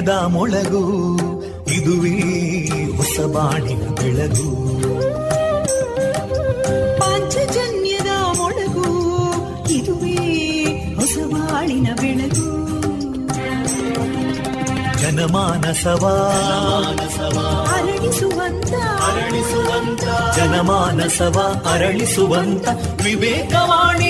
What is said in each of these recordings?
ಪಾಂಚಜನ್ಯದ ಮೊಳಗು ಇದುವೇ ಹೊಸ ಬಾಳಿನ ಬೆಳಗು. ಪಾಂಚಜನ್ಯದ ಮೊಳಗು ಇದುವೇ ಹೊಸ ಬಾಳಿನ ಬೆಳಗು. ಜನಮಾನಸವಾನಸವ ಅರಳಿಸುವಂತ ಅರಳಿಸುವಂತ ಜನಮಾನಸವ ಅರಳಿಸುವಂತ ವಿವೇಕವಾಣಿಯ ಮೊಳಗು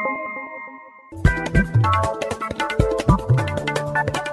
thank you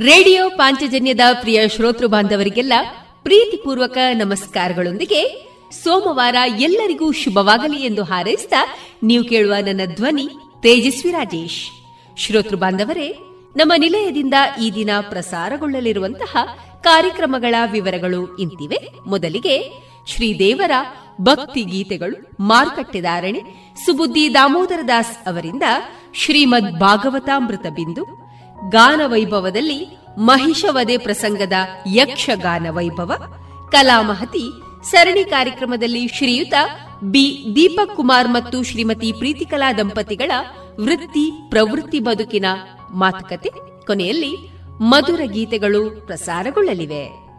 ರೇಡಿಯೋ ಪಾಂಚಜನ್ಯದ ಪ್ರಿಯ ಶ್ರೋತೃ ಬಾಂಧವರಿಗೆಲ್ಲ ಪ್ರೀತಿಪೂರ್ವಕ ನಮಸ್ಕಾರಗಳೊಂದಿಗೆ ಸೋಮವಾರ ಎಲ್ಲರಿಗೂ ಶುಭವಾಗಲಿ ಎಂದು ಹಾರೈಸಿದ ನೀವು ಕೇಳುವ ನನ್ನ ಧ್ವನಿ ತೇಜಸ್ವಿ ರಾಜೇಶ್. ಶ್ರೋತೃ ಬಾಂಧವರೇ, ನಮ್ಮ ನಿಲಯದಿಂದ ಈ ದಿನ ಪ್ರಸಾರಗೊಳ್ಳಲಿರುವಂತಹ ಕಾರ್ಯಕ್ರಮಗಳ ವಿವರಗಳು ಇಂತಿವೆ. ಮೊದಲಿಗೆ ಶ್ರೀದೇವರ ಭಕ್ತಿ ಗೀತೆಗಳು ಮಾರುಕಟ್ಟೆದಾರಣೆ ಸುಬುದ್ದಿ ದಾಮೋದರ ದಾಸ್ ಅವರಿಂದ ಶ್ರೀಮದ್ ಭಾಗವತಾಮೃತ ಬಿಂದು ಗಾನ ವೈಭವದಲ್ಲಿ ಮಹಿಷವದೆ ಪ್ರಸಂಗದ ಯಕ್ಷಗಾನ ವೈಭವ ಕಲಾಮಹತಿ, ಸರಣಿ ಕಾರ್ಯಕ್ರಮದಲ್ಲಿ ಶ್ರೀಯುತ ಬಿ. ದೀಪಕ್ ಕುಮಾರ್ ಮತ್ತು ಶ್ರೀಮತಿ ಪ್ರೀತಿಕಲಾ ದಂಪತಿಗಳ ವೃತ್ತಿ ಪ್ರವೃತ್ತಿ ಬದುಕಿನ ಮಾತುಕತೆ. ಕೊನೆಯಲ್ಲಿ ಮಧುರ ಗೀತೆಗಳು ಪ್ರಸಾರಗೊಳ್ಳಲಿವೆ.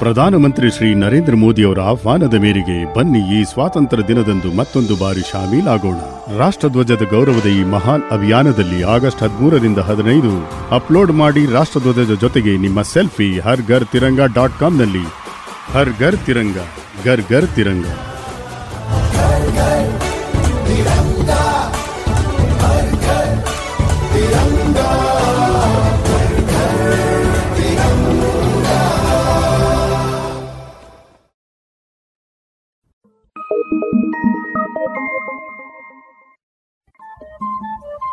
ಪ್ರಧಾನಮಂತ್ರಿ ಶ್ರೀ ನರೇಂದ್ರ ಮೋದಿಯವರ ಆಹ್ವಾನದ ಮೇರೆಗೆ ಬನ್ನಿ ಈ ಸ್ವಾತಂತ್ರ್ಯ ದಿನದಂದು ಮತ್ತೊಂದು ಬಾರಿ ಶಾಮೀಲಾಗೋಣ. ರಾಷ್ಟ್ರಧ್ವಜದ ಗೌರವದ ಈ ಮಹಾನ್ ಅಭಿಯಾನದಲ್ಲಿ ಆಗಸ್ಟ್ ಹದಿಮೂರರಿಂದ ಹದಿನೈದು ಅಪ್ಲೋಡ್ ಮಾಡಿ ರಾಷ್ಟ್ರಧ್ವಜದ ಜೊತೆಗೆ ನಿಮ್ಮ ಸೆಲ್ಫಿ ಹರ್ ಘರ್ ತಿರಂಗ ಡಾಟ್ ಕಾಮ್ನಲ್ಲಿ ಹರ್ ಘರ್ ತಿರಂಗ, ಘರ್ ಘರ್ ತಿರಂಗ.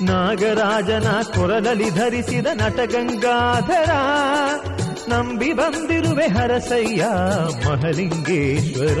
ನಾಗರಾಜನ ಕೊರಲಲ್ಲಿ ಧರಿಸಿದ ನಟಗಂಗಾಧರ ನಂಬಿ ಬಂದಿರುವೆ ಹರಸಯ್ಯ ಮಹಲಿಂಗೇಶ್ವರ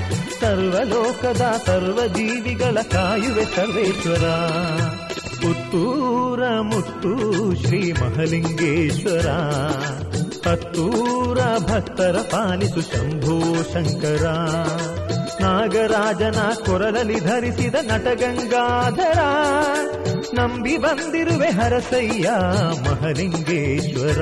ಸರ್ವಲೋಕದ ಸರ್ವಜೀವಿಗಳ ಕಾಯುವೆ ಸರ್ವೇಶ್ವರ. ಪುತ್ತೂರ ಮುತ್ತು ಶ್ರೀ ಮಹಲಿಂಗೇಶ್ವರ. ಹತ್ತೂರ ಭಕ್ತರ ಪಾಲಿಸು ಶಂಭೋ ಶಂಕರ. ನಾಗರಾಜನ ಕೊರಲಲ್ಲಿ ಧರಿಸಿದ ನಟಗಂಗಾಧರ ನಂಬಿ ಬಂದಿರುವೆ ಹರಸಯ್ಯ ಮಹಲಿಂಗೇಶ್ವರ.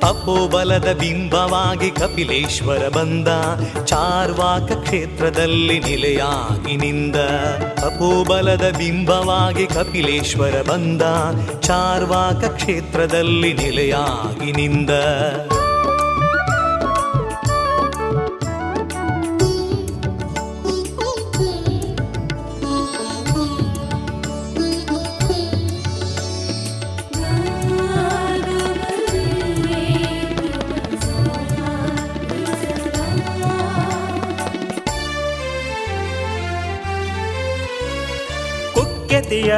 ತಪೋಬಲದ ಬಿಂಬವಾಗಿ ಕಪಿಲೇಶ್ವರ ಬಂದ. ಚಾರ್ವಾಕ ಕ್ಷೇತ್ರದಲ್ಲಿ ನಿಲೆಯಾಗಿ ನಿಂದ ತಪೋಬಲದ ಬಿಂಬವಾಗಿ ಕಪಿಲೇಶ್ವರ ಬಂದ. ಚಾರ್ವಾಕ ಕ್ಷೇತ್ರದಲ್ಲಿ ನಿಲೆಯಾಗಿ ನಿಂದ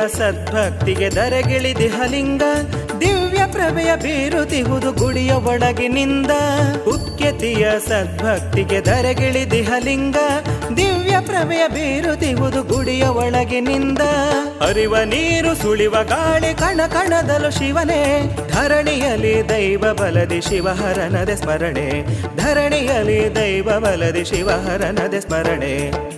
ಸದ್ಭಕ್ತಿಗೆ ದರಗಿಳಿದಿಹಲಿಂಗ ದಿವ್ಯ ಪ್ರಭೆಯ ಬೀರುತಿಹುದು ಗುಡಿಯ ಒಳಗಿನಿಂದ. ಉಕ್ಕೆತಿಯ ಸದ್ಭಕ್ತಿಗೆ ದರಗಿಳಿದಿಹಲಿಂಗ ದಿವ್ಯ ಪ್ರಭೆಯ ಬೀರುತಿಹುದು ಗುಡಿಯ ಒಳಗಿನಿಂದ. ಅರಿವ ನೀರು ಸುಳಿವ ಗಾಳಿ ಕಣ ಕಣದಲು ಶಿವನೇ, ಧರಣಿಯಲ್ಲಿ ದೈವ ಬಲದಿ ಶಿವಹರನದೆ ಸ್ಮರಣೆ. ಧರಣಿಯಲ್ಲಿ ದೈವ ಬಲದಿ ಶಿವಹರನದೆ ಸ್ಮರಣೆ.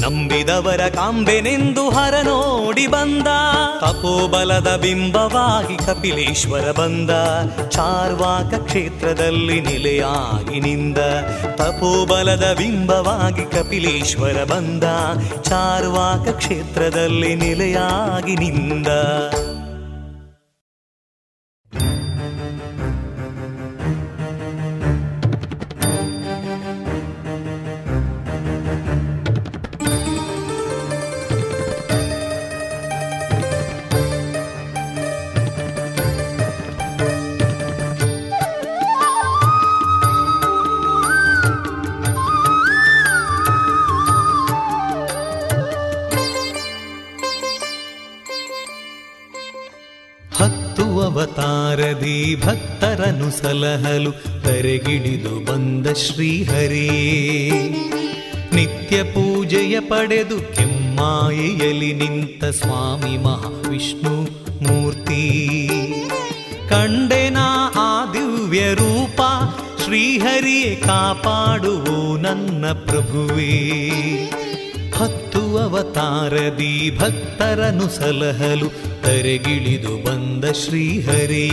ನಂಬಿದವರ ಕಾಂಬೆನೆಂದು ಹರ ನೋಡಿ ಬಂದ. ತಪೋಬಲದ ಬಿಂಬವಾಗಿ ಕಪಿಲೇಶ್ವರ ಬಂದ. ಚಾರ್ವಾಕ ಕ್ಷೇತ್ರದಲ್ಲಿ ನೆಲೆಯಾಗಿ ನಿಂದ. ತಪೋಬಲದ ಬಿಂಬವಾಗಿ ಕಪಿಲೇಶ್ವರ ಬಂದ. ಚಾರ್ವಾಕ ಕ್ಷೇತ್ರದಲ್ಲಿ ನೆಲೆಯಾಗಿ ನಿಂದ. ಸಲಹಲು ತೆರೆಗಿಡಿದು ಬಂದ ಶ್ರೀಹರಿ. ನಿತ್ಯ ಪೂಜೆಯ ಪಡೆದು ಕೆಮ್ಮಾಯಿಯಲ್ಲಿ ನಿಂತ ಸ್ವಾಮಿ ಮಹಾವಿಷ್ಣು ಮೂರ್ತಿ. ಕಂಡೆನ ಆ ದಿವ್ಯ ರೂಪ ಶ್ರೀಹರಿಯೇ ಕಾಪಾಡುವು ನನ್ನ ಪ್ರಭುವೇ. ಹತ್ತು ಅವತಾರದಿ ಭಕ್ತರನು ಸಲಹಲು ತರೆಗಿಳಿದು ಬಂದ ಶ್ರೀಹರೇ.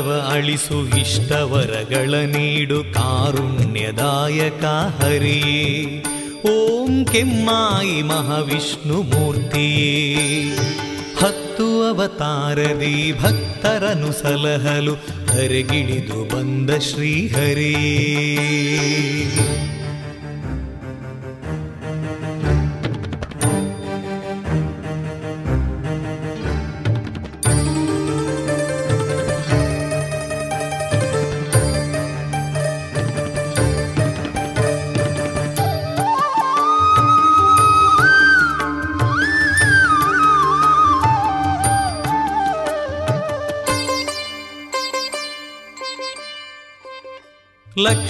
ಕಷ್ಟವೆಲ್ಲವ ಅಳಿಸು ಇಷ್ಟವರಗಳ ನೀಡು ಕಾರುಣ್ಯದಾಯಕ ಹರಿ. ಓಂ ಕೆಮ್ಮಾಯಿ ಮಹಾವಿಷ್ಣು ಮೂರ್ತಿಯೇ. ಹತ್ತು ಅವತಾರದಿ ಭಕ್ತರನು ಸಲಹಲು, ಧರೆಗಿಳಿದು ಬಂದ ಶ್ರೀಹರೇ.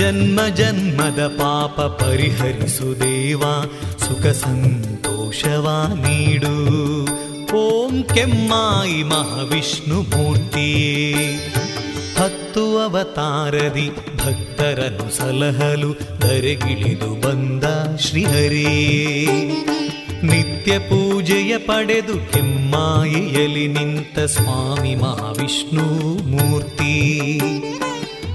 ಜನ್ಮ ಜನ್ಮದ ಪಾಪ ಪರಿಹರಿಸು ದೇವ, ಸುಖ ಸಂತೋಷವ ನೀಡು. ಓಂ ಕೆಮ್ಮಾಯಿ ಮಹಾವಿಷ್ಣು ಮೂರ್ತಿಯೇ. ಹತ್ತು ಅವತಾರದಿ ಭಕ್ತರನು ಸಲಹಲು ಧರೆಗಿಳಿದು ಬಂದ ಶ್ರೀಹರೇ. ನಿತ್ಯ ಪೂಜೆಯ ಪಡೆದು ಕೆಮ್ಮಾಯಿಯಲ್ಲಿ ನಿಂತ ಸ್ವಾಮಿ ಮಹಾವಿಷ್ಣು ಮೂರ್ತಿ.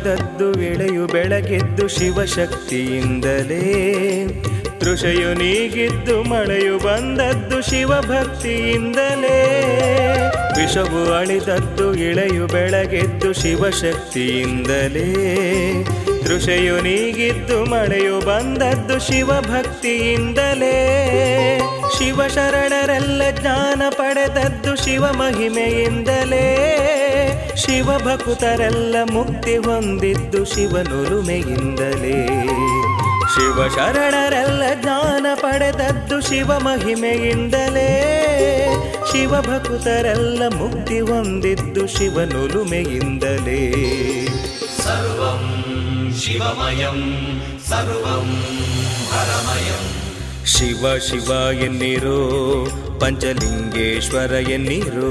ಅಳಿದದ್ದು ಎಳೆಯು ಬೆಳಗೆದ್ದು ಶಿವಶಕ್ತಿಯಿಂದಲೇ. ತೃಷೆಯು ನೀಗಿದ್ದು ಮಳೆಯು ಬಂದದ್ದು ಶಿವಭಕ್ತಿಯಿಂದಲೇ. ವಿಷವು ಅಳಿದದ್ದು ಇಳೆಯು ಬೆಳಗೆದ್ದು ಶಿವಶಕ್ತಿಯಿಂದಲೇ. ತೃಷೆಯು ನೀಗಿದ್ದು ಮಳೆಯು ಬಂದದ್ದು ಶಿವಭಕ್ತಿಯಿಂದಲೇ. ಶಿವ ಶರಣರೆಲ್ಲ ಜ್ಞಾನ ಪಡೆದದ್ದು ಶಿವ ಮಹಿಮೆಯಿಂದಲೇ ಶಿವ ಭಕುತರೆಲ್ಲ ಮುಕ್ತಿ ಹೊಂದಿದ್ದು ಶಿವನುರುಮೆಯಿಂದಲೇ. ಶಿವ ಶರಣರೆಲ್ಲ ಜ್ಞಾನ ಪಡೆದದ್ದು ಶಿವ ಮಹಿಮೆಯಿಂದಲೇ. ಶಿವ ಭಕುತರೆಲ್ಲ ಮುಕ್ತಿ ಹೊಂದಿದ್ದು ಶಿವನುರುಮೆಯಿಂದಲೇ. ಸರ್ವಂ ಶಿವಮಯಂ ಸರ್ವಂ ಪರಮಯಂ ಶಿವ ಶಿವ ಎನ್ನಿರೋ ಪಂಚಲಿಂಗೇಶ್ವರ ಎನ್ನಿರೋ.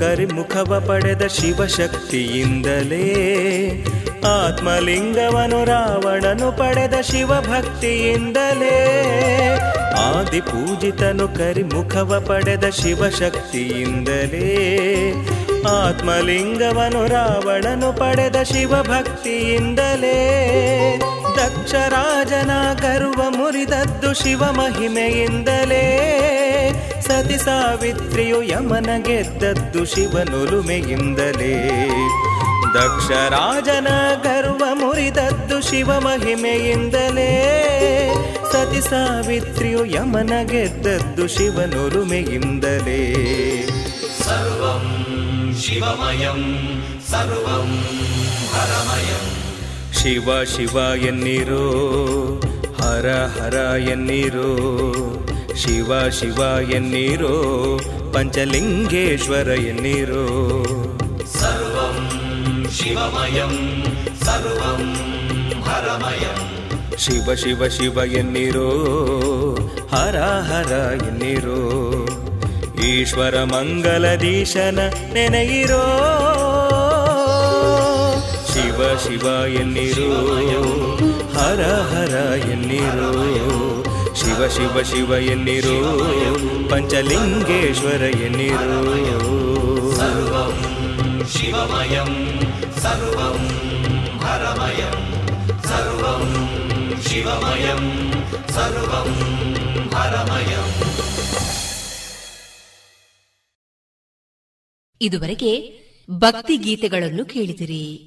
ಕರಿಮುಖವ ಪಡೆದ ಶಿವಶಕ್ತಿಯಿಂದಲೇ ಆತ್ಮಲಿಂಗವನು ರಾವಣನು ಪಡೆದ ಶಿವಭಕ್ತಿಯಿಂದಲೇ ಆದಿ ಪೂಜಿತನು ಕರಿಮುಖವ ಪಡೆದ ಶಿವಶಕ್ತಿಯಿಂದಲೇ ಆತ್ಮಲಿಂಗವನು ರಾವಣನು ಪಡೆದ ಶಿವಭಕ್ತಿಯಿಂದಲೇ ದಕ್ಷರಾಜನ ಗರ್ವ ಮುರಿದದ್ದು ಶಿವ ಮಹಿಮೆಯಿಂದಲೇ ಸತಿ ಸಾವಿತ್ರಿಯು ಯಮನ ಗೆದ್ದದ್ದು ಶಿವನುಲುಮೆಯಿಂದಲೇ. ದಕ್ಷರಾಜನ ಗರ್ವ ಮುರಿದದ್ದು ಶಿವ ಮಹಿಮೆಯಿಂದಲೇ ಸತಿ ಸಾವಿತ್ರಿಯು ಯಮನ ಗೆದ್ದದ್ದು ಶಿವನುಲುಮೆಯಿಂದಲೇ. ಸರ್ವಂ ಶಿವಮಯಂ ಸರ್ವಂ ಹರಮಯಂ. ಶಿವ ಶಿವ ಎನ್ನಿರೋ ಹರ ಹರ ಎನ್ನಿರೋ. ಶಿವ ಶಿವ ಎನ್ನಿರೋ ಪಂಚಲಿಂಗೇಶ್ವರ ಎನ್ನಿರೋ ಸರ್ವಂ ಶಿವಮಯಂ ಸರ್ವಂ ಹರಮಯಂ ಶಿವ ಶಿವ ಶಿವ ಎನ್ನಿರೋ ಹರ ಹರ ಎನ್ನಿರೋ ಈಶ್ವರ ಮಂಗಲದೀಶನ ನೆನೆಯಿರೋ ಶಿವ ಶಿವ ಎನ್ನಿರೋ ಹರ ಹರ ಎನ್ನಿರೋ ಶಿವ ಶಿವ ಶಿವ ಎನ್ನಿರು ಪಂಚಲಿಂಗೇಶ್ವರ ಎನ್ನಿರು ಸರ್ವಂ ಶಿವಮಯಂ ಸರ್ವಂ ಹರಮಯಂ ಸರ್ವಂ ಶಿವಮಯಂ ಸರ್ವಂ ಹರಮಯಂ. ಇದುವರೆಗೆ ಭಕ್ತಿ ಗೀತೆಗಳನ್ನು ಕೇಳಿದಿರಿ.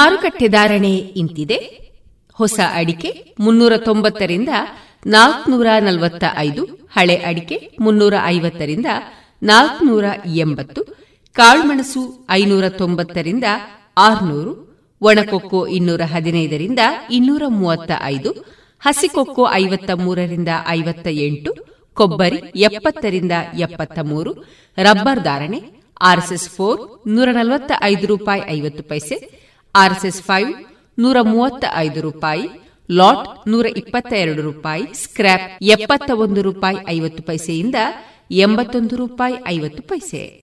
ಮಾರುಕಟ್ಟೆ ಧಾರಣೆ ಇಂತಿದೆ. ಹೊಸ ಅಡಿಕೆ ಮುನ್ನೂರ ತೊಂಬತ್ತರಿಂದ ನಾಲ್ಕನೂರ ನಲವತ್ತ ಐದು ಹಳೆ ಅಡಿಕೆ ಮುನ್ನೂರ ಐವತ್ತರಿಂದ ನಾಲ್ಕನೂರ ಎಂಬತ್ತು ಕಾಳುಮೆಣಸು ಐನೂರ ತೊಂಬತ್ತರಿಂದ ಆರುನೂರು, ಒಣಕೊಕ್ಕೋ ಇನ್ನೂರ ಹದಿನೈದರಿಂದ ಇನ್ನೂರ ಮೂವತ್ತ ಐದು ಹಸಿಕೊಕ್ಕೋ ಐವತ್ತ ಮೂರರಿಂದ ಐವತ್ತ ಎಂಟು ಕೊಬ್ಬರಿ ಎಪ್ಪತ್ತರಿಂದ ಎಪ್ಪತ್ತ ಮೂರು ರಬ್ಬರ್ ಧಾರಣೆ ಆರ್ಎಸ್ಎಸ್ ಫೋರ್ ನೂರ ನಲವತ್ತ ಐದು ರೂಪಾಯಿ ಐವತ್ತು ಪೈಸೆ ಆರ್ಎಸ್ಎಸ್ ಫೈವ್ ನೂರ ಮೂವತ್ತ ಐದು ರೂಪಾಯಿ, ಲಾಟ್ ನೂರ ಇಪ್ಪತ್ತ ಎರಡು ರೂಪಾಯಿ ಸ್ಕ್ರಾಪ್ ಎಪ್ಪತ್ತ ಒಂದು ರೂಪಾಯಿ ಐವತ್ತು ಪೈಸೆಯಿಂದ ಎಂಬತ್ತೊಂದು ರೂಪಾಯಿ ಐವತ್ತು ಪೈಸೆ.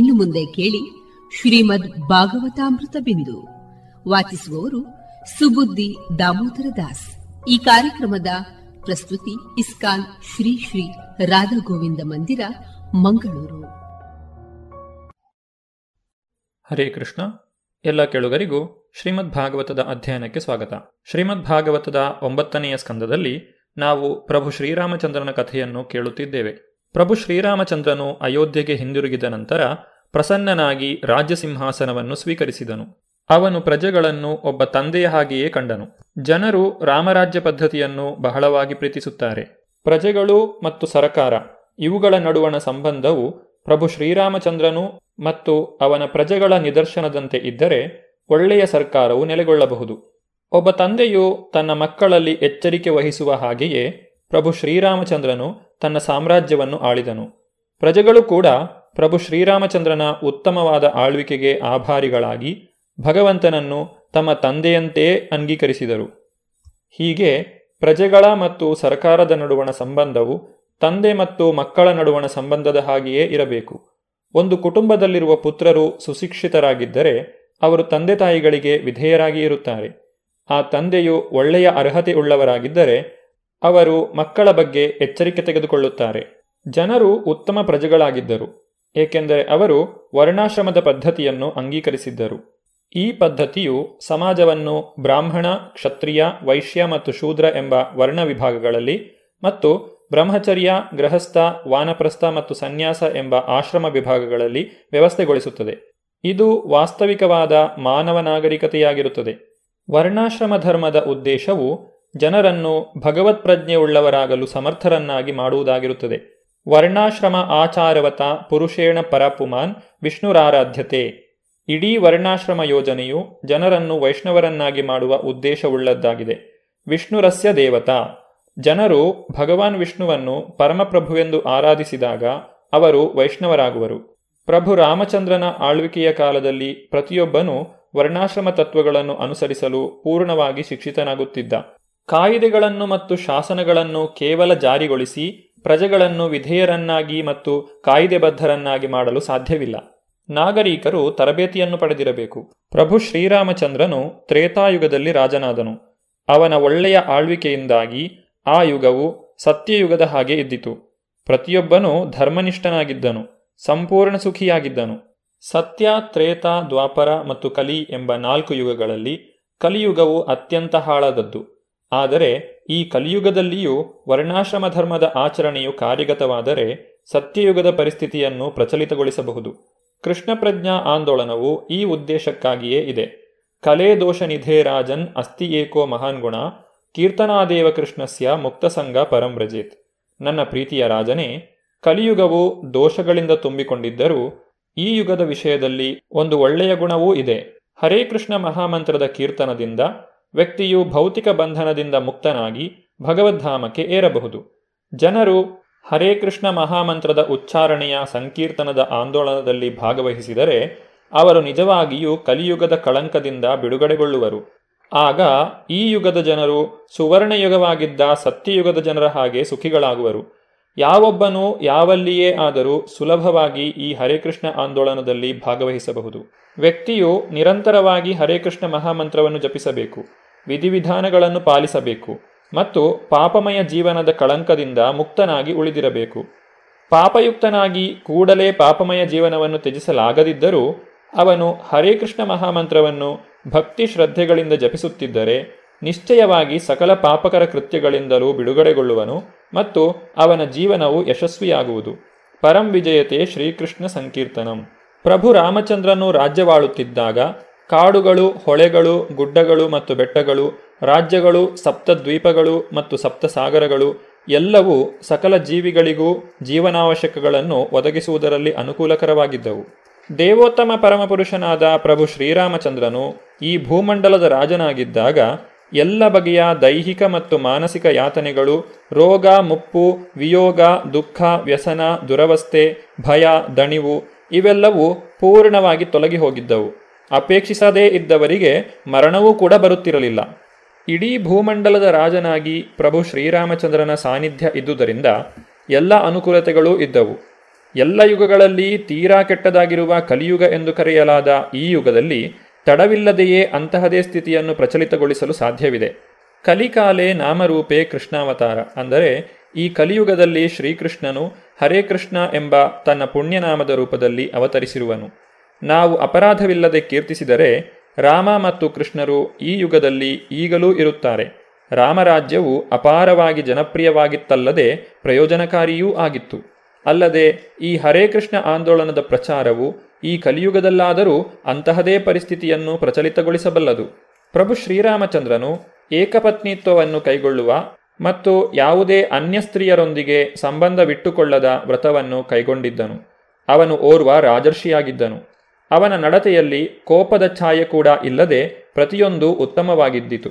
ಇನ್ನು ಮುಂದೆ ಕೇಳಿ ಶ್ರೀಮದ್ ಭಾಗವತಾಮೃತ ಬಿಂದು. ವಾಚಿಸುವವರು ಸುಬುದ್ದಿ ದಾಮೋದರ ದಾಸ್. ಈ ಕಾರ್ಯಕ್ರಮದ ಪ್ರಸ್ತುತಿ ಇಸ್ಕಾನ್ ಶ್ರೀ ಶ್ರೀ ರಾಧಾ ಗೋವಿಂದ ಮಂದಿರ, ಮಂಗಳೂರು. ಹರೇ ಕೃಷ್ಣ. ಎಲ್ಲ ಕೇಳುಗರಿಗೂ ಶ್ರೀಮದ್ ಭಾಗವತದ ಅಧ್ಯಯನಕ್ಕೆ ಸ್ವಾಗತ. ಶ್ರೀಮದ್ ಭಾಗವತದ ಒಂಬತ್ತನೆಯ ಸ್ಕಂದದಲ್ಲಿ ನಾವು ಪ್ರಭು ಶ್ರೀರಾಮಚಂದ್ರನ ಕಥೆಯನ್ನು ಕೇಳುತ್ತಿದ್ದೇವೆ. ಪ್ರಭು ಶ್ರೀರಾಮಚಂದ್ರನು ಅಯೋಧ್ಯೆಗೆ ಹಿಂದಿರುಗಿದ ನಂತರ ಪ್ರಸನ್ನನಾಗಿ ರಾಜ್ಯ ಸಿಂಹಾಸನವನ್ನು ಸ್ವೀಕರಿಸಿದನು. ಅವನು ಪ್ರಜೆಗಳನ್ನು ಒಬ್ಬ ತಂದೆಯ ಹಾಗೆಯೇ ಕಂಡನು. ಜನರು ರಾಮರಾಜ್ಯ ಪದ್ಧತಿಯನ್ನು ಬಹಳವಾಗಿ ಪ್ರೀತಿಸುತ್ತಾರೆ. ಪ್ರಜೆಗಳು ಮತ್ತು ಸರಕಾರ, ಇವುಗಳ ನಡುವಣ ಸಂಬಂಧವು ಪ್ರಭು ಶ್ರೀರಾಮಚಂದ್ರನು ಮತ್ತು ಅವನ ಪ್ರಜೆಗಳ ನಿದರ್ಶನದಂತೆ ಇದ್ದರೆ ಒಳ್ಳೆಯ ಸರ್ಕಾರವು ನೆಲೆಗೊಳ್ಳಬಹುದು. ಒಬ್ಬ ತಂದೆಯು ತನ್ನ ಮಕ್ಕಳಲ್ಲಿ ಎಚ್ಚರಿಕೆ ವಹಿಸುವ ಹಾಗೆಯೇ ಪ್ರಭು ಶ್ರೀರಾಮಚಂದ್ರನು ತನ್ನ ಸಾಮ್ರಾಜ್ಯವನ್ನು ಆಳಿದನು. ಪ್ರಜೆಗಳು ಕೂಡ ಪ್ರಭು ಶ್ರೀರಾಮಚಂದ್ರನ ಉತ್ತಮವಾದ ಆಳ್ವಿಕೆಗೆ ಆಭಾರಿಗಳಾಗಿ ಭಗವಂತನನ್ನು ತಮ್ಮ ತಂದೆಯಂತೆಯೇ ಅಂಗೀಕರಿಸಿದರು. ಹೀಗೆ ಪ್ರಜೆಗಳ ಮತ್ತು ಸರ್ಕಾರದ ನಡುವಣ ಸಂಬಂಧವು ತಂದೆ ಮತ್ತು ಮಕ್ಕಳ ನಡುವಣ ಸಂಬಂಧದ ಹಾಗೆಯೇ ಇರಬೇಕು. ಒಂದು ಕುಟುಂಬದಲ್ಲಿರುವ ಪುತ್ರರು ಸುಶಿಕ್ಷಿತರಾಗಿದ್ದರೆ ಅವರು ತಂದೆ ತಾಯಿಗಳಿಗೆ ವಿಧೇಯರಾಗಿ ಇರುತ್ತಾರೆ. ಆ ತಂದೆಯು ಒಳ್ಳೆಯ ಅರ್ಹತೆ ಉಳ್ಳವರಾಗಿದ್ದರೆ ಅವರು ಮಕ್ಕಳ ಬಗ್ಗೆ ಎಚ್ಚರಿಕೆ ತೆಗೆದುಕೊಳ್ಳುತ್ತಾರೆ. ಜನರು ಉತ್ತಮ ಪ್ರಜೆಗಳಾಗಿದ್ದರು, ಏಕೆಂದರೆ ಅವರು ವರ್ಣಾಶ್ರಮದ ಪದ್ಧತಿಯನ್ನು ಅಂಗೀಕರಿಸಿದ್ದರು. ಈ ಪದ್ಧತಿಯು ಸಮಾಜವನ್ನು ಬ್ರಾಹ್ಮಣ, ಕ್ಷತ್ರಿಯ, ವೈಶ್ಯ ಮತ್ತು ಶೂದ್ರ ಎಂಬ ವರ್ಣ ವಿಭಾಗಗಳಲ್ಲಿ ಮತ್ತು ಬ್ರಹ್ಮಚರ್ಯ, ಗೃಹಸ್ಥ, ವಾನಪ್ರಸ್ಥ ಮತ್ತು ಸನ್ಯಾಸ ಎಂಬ ಆಶ್ರಮ ವಿಭಾಗಗಳಲ್ಲಿ ವ್ಯವಸ್ಥೆಗೊಳಿಸುತ್ತದೆ. ಇದು ವಾಸ್ತವಿಕವಾದ ಮಾನವ ನಾಗರಿಕತೆಯಾಗಿರುತ್ತದೆ. ವರ್ಣಾಶ್ರಮ ಧರ್ಮದ ಉದ್ದೇಶವು ಜನರನ್ನು ಭಗವತ್ ಪ್ರಜ್ಞೆಯುಳ್ಳವರಾಗಲು ಸಮರ್ಥರನ್ನಾಗಿ ಮಾಡುವುದಾಗಿರುತ್ತದೆ. ವರ್ಣಾಶ್ರಮ ಆಚಾರವತ ಪುರುಷೇಣ ಪರಪುಮಾನ್ ವಿಷ್ಣುರಾರಾಧ್ಯತೆ. ಇಡೀ ವರ್ಣಾಶ್ರಮ ಯೋಜನೆಯು ಜನರನ್ನು ವೈಷ್ಣವರನ್ನಾಗಿ ಮಾಡುವ ಉದ್ದೇಶವುಳ್ಳದ್ದಾಗಿದೆ. ವಿಷ್ಣುರಸ್ಯ ದೇವತಾ. ಜನರು ಭಗವಾನ್ ವಿಷ್ಣುವನ್ನು ಪರಮಪ್ರಭುವೆಂದು ಆರಾಧಿಸಿದಾಗ ಅವರು ವೈಷ್ಣವರಾಗುವರು. ಪ್ರಭು ರಾಮಚಂದ್ರನ ಆಳ್ವಿಕೆಯ ಕಾಲದಲ್ಲಿ ಪ್ರತಿಯೊಬ್ಬನೂ ವರ್ಣಾಶ್ರಮ ತತ್ವಗಳನ್ನು ಅನುಸರಿಸಲು ಪೂರ್ಣವಾಗಿ ಶಿಕ್ಷಿತನಾಗುತ್ತಿದ್ದ. ಕಾಯಿದೆಗಳನ್ನು ಮತ್ತು ಶಾಸನಗಳನ್ನು ಕೇವಲ ಜಾರಿಗೊಳಿಸಿ ಪ್ರಜೆಗಳನ್ನು ವಿಧೇಯರನ್ನಾಗಿ ಮತ್ತು ಕಾಯಿದೆಬದ್ಧರನ್ನಾಗಿ ಮಾಡಲು ಸಾಧ್ಯವಿಲ್ಲ. ನಾಗರಿಕರು ತರಬೇತಿಯನ್ನು ಪಡೆದಿರಬೇಕು. ಪ್ರಭು ಶ್ರೀರಾಮಚಂದ್ರನು ತ್ರೇತಾಯುಗದಲ್ಲಿ ರಾಜನಾದನು. ಅವನ ಒಳ್ಳೆಯ ಆಳ್ವಿಕೆಯಿಂದಾಗಿ ಆ ಯುಗವು ಸತ್ಯಯುಗದ ಹಾಗೆ ಇದ್ದಿತು. ಪ್ರತಿಯೊಬ್ಬನೂ ಧರ್ಮನಿಷ್ಠನಾಗಿದ್ದನು, ಸಂಪೂರ್ಣ ಸುಖಿಯಾಗಿದ್ದನು. ಸತ್ಯ, ತ್ರೇತ, ದ್ವಾಪರ ಮತ್ತು ಕಲಿ ಎಂಬ ನಾಲ್ಕು ಯುಗಗಳಲ್ಲಿ ಕಲಿಯುಗವು ಅತ್ಯಂತ ಹಾಳಾದದ್ದು. ಆದರೆ ಈ ಕಲಿಯುಗದಲ್ಲಿಯೂ ವರ್ಣಾಶ್ರಮ ಧರ್ಮದ ಆಚರಣೆಯು ಕಾರ್ಯಗತವಾದರೆ ಸತ್ಯಯುಗದ ಪರಿಸ್ಥಿತಿಯನ್ನು ಪ್ರಚಲಿತಗೊಳಿಸಬಹುದು. ಕೃಷ್ಣ ಪ್ರಜ್ಞಾ ಆಂದೋಲನವು ಈ ಉದ್ದೇಶಕ್ಕಾಗಿಯೇ ಇದೆ. ಕಲೆ ದೋಷ ನಿಧೇ ರಾಜನ್ ಅಸ್ತಿ ಏಕೋ ಮಹಾನ್ ಗುಣ, ಕೀರ್ತನಾದೇವ ಕೃಷ್ಣಸ್ಯ ಮುಕ್ತಸಂಗ ಪರಂಬ್ರಜಿತ್ ನನ್ನ ಪ್ರೀತಿಯ ರಾಜನೇ, ಕಲಿಯುಗವು ದೋಷಗಳಿಂದ ತುಂಬಿಕೊಂಡಿದ್ದರೂ ಈ ಯುಗದ ವಿಷಯದಲ್ಲಿ ಒಂದು ಒಳ್ಳೆಯ ಗುಣವೂ ಇದೆ. ಹರೇ ಕೃಷ್ಣ ಮಹಾಮಂತ್ರದ ಕೀರ್ತನದಿಂದ ವ್ಯಕ್ತಿಯು ಭೌತಿಕ ಬಂಧನದಿಂದ ಮುಕ್ತನಾಗಿ ಭಗವದ್ಧಾಮಕ್ಕೆ ಏರಬಹುದು. ಜನರು ಹರೇ ಕೃಷ್ಣ ಮಹಾಮಂತ್ರದ ಉಚ್ಚಾರಣೆಯ ಸಂಕೀರ್ತನದ ಆಂದೋಲನದಲ್ಲಿ ಭಾಗವಹಿಸಿದರೆ ಅವರು ನಿಜವಾಗಿಯೂ ಕಲಿಯುಗದ ಕಳಂಕದಿಂದ ಬಿಡುಗಡೆಗೊಳ್ಳುವರು. ಆಗ ಈ ಯುಗದ ಜನರು ಸುವರ್ಣಯುಗವಾಗಿದ್ದ ಸತ್ಯಯುಗದ ಜನರ ಹಾಗೆ ಸುಖಿಗಳಾಗುವರು. ಯಾವೊಬ್ಬನೂ ಯಾವಲ್ಲಿಯೇ ಆದರೂ ಸುಲಭವಾಗಿ ಈ ಹರೇ ಕೃಷ್ಣ ಆಂದೋಲನದಲ್ಲಿ ಭಾಗವಹಿಸಬಹುದು. ವ್ಯಕ್ತಿಯು ನಿರಂತರವಾಗಿ ಹರೇ ಕೃಷ್ಣ ಮಹಾಮಂತ್ರವನ್ನು ಜಪಿಸಬೇಕು. ವಿಧಿವಿಧಾನಗಳನ್ನು ಪಾಲಿಸಬೇಕು ಮತ್ತು ಪಾಪಮಯ ಜೀವನದ ಕಳಂಕದಿಂದ ಮುಕ್ತನಾಗಿ ಉಳಿದಿರಬೇಕು. ಪಾಪಯುಕ್ತನಾಗಿ ಕೂಡಲೇ ಪಾಪಮಯ ಜೀವನವನ್ನು ತ್ಯಜಿಸಲಾಗದಿದ್ದರೂ ಅವನು ಹರೇ ಕೃಷ್ಣ ಮಹಾಮಂತ್ರವನ್ನು ಭಕ್ತಿ ಶ್ರದ್ಧೆಗಳಿಂದ ಜಪಿಸುತ್ತಿದ್ದರೆ ನಿಶ್ಚಯವಾಗಿ ಸಕಲ ಪಾಪಕರ ಕೃತ್ಯಗಳಿಂದಲೂ ಬಿಡುಗಡೆಗೊಳ್ಳುವನು ಮತ್ತು ಅವನ ಜೀವನವು ಯಶಸ್ವಿಯಾಗುವುದು. ಪರಂ ವಿಜಯತೆ ಶ್ರೀಕೃಷ್ಣ ಸಂಕೀರ್ತನಂ. ಪ್ರಭು ರಾಮಚಂದ್ರನು ರಾಜ್ಯವಾಳುತ್ತಿದ್ದಾಗ ಕಾಡುಗಳು, ಹೊಳೆಗಳು, ಗುಡ್ಡಗಳು ಮತ್ತು ಬೆಟ್ಟಗಳು, ರಾಜ್ಯಗಳು, ಸಪ್ತದ್ವೀಪಗಳು ಮತ್ತು ಸಪ್ತಸಾಗರಗಳು, ಎಲ್ಲವೂ ಸಕಲ ಜೀವಿಗಳಿಗೂ ಜೀವನಾವಶ್ಯಕಗಳನ್ನು ಒದಗಿಸುವುದರಲ್ಲಿ ಅನುಕೂಲಕರವಾಗಿದ್ದವು. ದೇವೋತ್ತಮ ಪರಮಪುರುಷನಾದ ಪ್ರಭು ಶ್ರೀರಾಮಚಂದ್ರನು ಈ ಭೂಮಂಡಲದ ರಾಜನಾಗಿದ್ದಾಗ ಎಲ್ಲ ಬಗೆಯ ದೈಹಿಕ ಮತ್ತು ಮಾನಸಿಕ ಯಾತನೆಗಳು, ರೋಗ, ಮುಪ್ಪು, ವಿಯೋಗ, ದುಃಖ, ವ್ಯಸನ, ದುರವಸ್ಥೆ, ಭಯ, ದಣಿವು, ಇವೆಲ್ಲವೂ ಪೂರ್ಣವಾಗಿ ತೊಲಗಿ ಹೋಗಿದ್ದವು ಅಪೇಕ್ಷಿಸದೇ ಇದ್ದವರಿಗೆ ಮರಣವೂ ಕೂಡ ಬರುತ್ತಿರಲಿಲ್ಲ. ಇಡೀ ಭೂಮಂಡಲದ ರಾಜನಾಗಿ ಪ್ರಭು ಶ್ರೀರಾಮಚಂದ್ರನ ಸಾನ್ನಿಧ್ಯ ಇದ್ದುದರಿಂದ ಎಲ್ಲ ಅನುಕೂಲತೆಗಳೂ ಇದ್ದವು. ಎಲ್ಲ ಯುಗಗಳಲ್ಲಿ ತೀರಾ ಕೆಟ್ಟದಾಗಿರುವ ಕಲಿಯುಗ ಎಂದು ಕರೆಯಲಾದ ಈ ಯುಗದಲ್ಲಿ ತಡವಿಲ್ಲದೆಯೇ ಅಂತಹದೇ ಸ್ಥಿತಿಯನ್ನು ಪ್ರಚಲಿತಗೊಳಿಸಲು ಸಾಧ್ಯವಿದೆ. ಕಲಿಕಾಲೆ ನಾಮರೂಪೆ ಕೃಷ್ಣಾವತಾರ ಅಂದರೆ ಈ ಕಲಿಯುಗದಲ್ಲಿ ಶ್ರೀಕೃಷ್ಣನು ಹರೇ ಕೃಷ್ಣ ಎಂಬ ತನ್ನ ಪುಣ್ಯನಾಮದ ರೂಪದಲ್ಲಿ ಅವತರಿಸಿರುವನು. ನಾವು ಅಪರಾಧವಿಲ್ಲದೆ ಕೀರ್ತಿಸಿದರೆ ರಾಮ ಮತ್ತು ಕೃಷ್ಣರು ಈ ಯುಗದಲ್ಲಿ ಈಗಲೂ ಇರುತ್ತಾರೆ. ರಾಮರಾಜ್ಯವು ಅಪಾರವಾಗಿ ಜನಪ್ರಿಯವಾಗಿತ್ತಲ್ಲದೆ ಪ್ರಯೋಜನಕಾರಿಯೂ ಆಗಿತ್ತು. ಅಲ್ಲದೆ ಈ ಹರೇ ಕೃಷ್ಣ ಆಂದೋಲನದ ಪ್ರಚಾರವು ಈ ಕಲಿಯುಗದಲ್ಲಾದರೂ ಅಂತಹದೇ ಪರಿಸ್ಥಿತಿಯನ್ನು ಪ್ರಚಲಿತಗೊಳಿಸಬಲ್ಲದು. ಪ್ರಭು ಶ್ರೀರಾಮಚಂದ್ರನು ಏಕಪತ್ನಿತ್ವವನ್ನು ಕೈಗೊಳ್ಳುವ ಮತ್ತು ಯಾವುದೇ ಅನ್ಯ ಸ್ತ್ರೀಯರೊಂದಿಗೆ ಸಂಬಂಧವಿಟ್ಟುಕೊಳ್ಳದ ವ್ರತವನ್ನು ಕೈಗೊಂಡಿದ್ದನು. ಅವನು ಓರ್ವ ರಾಜರ್ಷಿಯಾಗಿದ್ದನು. ಅವನ ನಡತೆಯಲ್ಲಿ ಕೋಪದ ಛಾಯೆ ಕೂಡ ಇಲ್ಲದೆ ಪ್ರತಿಯೊಂದು ಉತ್ತಮವಾಗಿದ್ದಿತು.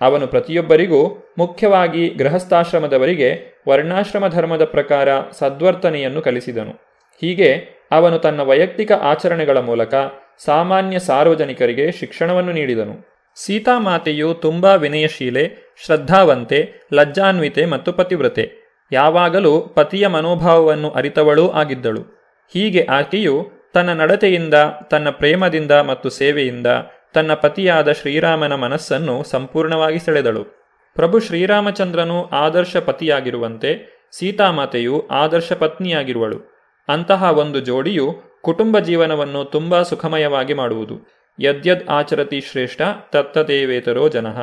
ಅವನು ಪ್ರತಿಯೊಬ್ಬರಿಗೂ ಮುಖ್ಯವಾಗಿ ಗೃಹಸ್ಥಾಶ್ರಮದವರಿಗೆ ವರ್ಣಾಶ್ರಮ ಧರ್ಮದ ಪ್ರಕಾರ ಸದ್ವರ್ತನೆಯನ್ನು ಕಲಿಸಿದನು. ಹೀಗೆ ಅವನು ತನ್ನ ವೈಯಕ್ತಿಕ ಆಚರಣೆಗಳ ಮೂಲಕ ಸಾಮಾನ್ಯ ಸಾರ್ವಜನಿಕರಿಗೆ ಶಿಕ್ಷಣವನ್ನು ನೀಡಿದನು. ಸೀತಾಮಾತೆಯು ತುಂಬಾ ವಿನಯಶೀಲೆ, ಶ್ರದ್ಧಾವಂತೆ, ಲಜ್ಜಾನ್ವಿತೆ ಮತ್ತು ಪತಿವ್ರತೆ. ಯಾವಾಗಲೂ ಪತಿಯ ಮನೋಭಾವವನ್ನು ಅರಿತವಳೂ ಆಗಿದ್ದಳು. ಹೀಗೆ ಆಕೆಯು ತನ್ನ ನಡತೆಯಿಂದ, ತನ್ನ ಪ್ರೇಮದಿಂದ ಮತ್ತು ಸೇವೆಯಿಂದ ತನ್ನ ಪತಿಯಾದ ಶ್ರೀರಾಮನ ಮನಸ್ಸನ್ನು ಸಂಪೂರ್ಣವಾಗಿ ಸೆಳೆದಳು. ಪ್ರಭು ಶ್ರೀರಾಮಚಂದ್ರನು ಆದರ್ಶ ಪತಿಯಾಗಿರುವಂತೆ ಸೀತಾಮಾತೆಯು ಆದರ್ಶ ಪತ್ನಿಯಾಗಿರುವಳು. ಅಂತಹ ಒಂದು ಜೋಡಿಯು ಕುಟುಂಬ ಜೀವನವನ್ನು ತುಂಬಾ ಸುಖಮಯವಾಗಿ ಮಾಡುವುದು. ಯದ್ಯದ್ ಆಚರತಿ ಶ್ರೇಷ್ಠ ತತ್ತದೇವೇತರೋ ಜನಃ.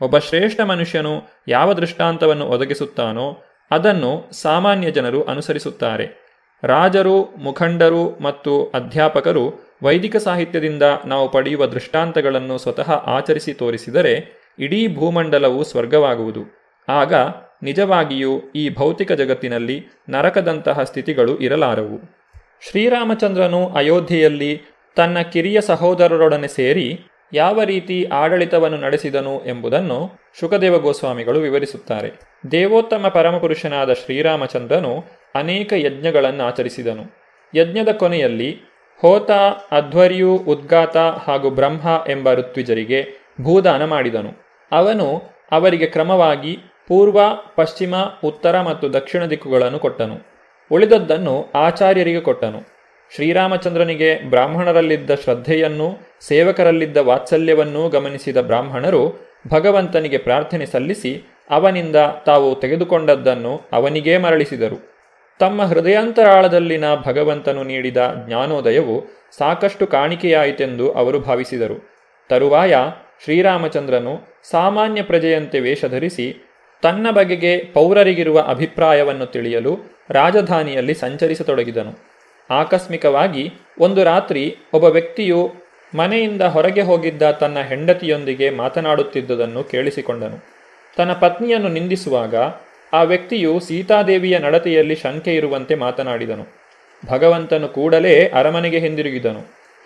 ಒಬ್ಬ ಶ್ರೇಷ್ಠ ಮನುಷ್ಯನು ಯಾವ ದೃಷ್ಟಾಂತವನ್ನು ಒದಗಿಸುತ್ತಾನೋ ಅದನ್ನು ಸಾಮಾನ್ಯ ಜನರು ಅನುಸರಿಸುತ್ತಾರೆ. ರಾಜರು, ಮುಖಂಡರು ಮತ್ತು ಅಧ್ಯಾಪಕರು ವೈದಿಕ ಸಾಹಿತ್ಯದಿಂದ ನಾವು ಪಡೆಯುವ ದೃಷ್ಟಾಂತಗಳನ್ನು ಸ್ವತಃ ಆಚರಿಸಿ ತೋರಿಸಿದರೆ ಇಡೀ ಭೂಮಂಡಲವು ಸ್ವರ್ಗವಾಗುವುದು. ಆಗ ನಿಜವಾಗಿಯೂ ಈ ಭೌತಿಕ ಜಗತ್ತಿನಲ್ಲಿ ನರಕದಂತಹ ಸ್ಥಿತಿಗಳು ಇರಲಾರವು. ಶ್ರೀರಾಮಚಂದ್ರನು ಅಯೋಧ್ಯೆಯಲ್ಲಿ ತನ್ನ ಕಿರಿಯ ಸಹೋದರರೊಡನೆ ಸೇರಿ ಯಾವ ರೀತಿ ಆಡಳಿತವನ್ನು ನಡೆಸಿದನು ಎಂಬುದನ್ನು ಶುಕದೇವ ಗೋಸ್ವಾಮಿಗಳು ವಿವರಿಸುತ್ತಾರೆ. ದೇವೋತ್ತಮ ಪರಮಪುರುಷನಾದ ಶ್ರೀರಾಮಚಂದ್ರನು ಅನೇಕ ಯಜ್ಞಗಳನ್ನು ಆಚರಿಸಿದನು ಯಜ್ಞದ ಕೊನೆಯಲ್ಲಿ ಹೋತ, ಅಧ್ವರ್ಯು, ಉದ್ಗಾತ ಹಾಗೂ ಬ್ರಹ್ಮ ಎಂಬ ಋತ್ವಿಜರಿಗೆ ಭೂದಾನ ಮಾಡಿದನು. ಅವನು ಅವರಿಗೆ ಕ್ರಮವಾಗಿ ಪೂರ್ವ, ಪಶ್ಚಿಮ, ಉತ್ತರ ಮತ್ತು ದಕ್ಷಿಣ ದಿಕ್ಕುಗಳನ್ನು ಕೊಟ್ಟನು. ಉಳಿದದ್ದನ್ನು ಆಚಾರ್ಯರಿಗೆ ಕೊಟ್ಟನು. ಶ್ರೀರಾಮಚಂದ್ರನಿಗೆ ಬ್ರಾಹ್ಮಣರಲ್ಲಿದ್ದ ಶ್ರದ್ಧೆಯನ್ನೂ, ಸೇವಕರಲ್ಲಿದ್ದ ವಾತ್ಸಲ್ಯವನ್ನೂ ಗಮನಿಸಿದ ಬ್ರಾಹ್ಮಣರು ಭಗವಂತನಿಗೆ ಪ್ರಾರ್ಥನೆ ಸಲ್ಲಿಸಿ ಅವನಿಂದ ತಾವು ತೆಗೆದುಕೊಂಡದ್ದನ್ನು ಅವನಿಗೇ ಮರಳಿಸಿದರು. ತಮ್ಮ ಹೃದಯಾಂತರಾಳದಲ್ಲಿನ ಭಗವಂತನು ನೀಡಿದ ಜ್ಞಾನೋದಯವು ಸಾಕಷ್ಟು ಕಾಣಿಕೆಯಾಯಿತೆಂದು ಅವರು ಭಾವಿಸಿದರು. ತರುವಾಯ ಶ್ರೀರಾಮಚಂದ್ರನು ಸಾಮಾನ್ಯ ಪ್ರಜೆಯಂತೆ ವೇಷಧರಿಸಿ ತನ್ನ ಬಗೆಗೆ ಪೌರರಿಗಿರುವ ಅಭಿಪ್ರಾಯವನ್ನು ತಿಳಿಯಲು ರಾಜಧಾನಿಯಲ್ಲಿ ಸಂಚರಿಸತೊಡಗಿದನು. ಆಕಸ್ಮಿಕವಾಗಿ ಒಂದು ರಾತ್ರಿ ಒಬ್ಬ ವ್ಯಕ್ತಿಯು ಮನೆಯಿಂದ ಹೊರಗೆ ಹೋಗಿದ್ದ ತನ್ನ ಹೆಂಡತಿಯೊಂದಿಗೆ ಮಾತನಾಡುತ್ತಿದ್ದುದನ್ನು ಕೇಳಿಸಿಕೊಂಡನು. ತನ್ನ ಪತ್ನಿಯನ್ನು ನಿಂದಿಸುವಾಗ ಆ ವ್ಯಕ್ತಿಯು ಸೀತಾದೇವಿಯ ನಡತೆಯಲ್ಲಿ ಶಂಕೆ ಇರುವಂತೆ ಮಾತನಾಡಿದನು. ಭಗವಂತನು ಕೂಡಲೇ ಅರಮನೆಗೆ ಹಿಂದಿರುಗಿದನು.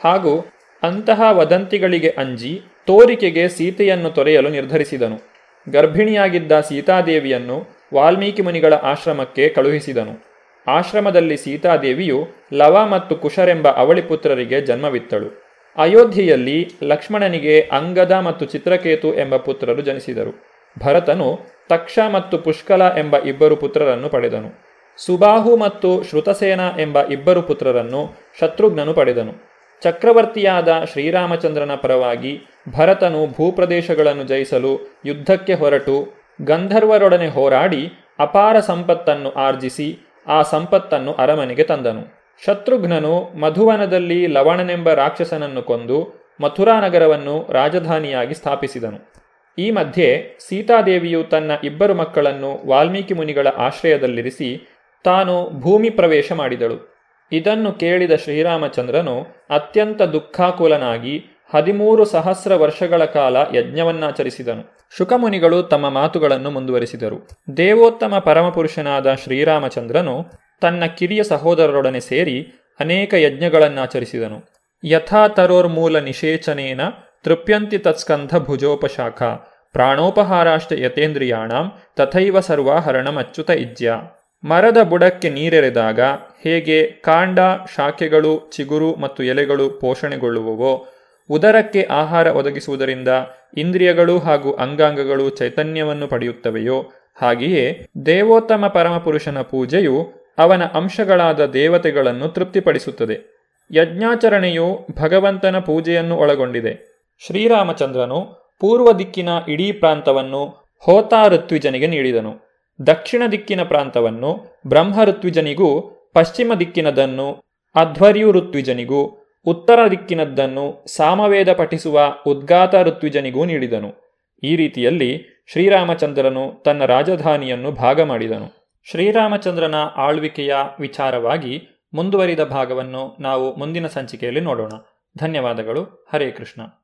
ಹಾಗೂ ಅಂತಹ ವದಂತಿಗಳಿಗೆ ಅಂಜಿ ತೋರಿಕೆಗೆ ಸೀತೆಯನ್ನು ತೊರೆಯಲು ನಿರ್ಧರಿಸಿದನು. ಗರ್ಭಿಣಿಯಾಗಿದ್ದ ಸೀತಾದೇವಿಯನ್ನು ವಾಲ್ಮೀಕಿ ಮುನಿಗಳ ಆಶ್ರಮಕ್ಕೆ ಕಳುಹಿಸಿದನು. ಆಶ್ರಮದಲ್ಲಿ ಸೀತಾದೇವಿಯು ಲವ ಮತ್ತು ಕುಶರೆಂಬ ಅವಳಿ ಪುತ್ರರಿಗೆ ಜನ್ಮವಿತ್ತಳು. ಅಯೋಧ್ಯೆಯಲ್ಲಿ ಲಕ್ಷ್ಮಣನಿಗೆ ಅಂಗದ ಮತ್ತು ಚಿತ್ರಕೇತು ಎಂಬ ಪುತ್ರರು ಜನಿಸಿದರು. ಭರತನು ತಕ್ಷ ಮತ್ತು ಪುಷ್ಕಲ ಎಂಬ ಇಬ್ಬರು ಪುತ್ರರನ್ನು ಪಡೆದನು. ಸುಬಾಹು ಮತ್ತು ಶ್ರುತಸೇನ ಎಂಬ ಇಬ್ಬರು ಪುತ್ರರನ್ನು ಶತ್ರುಘ್ನನು ಪಡೆದನು. ಚಕ್ರವರ್ತಿಯಾದ ಶ್ರೀರಾಮಚಂದ್ರನ ಪರವಾಗಿ ಭರತನು ಭೂಪ್ರದೇಶಗಳನ್ನು ಜಯಿಸಲು ಯುದ್ಧಕ್ಕೆ ಹೊರಟು ಗಂಧರ್ವರೊಡನೆ ಹೋರಾಡಿ ಅಪಾರ ಸಂಪತ್ತನ್ನು ಆರ್ಜಿಸಿ ಆ ಸಂಪತ್ತನ್ನು ಅರಮನೆಗೆ ತಂದನು. ಶತ್ರುಘ್ನನು ಮಧುವನದಲ್ಲಿ ಲವಣನೆಂಬ ರಾಕ್ಷಸನನ್ನು ಕೊಂದು ಮಥುರಾ ನಗರವನ್ನು ರಾಜಧಾನಿಯಾಗಿ ಸ್ಥಾಪಿಸಿದನು. ಈ ಮಧ್ಯೆ ಸೀತಾದೇವಿಯು ತನ್ನ ಇಬ್ಬರು ಮಕ್ಕಳನ್ನು ವಾಲ್ಮೀಕಿ ಮುನಿಗಳ ಆಶ್ರಯದಲ್ಲಿರಿಸಿ ತಾನು ಭೂಮಿ ಪ್ರವೇಶ ಮಾಡಿದಳು. ಇದನ್ನು ಕೇಳಿದ ಶ್ರೀರಾಮಚಂದ್ರನು ಅತ್ಯಂತ ದುಃಖಾಕುಲನಾಗಿ ಹದಿಮೂರು ಸಹಸ್ರ ವರ್ಷಗಳ ಕಾಲ ಯಜ್ಞವನ್ನಾಚರಿಸಿದನು. ಶುಕಮುನಿಗಳು ತಮ್ಮ ಮಾತುಗಳನ್ನು ಮುಂದುವರಿಸಿದರು. ದೇವೋತ್ತಮ ಪರಮಪುರುಷನಾದ ಶ್ರೀರಾಮಚಂದ್ರನು ತನ್ನ ಕಿರಿಯ ಸಹೋದರರೊಡನೆ ಸೇರಿ ಅನೇಕ ಯಜ್ಞಗಳನ್ನಾಚರಿಸಿದನು. ಯಥಾ ತರೋರ್ಮೂಲ ನಿಷೇಚನೇನ ತೃಪ್ಯಂತಿ ತತ್ಸ್ಕಂಧ ಭುಜೋಪಶಾಖ ಪ್ರಾಣೋಪಹಾರಾಷ್ಟ ಯತೇಂದ್ರಿಯಾಣಂ, ತಥೈವ ಸರ್ವಾಹರಣಮಚ್ಯುತ ಇಜ್ಯ. ಮರದ ಬುಡಕ್ಕೆ ನೀರೆರೆದಾಗ ಹೇಗೆ ಕಾಂಡ, ಶಾಖೆಗಳು, ಚಿಗುರು ಮತ್ತು ಎಲೆಗಳು ಪೋಷಣೆಗೊಳ್ಳುವವೋ, ಉದರಕ್ಕೆ ಆಹಾರ ಒದಗಿಸುವುದರಿಂದ ಇಂದ್ರಿಯಗಳು ಹಾಗೂ ಅಂಗಾಂಗಗಳು ಚೈತನ್ಯವನ್ನು ಪಡೆಯುತ್ತವೆಯೋ, ಹಾಗೆಯೇ ದೇವೋತ್ತಮ ಪರಮಪುರುಷನ ಪೂಜೆಯು ಅವನ ಅಂಶಗಳಾದ ದೇವತೆಗಳನ್ನು ತೃಪ್ತಿಪಡಿಸುತ್ತದೆ. ಯಜ್ಞಾಚರಣೆಯು ಭಗವಂತನ ಪೂಜೆಯನ್ನು ಒಳಗೊಂಡಿದೆ. ಶ್ರೀರಾಮಚಂದ್ರನು ಪೂರ್ವ ದಿಕ್ಕಿನ ಇಡೀ ಪ್ರಾಂತವನ್ನು ಹೋತಾ ಋತ್ವಿಜನಿಗೆ ನೀಡಿದನು. ದಕ್ಷಿಣ ದಿಕ್ಕಿನ ಪ್ರಾಂತವನ್ನು ಬ್ರಹ್ಮ ಋತ್ವಿಜನಿಗೂ, ಪಶ್ಚಿಮ ದಿಕ್ಕಿನದನ್ನು ಅಧ್ವರ್ಯು ಋತ್ವಿಜನಿಗೂ, ಉತ್ತರ ದಿಕ್ಕಿನದ್ದನ್ನು ಸಾಮವೇದ ಪಠಿಸುವ ಉದ್ಗಾತ ಋತ್ವಿಜನಿಗೂ ನೀಡಿದನು. ಈ ರೀತಿಯಲ್ಲಿ ಶ್ರೀರಾಮಚಂದ್ರನು ತನ್ನ ರಾಜಧಾನಿಯನ್ನು ಭಾಗ ಮಾಡಿದನು. ಶ್ರೀರಾಮಚಂದ್ರನ ಆಳ್ವಿಕೆಯ ವಿಚಾರವಾಗಿ ಮುಂದುವರಿದ ಭಾಗವನ್ನು ನಾವು ಮುಂದಿನ ಸಂಚಿಕೆಯಲ್ಲಿ ನೋಡೋಣ. ಧನ್ಯವಾದಗಳು. ಹರೇ ಕೃಷ್ಣ.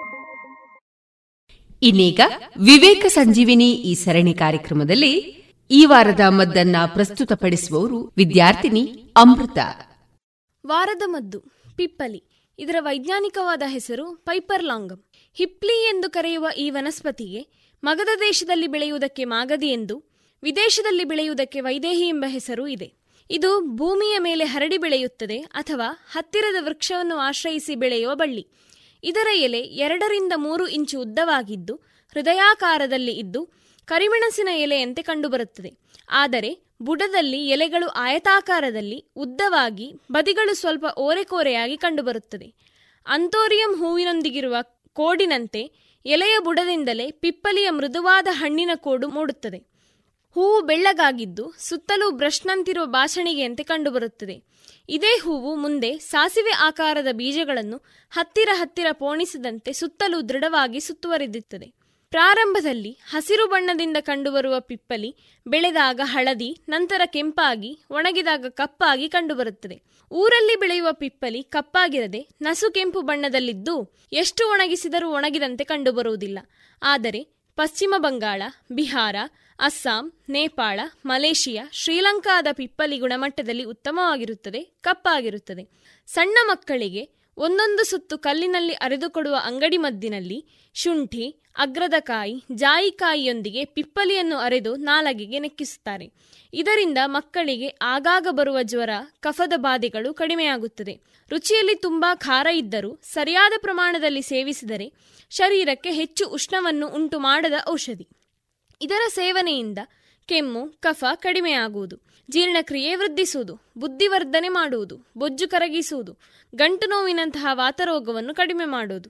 ಇನ್ನೀಗ ವಿವೇಕ ಸಂಜೀವಿನಿ ಈ ಸರಣಿ ಕಾರ್ಯಕ್ರಮದಲ್ಲಿ ಈ ವಾರದ ಮದ್ದನ್ನ ಪ್ರಸ್ತುತಪಡಿಸುವವರು ವಿದ್ಯಾರ್ಥಿನಿ ಅಮೃತ. ವಾರದ ಮದ್ದು, ಪಿಪ್ಪಲಿ, ಇದರ ವೈಜ್ಞಾನಿಕವಾದ ಹೆಸರು ಪೈಪರ್ ಲಾಂಗಮ್. ಹಿಪ್ಲಿ ಎಂದು ಕರೆಯುವ ಈ ವನಸ್ಪತಿಗೆ ಮಗದ ದೇಶದಲ್ಲಿ ಬೆಳೆಯುವುದಕ್ಕೆ ಮಾಗದಿ ಎಂದು, ವಿದೇಶದಲ್ಲಿ ಬೆಳೆಯುವುದಕ್ಕೆ ವೈದೇಹಿ ಎಂಬ ಹೆಸರು ಇದೆ. ಇದು ಭೂಮಿಯ ಮೇಲೆ ಹರಡಿ ಬೆಳೆಯುತ್ತದೆ ಅಥವಾ ಹತ್ತಿರದ ವೃಕ್ಷವನ್ನು ಆಶ್ರಯಿಸಿ ಬೆಳೆಯುವ ಬಳ್ಳಿ. ಇದರ ಎಲೆ ಎರಡರಿಂದ ಮೂರು ಇಂಚು ಉದ್ದವಾಗಿದ್ದು, ಹೃದಯಾಕಾರದಲ್ಲಿ ಇದ್ದು, ಕರಿಮೆಣಸಿನ ಎಲೆಯಂತೆ ಕಂಡುಬರುತ್ತದೆ. ಆದರೆ, ಬುಡದಲ್ಲಿ ಎಲೆಗಳು ಆಯತಾಕಾರದಲ್ಲಿ ಉದ್ದವಾಗಿ ಬದಿಗಳು ಸ್ವಲ್ಪ ಓರೆಕೋರೆಯಾಗಿ ಕಂಡುಬರುತ್ತದೆ. ಅಂತೋರಿಯಂ ಹೂವಿನೊಂದಿಗಿರುವ ಕೋಡಿನಂತೆ ಎಲೆಯ ಬುಡದಿಂದಲೇ ಪಿಪ್ಪಲಿಯ ಮೃದುವಾದ ಹಣ್ಣಿನ ಕೋಡು ಮೂಡುತ್ತದೆ. ಹೂವು ಬೆಳ್ಳಗಾಗಿದ್ದು, ಸುತ್ತಲೂ ಬ್ರಷ್ನಂತಿರುವ ಬಾಸಣಿಗೆಯಂತೆ ಕಂಡುಬರುತ್ತದೆ. ಇದೇ ಹೂವು ಮುಂದೆ ಸಾಸಿವೆ ಆಕಾರದ ಬೀಜಗಳನ್ನು ಹತ್ತಿರ ಹತ್ತಿರ ಪೋಣಿಸಿದಂತೆ ಸುತ್ತಲೂ ದೃಢವಾಗಿ ಸುತ್ತುವರಿದಿತ್ತದೆ. ಪ್ರಾರಂಭದಲ್ಲಿ ಹಸಿರು ಬಣ್ಣದಿಂದ ಕಂಡುಬರುವ ಪಿಪ್ಪಲಿ, ಬೆಳೆದಾಗ ಹಳದಿ, ನಂತರ ಕೆಂಪಾಗಿ, ಒಣಗಿದಾಗ ಕಪ್ಪಾಗಿ ಕಂಡುಬರುತ್ತದೆ. ಊರಲ್ಲಿ ಬೆಳೆಯುವ ಪಿಪ್ಪಲಿ ಕಪ್ಪಾಗಿರದೆ ನಸು ಕೆಂಪು ಬಣ್ಣದಲ್ಲಿದ್ದು ಎಷ್ಟು ಒಣಗಿಸಿದರೂ ಒಣಗಿದಂತೆ ಕಂಡುಬರುವುದಿಲ್ಲ. ಆದರೆ ಪಶ್ಚಿಮ ಬಂಗಾಳ, ಬಿಹಾರ ಅಸ್ಸಾಂ, ನೇಪಾಳ, ಮಲೇಷಿಯಾ, ಶ್ರೀಲಂಕಾದ ಪಿಪ್ಪಲಿ ಗುಣಮಟ್ಟದಲ್ಲಿ ಉತ್ತಮವಾಗಿರುತ್ತದೆ, ಕಪ್ಪಾಗಿರುತ್ತದೆ. ಸಣ್ಣ ಮಕ್ಕಳಿಗೆ ಒಂದೊಂದು ಸುತ್ತು ಕಲ್ಲಿನಲ್ಲಿ ಅರೆದುಕೊಡುವ ಅಂಗಡಿ ಮದ್ದಿನಲ್ಲಿ ಶುಂಠಿ, ಅಗ್ರದಕಾಯಿ, ಜಾಯಿಕಾಯಿಯೊಂದಿಗೆ ಪಿಪ್ಪಲಿಯನ್ನು ಅರೆದು ನಾಲಗೆಗೆ ನೆಕ್ಕಿಸುತ್ತಾರೆ. ಇದರಿಂದ ಮಕ್ಕಳಿಗೆ ಆಗಾಗ ಬರುವ ಜ್ವರ, ಕಫದ ಬಾಧೆಗಳು ಕಡಿಮೆಯಾಗುತ್ತದೆ. ರುಚಿಯಲ್ಲಿ ತುಂಬಾ ಖಾರ ಇದ್ದರೂ ಸರಿಯಾದ ಪ್ರಮಾಣದಲ್ಲಿ ಸೇವಿಸಿದರೆ ಶರೀರಕ್ಕೆ ಹೆಚ್ಚು ಉಷ್ಣವನ್ನು ಉಂಟು ಮಾಡದ ಔಷಧಿ. ಇದರ ಸೇವನೆಯಿಂದ ಕೆಮ್ಮು, ಕಫ ಕಡಿಮೆಯಾಗುವುದು. ಜೀರ್ಣಕ್ರಿಯೆ ವೃದ್ಧಿಸುವುದು. ಬುದ್ಧಿವರ್ಧನೆ ಮಾಡುವುದು. ಬೊಜ್ಜು ಕರಗಿಸುವುದು. ಗಂಟು ನೋವಿನಂತಹ ವಾತರೋಗವನ್ನು ಕಡಿಮೆ ಮಾಡುವುದು.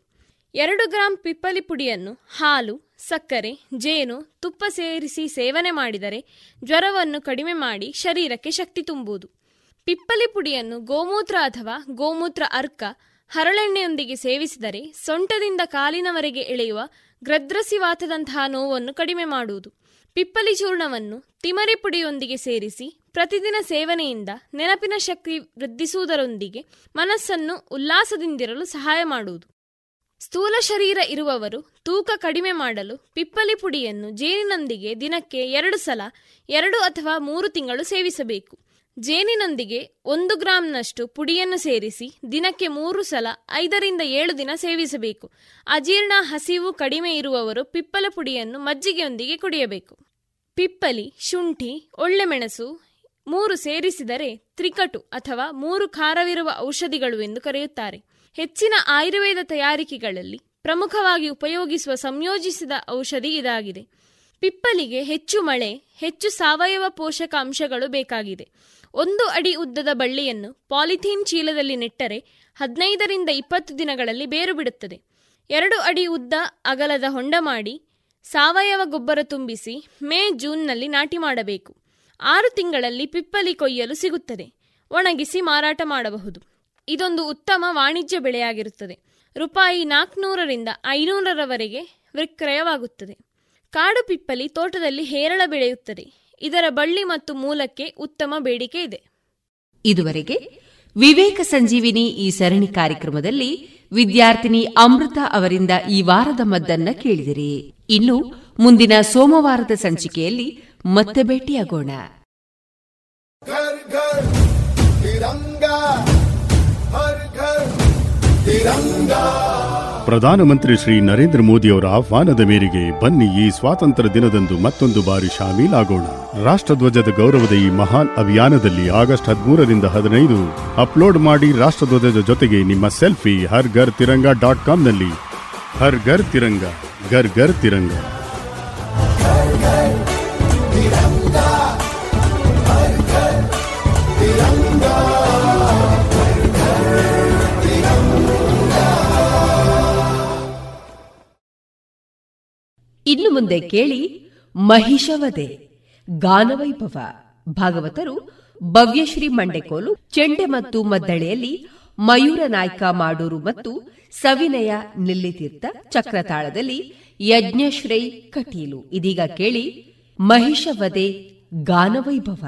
ಎರಡು ಗ್ರಾಂ ಪಿಪ್ಪಲಿ ಪುಡಿಯನ್ನು ಹಾಲು, ಸಕ್ಕರೆ, ಜೇನು, ತುಪ್ಪ ಸೇರಿಸಿ ಸೇವನೆ ಮಾಡಿದರೆ ಜ್ವರವನ್ನು ಕಡಿಮೆ ಮಾಡಿ ಶರೀರಕ್ಕೆ ಶಕ್ತಿ ತುಂಬುವುದು. ಪಿಪ್ಪಲಿ ಪುಡಿಯನ್ನು ಗೋಮೂತ್ರ ಅಥವಾ ಗೋಮೂತ್ರ ಅರ್ಕ, ಹರಳೆಣ್ಣೆಯೊಂದಿಗೆ ಸೇವಿಸಿದರೆ ಸೊಂಟದಿಂದ ಕಾಲಿನವರೆಗೆ ಎಳೆಯುವ ಗ್ರದ್ರಸಿವಾತದಂತಹ ನೋವನ್ನು ಕಡಿಮೆ ಮಾಡುವುದು. ಪಿಪ್ಪಲಿ ಚೂರ್ಣವನ್ನು ತಿಮರಿ ಪುಡಿಯೊಂದಿಗೆ ಸೇರಿಸಿ ಪ್ರತಿದಿನ ಸೇವನೆಯಿಂದ ನೆನಪಿನ ಶಕ್ತಿ ವೃದ್ಧಿಸುವುದರೊಂದಿಗೆ ಮನಸ್ಸನ್ನು ಉಲ್ಲಾಸದಿಂದಿರಲು ಸಹಾಯ ಮಾಡುವುದು. ಸ್ಥೂಲ ಶರೀರ ಇರುವವರು ತೂಕ ಕಡಿಮೆ ಮಾಡಲು ಪಿಪ್ಪಲಿ ಪುಡಿಯನ್ನು ಜೇನಿನೊಂದಿಗೆ ದಿನಕ್ಕೆ ಎರಡು ಸಲ, ಎರಡು ಅಥವಾ ಮೂರು ತಿಂಗಳು ಸೇವಿಸಬೇಕು. ಜೇನಿನೊಂದಿಗೆ ಒಂದು ಗ್ರಾಂನಷ್ಟು ಪುಡಿಯನ್ನು ಸೇರಿಸಿ ದಿನಕ್ಕೆ ಮೂರು ಸಲ ಐದರಿಂದ ಏಳು ದಿನ ಸೇವಿಸಬೇಕು. ಅಜೀರ್ಣ ಹಸಿವು ಕಡಿಮೆ ಇರುವವರು ಪಿಪ್ಪಲ ಪುಡಿಯನ್ನು ಮಜ್ಜಿಗೆಯೊಂದಿಗೆ ಕುಡಿಯಬೇಕು. ಪಿಪ್ಪಲಿ, ಶುಂಠಿ ಒಳ್ಳೆ ಮೆಣಸು ಮೂರು ಸೇರಿಸಿದರೆ ತ್ರಿಕಟು ಅಥವಾ ಮೂರು ಖಾರವಿರುವ ಔಷಧಿಗಳು ಎಂದು ಕರೆಯುತ್ತಾರೆ. ಹೆಚ್ಚಿನ ಆಯುರ್ವೇದ ತಯಾರಿಕೆಗಳಲ್ಲಿ ಪ್ರಮುಖವಾಗಿ ಉಪಯೋಗಿಸುವ ಸಂಯೋಜಿಸಿದ ಔಷಧಿ ಇದಾಗಿದೆ. ಪಿಪ್ಪಲಿಗೆ ಹೆಚ್ಚು ಮಳೆ, ಹೆಚ್ಚು ಸಾವಯವ ಪೋಷಕಾಂಶಗಳು ಬೇಕಾಗಿದೆ. ಒಂದು ಅಡಿ ಉದ್ದದ ಬಳ್ಳಿಯನ್ನು ಪಾಲಿಥೀನ್ ಚೀಲದಲ್ಲಿ ನೆಟ್ಟರೆ ಹದಿನೈದರಿಂದ ಇಪ್ಪತ್ತು ದಿನಗಳಲ್ಲಿ ಬೇರು ಬಿಡುತ್ತದೆ. ಎರಡು ಅಡಿ ಉದ್ದ ಅಗಲದ ಹೊಂಡ ಮಾಡಿ ಸಾವಯವ ಗೊಬ್ಬರ ತುಂಬಿಸಿ ಮೇ ಜೂನ್ನಲ್ಲಿ ನಾಟಿ ಮಾಡಬೇಕು. ಆರು ತಿಂಗಳಲ್ಲಿ ಪಿಪ್ಪಲಿ ಕೊಯ್ಯಲು ಸಿಗುತ್ತದೆ. ಒಣಗಿಸಿ ಮಾರಾಟ ಮಾಡಬಹುದು. ಇದೊಂದು ಉತ್ತಮ ವಾಣಿಜ್ಯ ಬೆಳೆಯಾಗಿರುತ್ತದೆ. ರೂಪಾಯಿ ನಾಲ್ಕುನೂರರಿಂದ ಐನೂರರವರೆಗೆ ವಿಕ್ರಯವಾಗುತ್ತದೆ. ಕಾಡು ಪಿಪ್ಪಲಿ ತೋಟದಲ್ಲಿ ಹೇರಳ ಬೆಳೆಯುತ್ತದೆ. ಇದರ ಬಳ್ಳಿ ಮತ್ತು ಮೂಲಕ್ಕೆ ಉತ್ತಮ ಬೇಡಿಕೆ ಇದೆ. ಇದುವರೆಗೆ ವಿವೇಕ ಸಂಜೀವಿನಿ ಈ ಸರಣಿ ಕಾರ್ಯಕ್ರಮದಲ್ಲಿ ವಿದ್ಯಾರ್ಥಿನಿ ಅಮೃತ ಅವರಿಂದ ಈ ವಾರದ ಮದ್ದನ್ನ ಕೇಳಿದಿರಿ. ಇನ್ನು ಮುಂದಿನ ಸೋಮವಾರದ ಸಂಚಿಕೆಯಲ್ಲಿ ಮತ್ತೆ ಭೇಟಿಯಾಗೋಣ. ಪ್ರಧಾನಮಂತ್ರಿ ಶ್ರೀ ನರೇಂದ್ರ ಮೋದಿಯವರ ಆಹ್ವಾನದ ಮೇರೆಗೆ ಬನ್ನಿ ಈ ಸ್ವಾತಂತ್ರ್ಯ ದಿನದಂದು ಮತ್ತೊಂದು ಬಾರಿ ಶಾಮೀಲಾಗೋಣ. ರಾಷ್ಟ್ರಧ್ವಜದ ಗೌರವದ ಈ ಮಹಾನ್ ಅಭಿಯಾನದಲ್ಲಿ ಆಗಸ್ಟ್ ಹದಿಮೂರರಿಂದ ಹದಿನೈದು ಅಪ್ಲೋಡ್ ಮಾಡಿ ರಾಷ್ಟ್ರಧ್ವಜದ ಜೊತೆಗೆ ನಿಮ್ಮ ಸೆಲ್ಫಿ ಹರ್ ಘರ್ ತಿರಂಗ ಡಾಟ್ ಕಾಮ್ನಲ್ಲಿ. ಹರ್ ಘರ್ ತಿರಂಗ ಘರ್ ಗರ್ ತಿರಂಗ. ಇನ್ನು ಮುಂದೆ ಕೇಳಿ ಮಹಿಷವದೆ, ಗಾನವೈಭವ. ಭಾಗವತರು ಭವ್ಯಶ್ರೀ ಮಂಡೆಕೋಲು, ಚೆಂಡೆ ಮತ್ತು ಮದ್ದಳೆಯಲ್ಲಿ ಮಯೂರ ನಾಯ್ಕ ಮಾಡೂರು ಮತ್ತು ಸವಿನಯ ನಿಲ್ಲಿತೀರ್ಥ ಚಕ್ರತಾಳದಲ್ಲಿ ಯಜ್ಞಶ್ರೀ ಕಟೀಲು. ಇದೀಗ ಕೇಳಿ ಮಹಿಷವದೆ, ಗಾನವೈಭವ.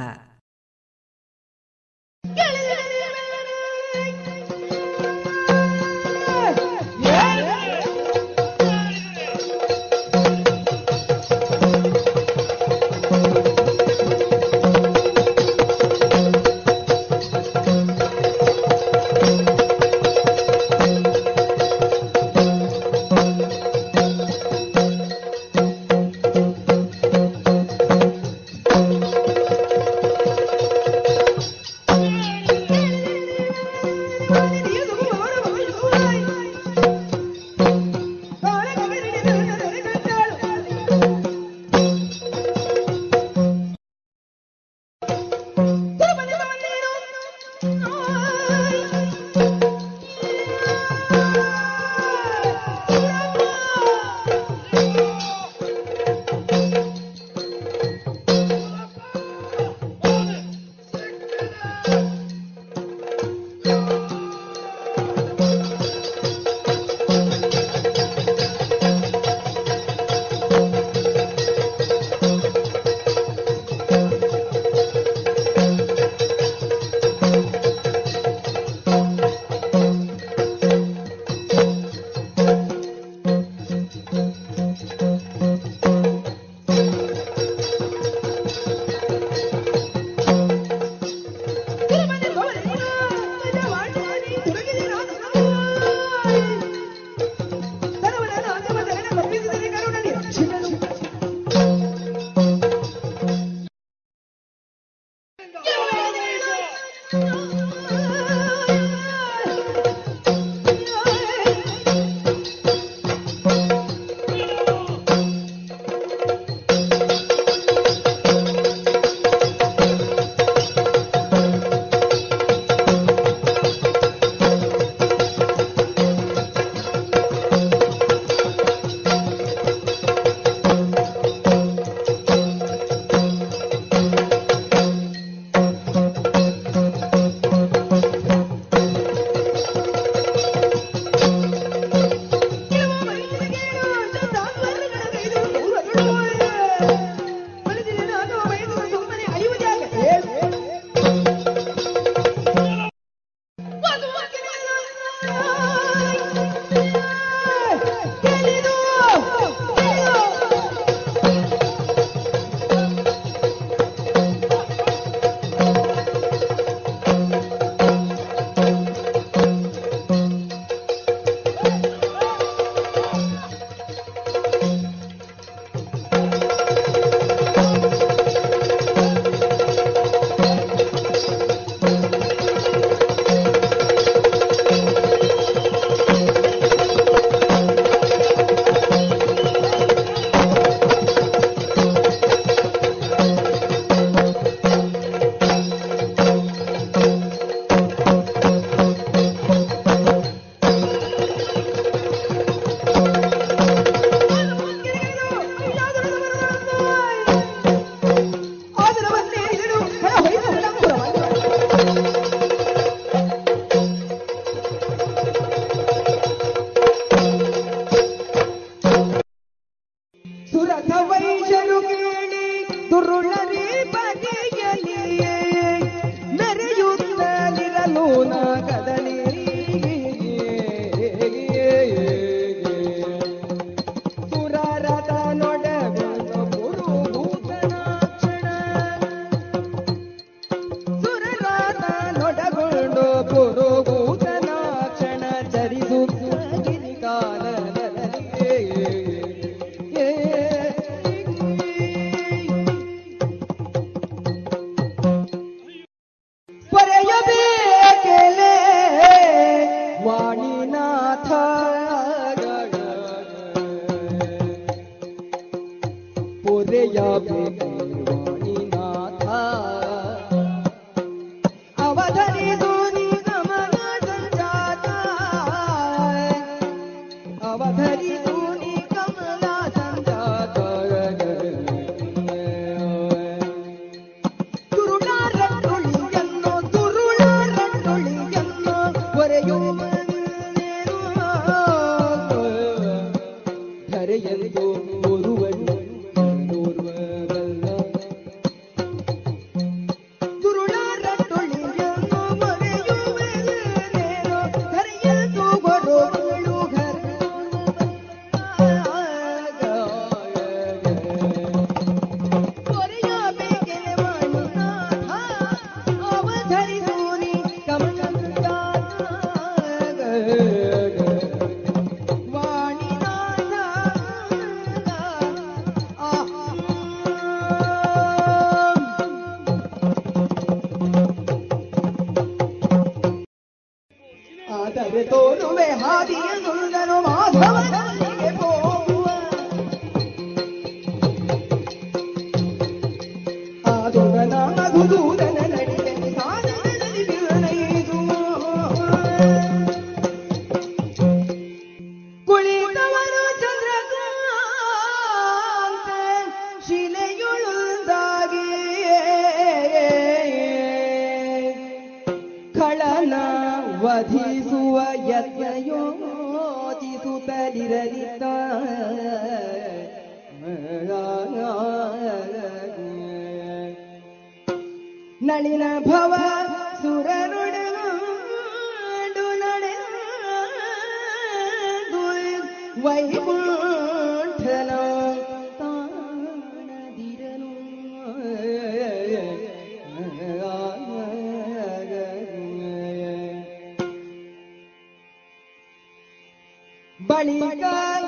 பலிகால்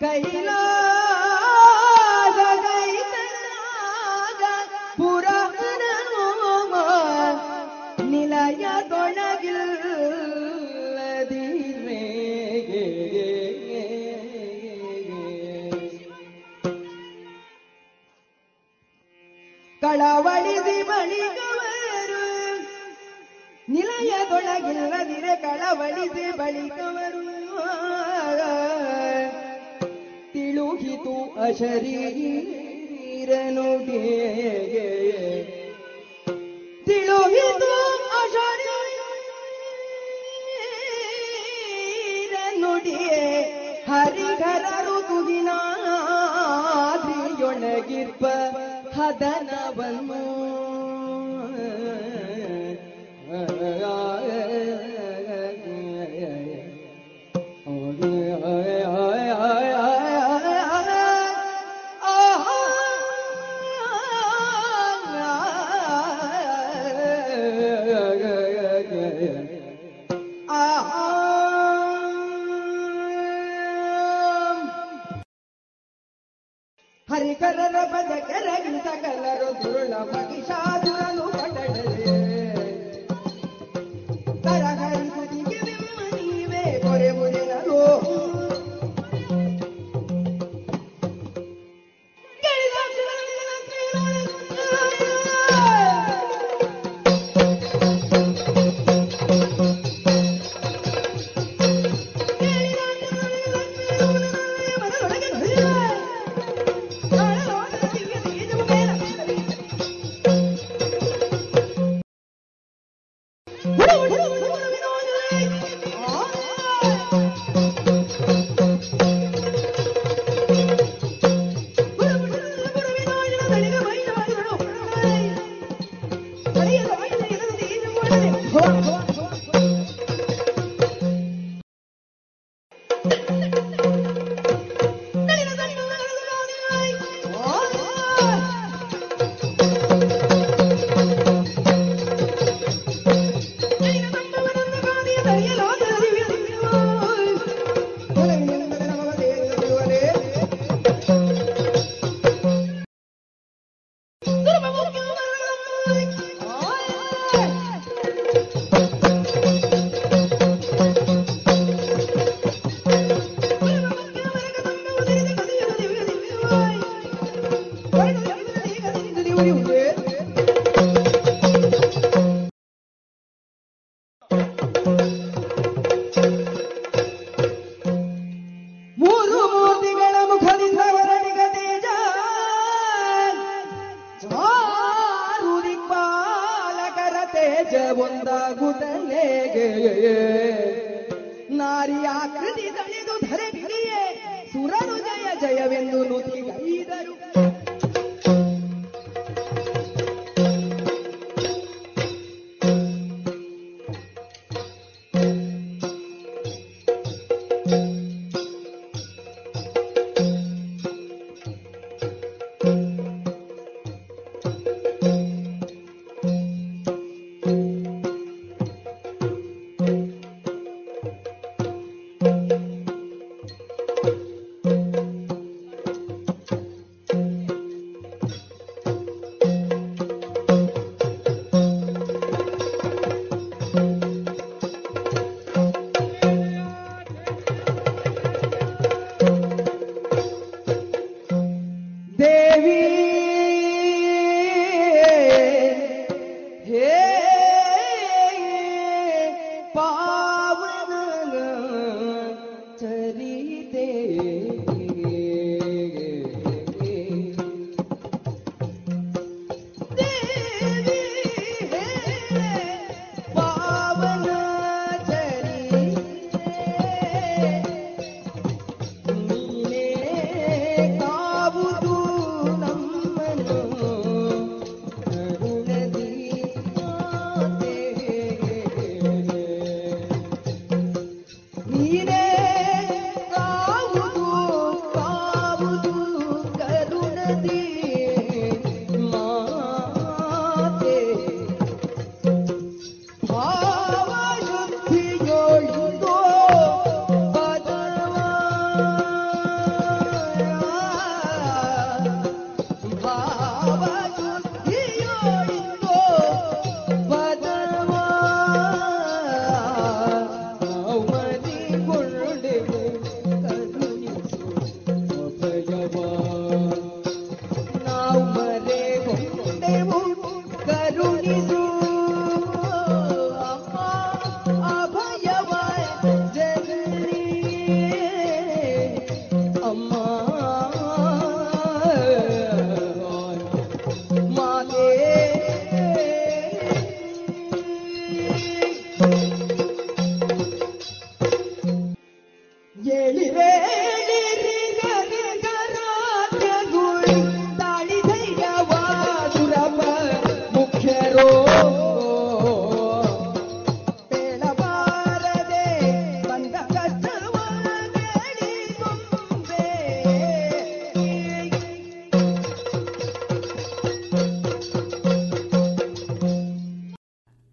கைலாசகை தன்னாக புறமோ நிலைய தொழகில் களவழிதி ಬಳಿಕವರು ನಿಲಯದೊಳಗಿಲ್ಲದಿರೆ ಕಳವಳಿಸಿ ಬಳಿಕವರು ಅಶರೀರನುಡಿಯೇ ತಿಳಿದು ಅಶರೀರನುಡಿಯೇ ಹರಿಹರರು ತುಗಿನಾದ್ರಿಯೊಳಗಿರ್ಪ ಹದನವನ್ನು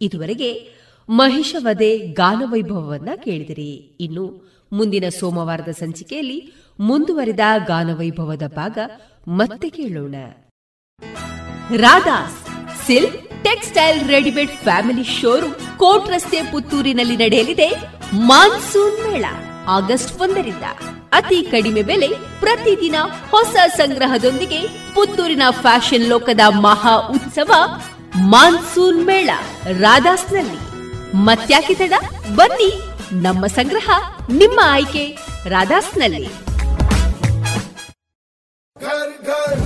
ಇದುವರೆಗೆ ಮಹಿಷವದೆ ಗಾನವೈಭವವನ್ನ ಕೇಳಿದಿರಿ. ಇನ್ನು ಮುಂದಿನ ಸೋಮವಾರದ ಸಂಚಿಕೆಯಲ್ಲಿ ಮುಂದುವರಿದ ಗಾನವೈಭವದ ಭಾಗ ಮತ್ತೆ ಕೇಳೋಣ. Radhas silk textile readymade family showroom court ರಸ್ತೆ ಪುತ್ತೂರಿನಲ್ಲಿ ನಡೆಯಲಿದೆ ಮಾನ್ಸೂನ್ ಮೇಳ, ಆಗಸ್ಟ್ ಒಂದರಿಂದ. ಅತಿ ಕಡಿಮೆ ಬೆಲೆ ಪ್ರತಿದಿನ ಹೊಸ ಸಂಗ್ರಹದೊಂದಿಗೆ ಪುತ್ತೂರಿನ ಫ್ಯಾಷನ್ ಲೋಕದ ಮಹಾ ಉತ್ಸವ ಮಾನ್ಸೂನ್ ಮೇಳ ರಾಧಾಸ್ನಲ್ಲಿ. ಮತ್ಯಾಕಿ ತಡ ಬನ್ನಿ ನಮ್ಮ ಸಂಗ್ರಹ ನಿಮ್ಮ ಆಯ್ಕೆ ರಾಧಾಸ್ನಲ್ಲಿ. ಘರ್ ಘರ್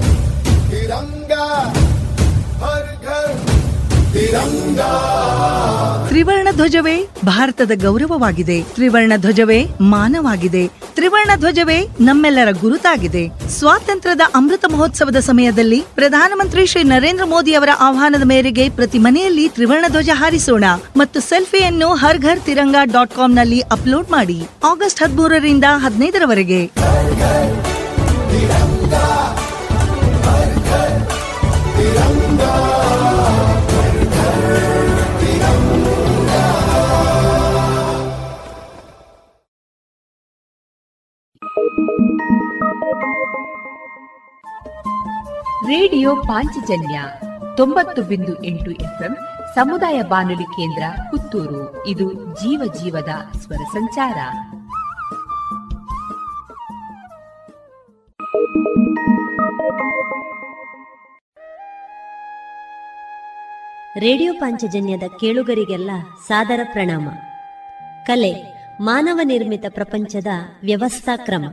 ತ್ರಿವರ್ಣ ಧ್ವಜವೇ ಭಾರತದ ಗೌರವವಾಗಿದೆ. ತ್ರಿವರ್ಣ ಧ್ವಜವೇ ಮಾನವಾಗಿದೆ. ತ್ರಿವರ್ಣ ಧ್ವಜವೇ ನಮ್ಮೆಲ್ಲರ ಗುರುತಾಗಿದೆ. ಸ್ವಾತಂತ್ರ್ಯದ ಅಮೃತ ಮಹೋತ್ಸವದ ಸಮಯದಲ್ಲಿ ಪ್ರಧಾನಮಂತ್ರಿ ಶ್ರೀ ನರೇಂದ್ರ ಮೋದಿ ಅವರ ಆಹ್ವಾನದ ಮೇರೆಗೆ ಪ್ರತಿ ಮನೆಯಲ್ಲಿ ತ್ರಿವರ್ಣ ಧ್ವಜ ಹಾರಿಸೋಣ ಮತ್ತು ಸೆಲ್ಫಿಯನ್ನು ಹರ್ ಘರ್ ತಿರಂಗ ಡಾಟ್ ಕಾಂನಲ್ಲಿ ನಲ್ಲಿ ಅಪ್ಲೋಡ್ ಮಾಡಿ. ಆಗಸ್ಟ್ ಹದಿಮೂರರಿಂದ ಹದಿನೈದರವರೆಗೆ. ರೇಡಿಯೋ ಪಾಂಚಜನ್ಯ ತೊಂಬತ್ತು ಬಿಂದು ಎಂಟು ಎಫ್ಎಂ ಸಮುದಾಯ ಬಾನುಲಿ ಕೇಂದ್ರ ಪುತ್ತೂರು. ಇದು ಜೀವ ಜೀವದ ಸ್ವರ ಸಂಚಾರ. ರೇಡಿಯೋ ಪಾಂಚಜನ್ಯದ ಕೇಳುಗರಿಗೆಲ್ಲ ಸಾದರ ಪ್ರಣಾಮ. ಕಲೆ, ಮಾನವ ನಿರ್ಮಿತ ಪ್ರಪಂಚದ ವ್ಯವಸ್ಥಾ ಕ್ರಮ.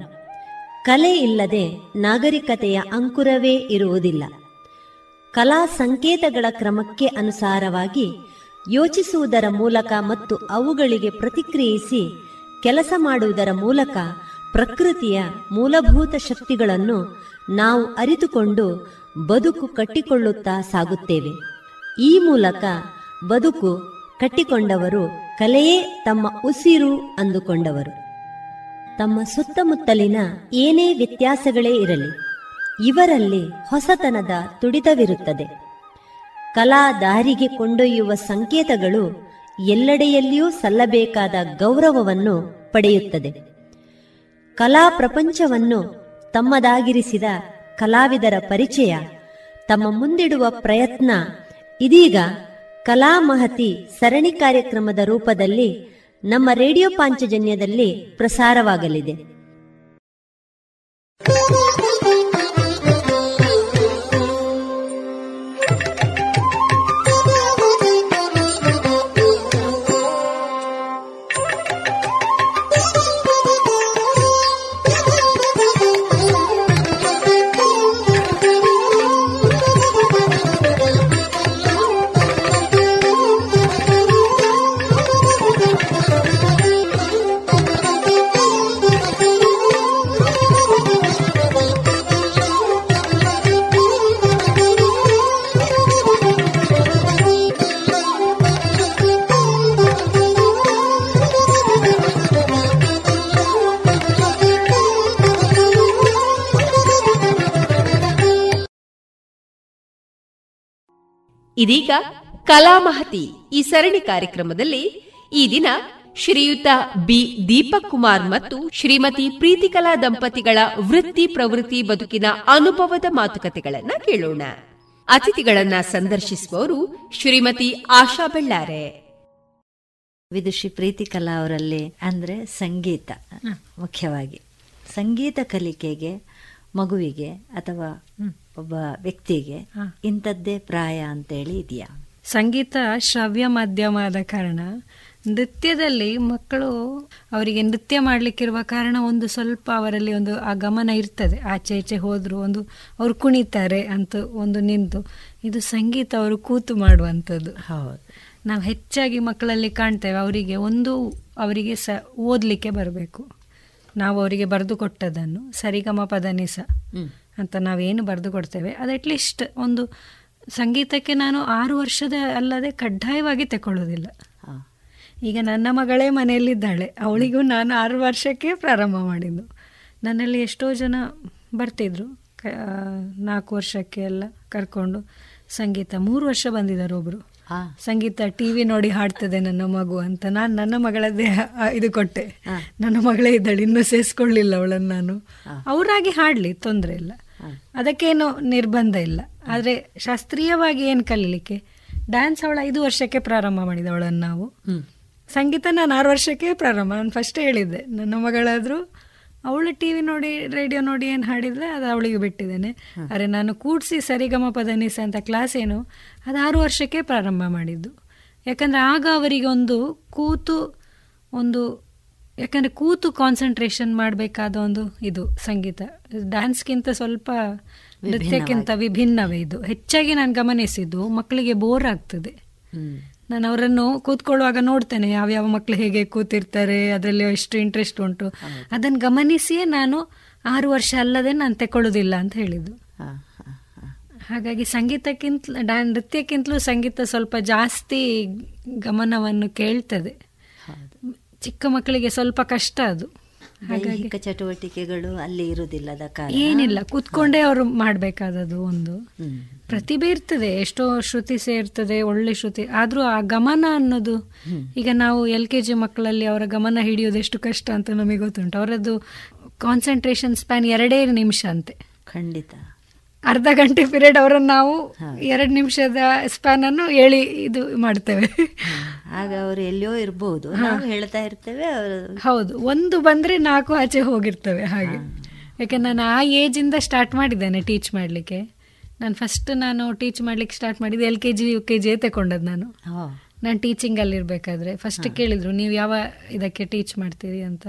ಕಲೆ ಇಲ್ಲದೆ ನಾಗರಿಕತೆಯ ಅಂಕುರವೇ ಇರುವುದಿಲ್ಲ. ಕಲಾ ಸಂಕೇತಗಳ ಕ್ರಮಕ್ಕೆ ಅನುಸಾರವಾಗಿ ಯೋಚಿಸುವುದರ ಮೂಲಕ ಮತ್ತು ಅವುಗಳಿಗೆ ಪ್ರತಿಕ್ರಿಯಿಸಿ ಕೆಲಸ ಮಾಡುವುದರ ಮೂಲಕ ಪ್ರಕೃತಿಯ ಮೂಲಭೂತ ಶಕ್ತಿಗಳನ್ನು ನಾವು ಅರಿತುಕೊಂಡು ಬದುಕು ಕಟ್ಟಿಕೊಳ್ಳುತ್ತಾ ಸಾಗುತ್ತೇವೆ. ಈ ಮೂಲಕ ಬದುಕು ಕಟ್ಟಿಕೊಂಡವರು ಕಲೆಯೇ ತಮ್ಮ ಉಸಿರು ಅಂದುಕೊಂಡವರು. ತಮ್ಮ ಸುತ್ತಮುತ್ತಲಿನ ಏನೇ ವ್ಯತ್ಯಾಸಗಳೇ ಇರಲಿ, ಇವರಲ್ಲಿ ಹೊಸತನದ ತುಡಿತವಿರುತ್ತದೆ. ಕಲಾ ದಾರಿಗೆ ಕೊಂಡೊಯ್ಯುವ ಸಂಕೇತಗಳು ಎಲ್ಲೆಡೆಯಲ್ಲಿಯೂ ಸಲ್ಲಬೇಕಾದ ಗೌರವವನ್ನು ಪಡೆಯುತ್ತದೆ. ಕಲಾ ಪ್ರಪಂಚವನ್ನು ತಮ್ಮದಾಗಿರಿಸಿದ ಕಲಾವಿದರ ಪರಿಚಯ, ತಮ್ಮ ಮುಂದಿಡುವ ಪ್ರಯತ್ನ ಇದೀಗ ಕಲಾ ಮಹತಿ ಸರಣಿ ಕಾರ್ಯಕ್ರಮದ ರೂಪದಲ್ಲಿ ನಮ್ಮ ರೇಡಿಯೋ ಪಾಂಚಜನ್ಯದಲ್ಲಿ ಪ್ರಸಾರವಾಗಲಿದೆ. ಇದೀಗ ಕಲಾಮಹತಿ ಈ ಸರಣಿ ಕಾರ್ಯಕ್ರಮದಲ್ಲಿ ಈ ದಿನ ಶ್ರೀಯುತ ಬಿ ದೀಪಕ್ ಕುಮಾರ್ ಮತ್ತು ಶ್ರೀಮತಿ ಪ್ರೀತಿಕಲಾ ದಂಪತಿಗಳ ವೃತ್ತಿ ಪ್ರವೃತ್ತಿ ಬದುಕಿನ ಅನುಭವದ ಮಾತುಕತೆಗಳನ್ನ ಕೇಳೋಣ. ಅತಿಥಿಗಳನ್ನ ಸಂದರ್ಶಿಸುವವರು ಶ್ರೀಮತಿ ಆಶಾ ಬೆಳ್ಳಾರೆ. ವಿದುಷಿ ಪ್ರೀತಿಕಲಾ ಅವರಲ್ಲಿ ಅಂದ್ರೆ ಸಂಗೀತ ಮುಖ್ಯವಾಗಿ. ಸಂಗೀತ ಕಲಿಕೆಗೆ ಮಗುವಿಗೆ ಅಥವಾ ಒಬ್ಬ ವ್ಯಕ್ತಿಗೆ ಇಂಥದ್ದೇ ಪ್ರಾಯ ಅಂತೇಳಿ ಇದೆಯಾ? ಸಂಗೀತ ಶ್ರವ್ಯ ಮಾಧ್ಯಮ ಆದ ಕಾರಣ ನೃತ್ಯದಲ್ಲಿ ಮಕ್ಕಳು ಅವರಿಗೆ ನೃತ್ಯ ಮಾಡಲಿಕ್ಕಿರುವ ಕಾರಣ ಒಂದು ಸ್ವಲ್ಪ ಅವರಲ್ಲಿ ಒಂದು ಆ ಗಮನ ಇರ್ತದೆ. ಆಚೆ ಈಚೆ ಹೋದರೂ ಒಂದು ಅವರು ಕುಣಿತಾರೆ ಅಂತ ಒಂದು ನಿಂತು ಇದು ಸಂಗೀತ ಅವರು ಕೂತು ಮಾಡುವಂಥದ್ದು. ಹೌದು. ನಾವು ಹೆಚ್ಚಾಗಿ ಮಕ್ಕಳಲ್ಲಿ ಕಾಣ್ತೇವೆ ಅವರಿಗೆ ಒಂದು ಅವರಿಗೆ ಸ ಓದಲಿಕ್ಕೆ ಬರಬೇಕು. ನಾವು ಅವರಿಗೆ ಬರೆದು ಕೊಟ್ಟದನ್ನು ಸರಿಗಮ ಪದನಿಸ ಅಂತ ನಾವೇನು ಬರೆದು ಕೊಡ್ತೇವೆ. ಅದು ಅಟ್ಲೀಸ್ಟ್ ಒಂದು ಸಂಗೀತಕ್ಕೆ ನಾನು ಆರು ವರ್ಷದ ಅಲ್ಲದೆ ಕಡ್ಡಾಯವಾಗಿ ತಗೊಳ್ಳೋದಿಲ್ಲ ಈಗ ನನ್ನ ಮಗಳೇ ಮನೆಯಲ್ಲಿದ್ದಾಳೆ. ಅವಳಿಗೂ ನಾನು ಆರು ವರ್ಷಕ್ಕೆ ಪ್ರಾರಂಭ ಮಾಡಿದ್ದು. ನನ್ನಲ್ಲಿ ಎಷ್ಟೋ ಜನ ಬರ್ತಿದ್ರು. ಕ ನಾಲ್ಕು ವರ್ಷಕ್ಕೆ ಎಲ್ಲ ಕರ್ಕೊಂಡು ಸಂಗೀತ ಮೂರು ವರ್ಷ ಬಂದಿದ್ದಾರೆ ಒಬ್ರು. ಸಂಗೀತ ಟಿವಿ ನೋಡಿ ಹಾಡ್ತದೆ ನನ್ನ ಮಗು ಅಂತ ನಾನು ನನ್ನ ಮಗಳದ್ದೇ ಇದು ಕೊಟ್ಟೆ. ನನ್ನ ಮಗಳೇ ಇದ್ದಾಳೆ ಇನ್ನೂ ಸೇರಿಸ್ಕೊಳ್ಳಿಲ್ಲ ಅವಳನ್ನು ನಾನು. ಅವರಾಗಿ ಹಾಡ್ಲಿ ತೊಂದರೆ ಇಲ್ಲ. ಅದಕ್ಕೇನು ನಿರ್ಬಂಧ ಇಲ್ಲ. ಆದರೆ ಶಾಸ್ತ್ರೀಯವಾಗಿ ಏನು ಕಲೀಲಿಕ್ಕೆ? ಡ್ಯಾನ್ಸ್ ಅವಳ ಐದು ವರ್ಷಕ್ಕೆ ಪ್ರಾರಂಭ ಮಾಡಿದ ಅವಳನ್ನು ನಾವು ಸಂಗೀತ ನಾನು ಆರು ವರ್ಷಕ್ಕೆ ಪ್ರಾರಂಭ. ನಾನು ಫಸ್ಟ್ ಹೇಳಿದ್ದೆ. ನನ್ನ ಮಗಳಾದರೂ ಅವಳು ಟಿ ವಿ ನೋಡಿ ರೇಡಿಯೋ ನೋಡಿ ಏನು ಹಾಡಿದ್ರೆ ಅದು ಅವಳಿಗೆ ಬಿಟ್ಟಿದ್ದೇನೆ. ಅರೆ ನಾನು ಕೂಡಿಸಿ ಸರಿಗಮ ಪದನಿಸ ಅಂತ ಕ್ಲಾಸ್ ಏನು ಅದು ಆರು ವರ್ಷಕ್ಕೆ ಪ್ರಾರಂಭ ಮಾಡಿದ್ದು. ಯಾಕಂದರೆ ಆಗ ಅವರಿಗೆ ಒಂದು ಕೂತು ಒಂದು ಯಾಕಂದರೆ ಕೂತು ಕಾನ್ಸಂಟ್ರೇಷನ್ ಮಾಡಬೇಕಾದ ಒಂದು ಇದು ಸಂಗೀತ. ಡ್ಯಾನ್ಸ್ಗಿಂತ ಸ್ವಲ್ಪ ನೃತ್ಯಕ್ಕಿಂತ ವಿಭಿನ್ನವೇ ಇದು. ಹೆಚ್ಚಾಗಿ ನಾನು ಗಮನಿಸಿದ್ದು ಮಕ್ಕಳಿಗೆ ಬೋರ್ ಆಗ್ತದೆ. ನಾನು ಅವರನ್ನು ಕೂತ್ಕೊಳ್ಳುವಾಗ ನೋಡ್ತೇನೆ ಯಾವ್ಯಾವ ಮಕ್ಕಳು ಹೇಗೆ ಕೂತಿರ್ತಾರೆ ಅದರಲ್ಲಿ ಎಷ್ಟು ಇಂಟ್ರೆಸ್ಟ್ ಉಂಟು. ಅದನ್ನು ಗಮನಿಸಿಯೇ ನಾನು ಆರು ವರ್ಷ ಅಲ್ಲದೆ ನಾನು ತಗೊಳ್ಳೋದಿಲ್ಲ ಅಂತ ಹೇಳಿದ್ದು. ಹಾಗಾಗಿ ಸಂಗೀತಕ್ಕಿಂತ ಡ್ಯಾ ನೃತ್ಯಕ್ಕಿಂತಲೂ ಸಂಗೀತ ಸ್ವಲ್ಪ ಜಾಸ್ತಿ ಗಮನವನ್ನು ಕೇಳ್ತದೆ. ಚಿಕ್ಕ ಮಕ್ಕಳಿಗೆ ಸ್ವಲ್ಪ ಕಷ್ಟ ಅದು. ದೈಹಿಕ ಚಟುವಟಿಕೆಗಳು ಅಲ್ಲಿ ಇರುವುದಿಲ್ಲ ಏನಿಲ್ಲ ಕೂತ್ಕೊಂಡೇ ಅವರು ಮಾಡಬೇಕಾದದು ಒಂದು. ಪ್ರತಿಭೆ ಇರ್ತದೆ ಎಷ್ಟೋ ಶ್ರುತಿ ಸೇರ್ತದೆ ಒಳ್ಳೆ ಶ್ರುತಿ. ಆದ್ರೂ ಆ ಗಮನ ಅನ್ನೋದು ಈಗ ನಾವು ಎಲ್ ಕೆ ಜಿ ಮಕ್ಕಳಲ್ಲಿ ಅವರ ಗಮನ ಹಿಡಿಯೋದು ಎಷ್ಟು ಕಷ್ಟ ಅಂತ ನಮಗೆ ಗೊತ್ತುಂಟು. ಅವರದ್ದು ಕಾನ್ಸಂಟ್ರೇಷನ್ ಸ್ಪ್ಯಾನ್ ಎರಡೇ ನಿಮಿಷ ಅಂತೆ. ಖಂಡಿತ. ಅರ್ಧ ಗಂಟೆ ಪಿರಿಯಡ್ ಅವರನ್ನು ನಾವು ಎರಡು ನಿಮಿಷದ ಸ್ಪ್ಯಾನ್ ಅನ್ನು ಹೇಳಿ ಇದು ಮಾಡ್ತೇವೆ. ಆಗ ಅವರು ಎಲ್ಲಿಯೋ ಇರಬಹುದು ನಾವು ಹೇಳ್ತಾ ಇರ್ತೇವೆ ಅವರು ಹೌದು ಒಂದು ಬಂದ್ರೆ ನಾಲ್ಕು ಆಚೆ ಹೋಗಿರ್ತವೆ ಹಾಗೆ. ಯಾಕೆ ನಾನು ಆ ಏಜ್ ಇಂದ ಸ್ಟಾರ್ಟ್ ಮಾಡಿದ್ದೇನೆ ಟೀಚ್ ಮಾಡ್ಲಿಕ್ಕೆ. ನಾನು ಫಸ್ಟ್ ನಾನು ಟೀಚ್ ಮಾಡ್ಲಿಕ್ಕೆ ಸ್ಟಾರ್ಟ್ ಮಾಡಿದ್ದು L K G U K G ತಗೊಂಡದ್ದು ನಾನು. ನಾನು ಟೀಚಿಂಗ್ ಅಲ್ಲಿ ಇರ್ಬೇಕಾದ್ರೆ. ಫಸ್ಟ್ ಕೇಳಿದ್ರು ನೀವು ಯಾವ ಇದಕ್ಕೆ ಟೀಚ್ ಮಾಡ್ತೀರಿ? ಅಂತ.